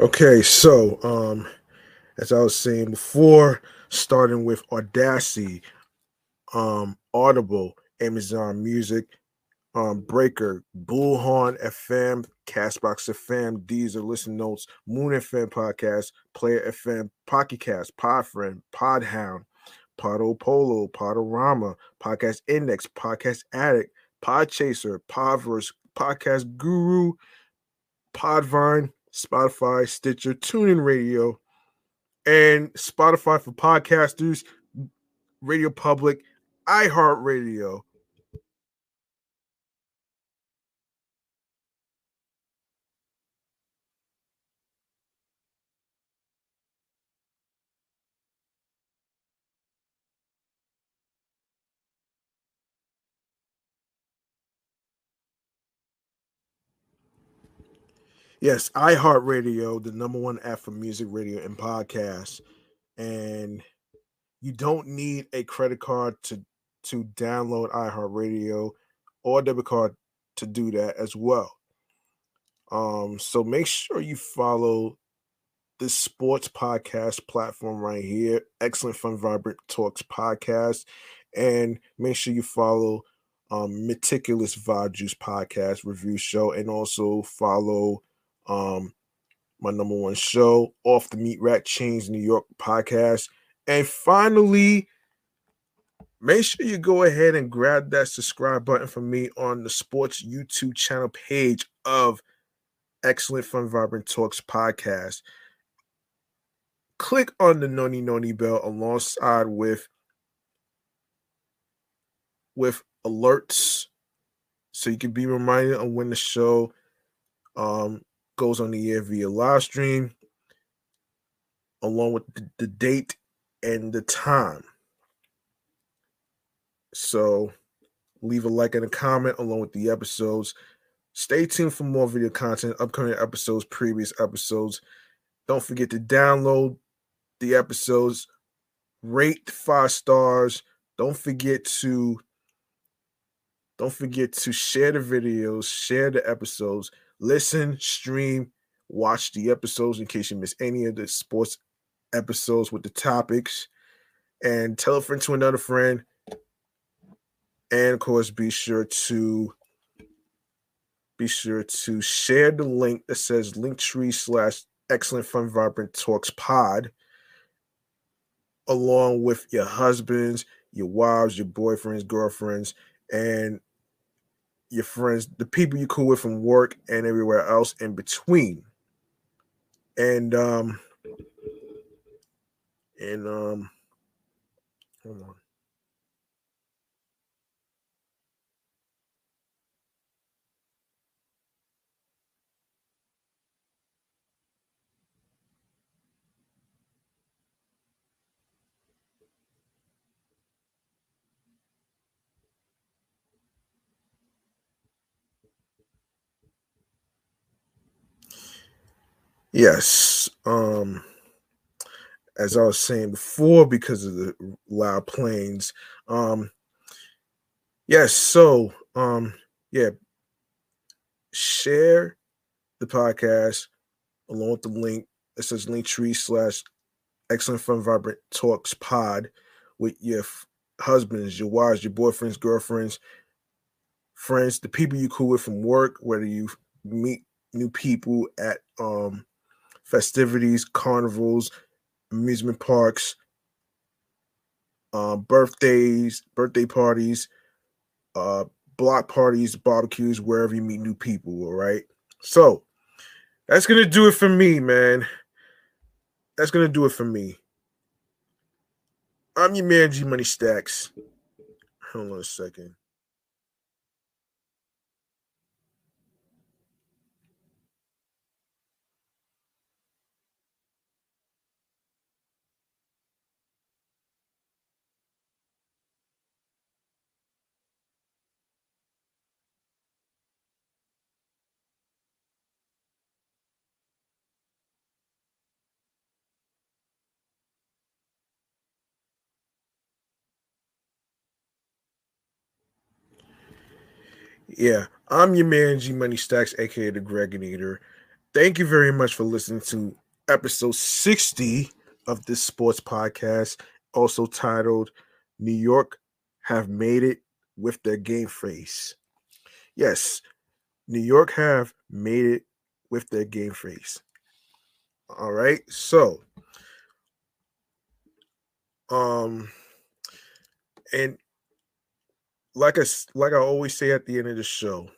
Okay, so um, as I was saying before, starting with Audacity, um, Audible, Amazon Music, um, Breaker, Bullhorn FM, Castbox FM, Deezer, Listen Notes, Moon FM Podcast, Player FM, Pocket Cast, Podfriend, Podhound, Podopolo, Podorama, Podcast Index, Podcast Addict, Podchaser, Podverse, Podcast Guru, Podvine, Spotify, Stitcher, TuneIn Radio, and Spotify for podcasters, Radio Public, iHeartRadio. Yes, iHeartRadio, the number one app for music, radio, and podcasts. And you don't need a credit card to to download iHeartRadio or debit card to do that as well. Um, so make sure you follow this sports podcast platform right here, Excellent Fun Vibrant Talks podcast, and make sure you follow um, Meticulous Vibe Juice podcast review show, and also follow um, my number one show, Off the Meat Rack Chains New York podcast. And finally, make sure you go ahead and grab that subscribe button for me on the sports YouTube channel page of Excellent Fun Vibrant Talks podcast. Click on the Noni Noni bell alongside with with alerts so you can be reminded of when the show um goes on the air via live stream, along with the, the date and the time. So leave a like and a comment along with the episodes. Stay tuned for more video content, upcoming episodes, previous episodes. Don't forget to download the episodes, rate five stars. Don't forget to don't forget to share the videos, share the episodes, listen, stream, watch the episodes in case you miss any of the sports episodes with the topics, and tell a friend to another friend. And of course, be sure to be sure to share the link that says linktree slash excellent fun vibrant talks pod along with your husbands your wives your boyfriends girlfriends and your friends the people you cool with from work and everywhere else in between. And um and um hold on Yes. Um as I was saying before, because of the loud planes. Um yes, so um yeah. Share the podcast along with the link. It says linktree slash excellent fun vibrant talks pod with your f- husbands, your wives, your boyfriends, girlfriends, friends, the people you cool with from work, whether you meet new people at um festivities, carnivals, amusement parks, uh, birthdays, birthday parties, uh, block parties, barbecues, wherever you meet new people. All right. So that's gonna do it for me, man. That's gonna do it for me. I'm your man, G Money Stacks. Hold on a second. Yeah, I'm your man, G Money Stacks, aka the Gregonator. Thank you very much for listening to episode 60 of this sports podcast, also titled New York Have Made It with Their Game Face. Yes, New York have made it with their game face. All right, so um and like I like I always say at the end of the show,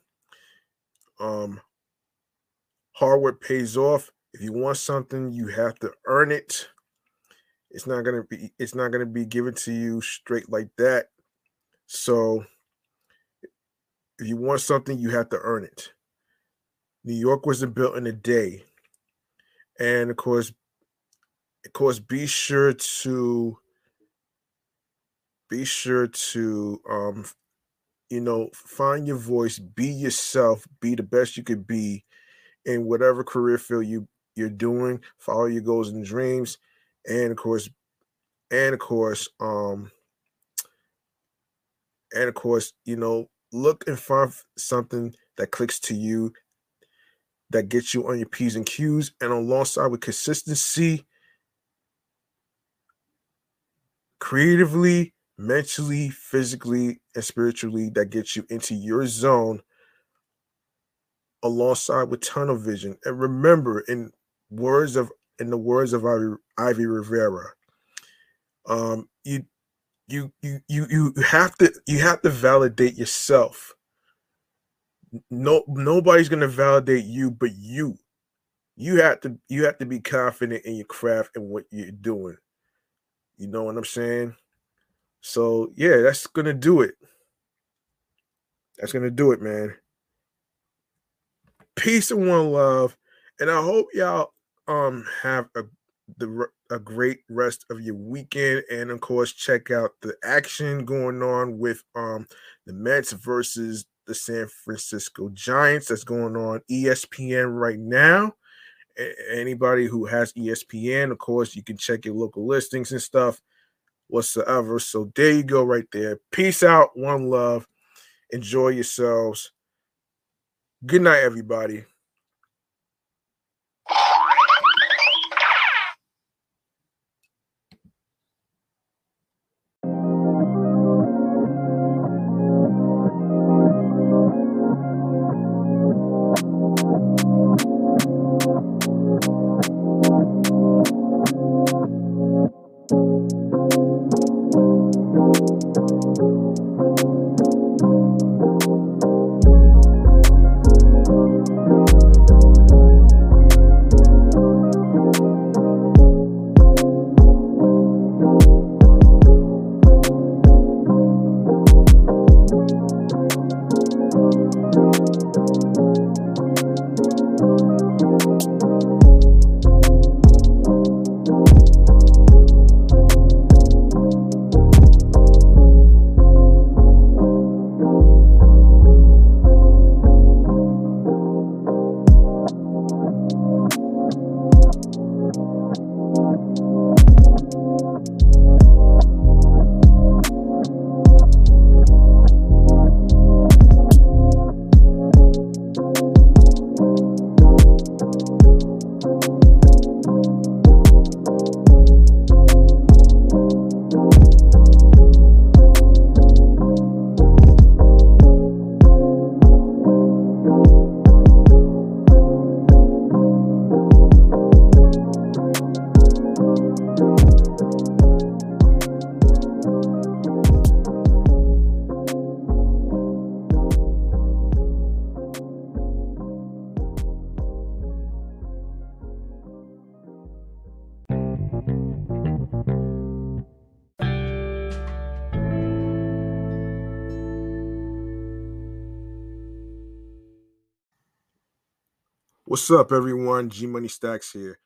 um, hard work pays off. If you want something, you have to earn it. It's not gonna be it's not gonna be given to you straight like that. So if you want something, you have to earn it. New York wasn't built in a day. And of course, of course, be sure to be sure to um you know find your voice be yourself be the best you could be in whatever career field you you're doing follow your goals and dreams and of course and of course um and of course you know look and find something that clicks to you that gets you on your p's and q's and alongside with consistency creatively mentally physically and spiritually that gets you into your zone alongside with tunnel vision. And remember in words of in the words of ivy, ivy rivera um you you you you you have to you have to validate yourself. No nobody's to validate you but you. You have to you have to be confident in your craft and what you're doing. You know what i'm saying so yeah that's to do it. That's to do it man. Peace and one love and i hope y'all um have a the a great rest of your weekend and of course check out the action going on with um the Mets versus the San Francisco Giants that's going on ESPN right now. A- anybody who has ESPN, of course, you can check your local listings and stuff whatsoever. So there you go, right there. Peace out, one love. Enjoy yourselves. Good night, everybody. What's up, everyone? G Money Stacks here,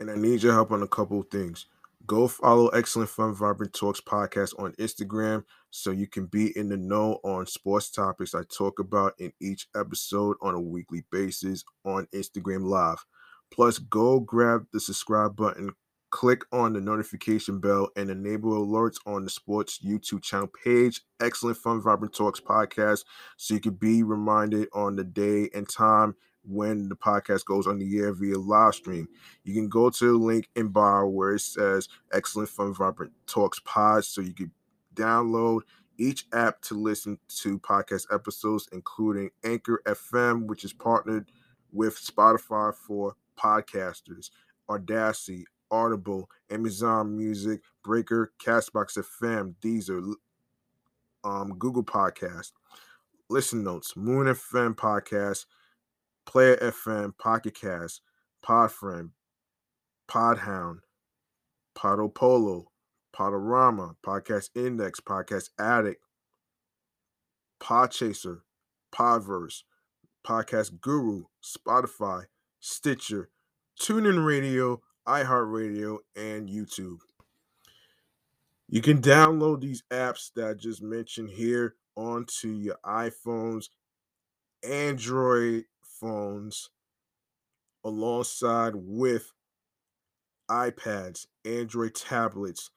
and I need your help on a couple of things. Go follow Excellent Fun Vibrant Talks podcast on Instagram so you can be in the know on sports topics I talk about in each episode on a weekly basis on Instagram Live. Plus, go grab the subscribe button, click on the notification bell, and enable alerts on the sports YouTube channel page, Excellent Fun Vibrant Talks podcast, so you can be reminded on the day and time when the podcast goes on the air via live stream. You can go to the link in bio where it says Excellent Fun Vibrant Talks Pod so you can download each app to listen to podcast episodes, including Anchor FM, which is partnered with Spotify for podcasters, Audacity, Audible, Amazon Music, Breaker, Castbox FM, Deezer, um, Google Podcast, Listen Notes, Moon FM Podcast, Player FM, Pocket Cast, Podfriend, Podhound, Podopolo, Podorama, Podcast Index, Podcast Addict, Podchaser, Podverse, Podcast Guru, Spotify, Stitcher, TuneIn Radio, iHeartRadio, and YouTube. You can download these apps that I just mentioned here onto your iPhones, Android phones, alongside with iPads, Android tablets,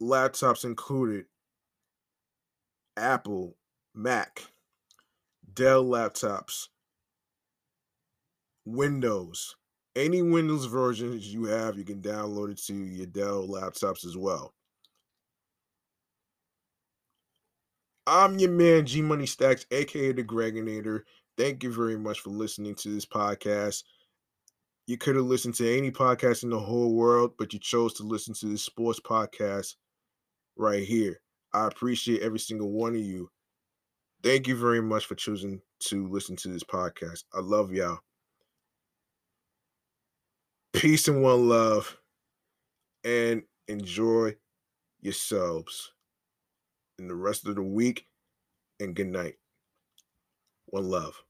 laptops included, Apple, Mac, Dell laptops, Windows. Any Windows versions you have, you can download it to your Dell laptops as well. I'm your man, G Money Stacks, aka the Greginator. Thank you very much for listening to this podcast. You could have listened to any podcast in the whole world, but you chose to listen to this sports podcast right here. I appreciate every single one of you. Thank you very much for choosing to listen to this podcast. I love y'all. Peace and one love, and enjoy yourselves in the rest of the week. And good night. One love.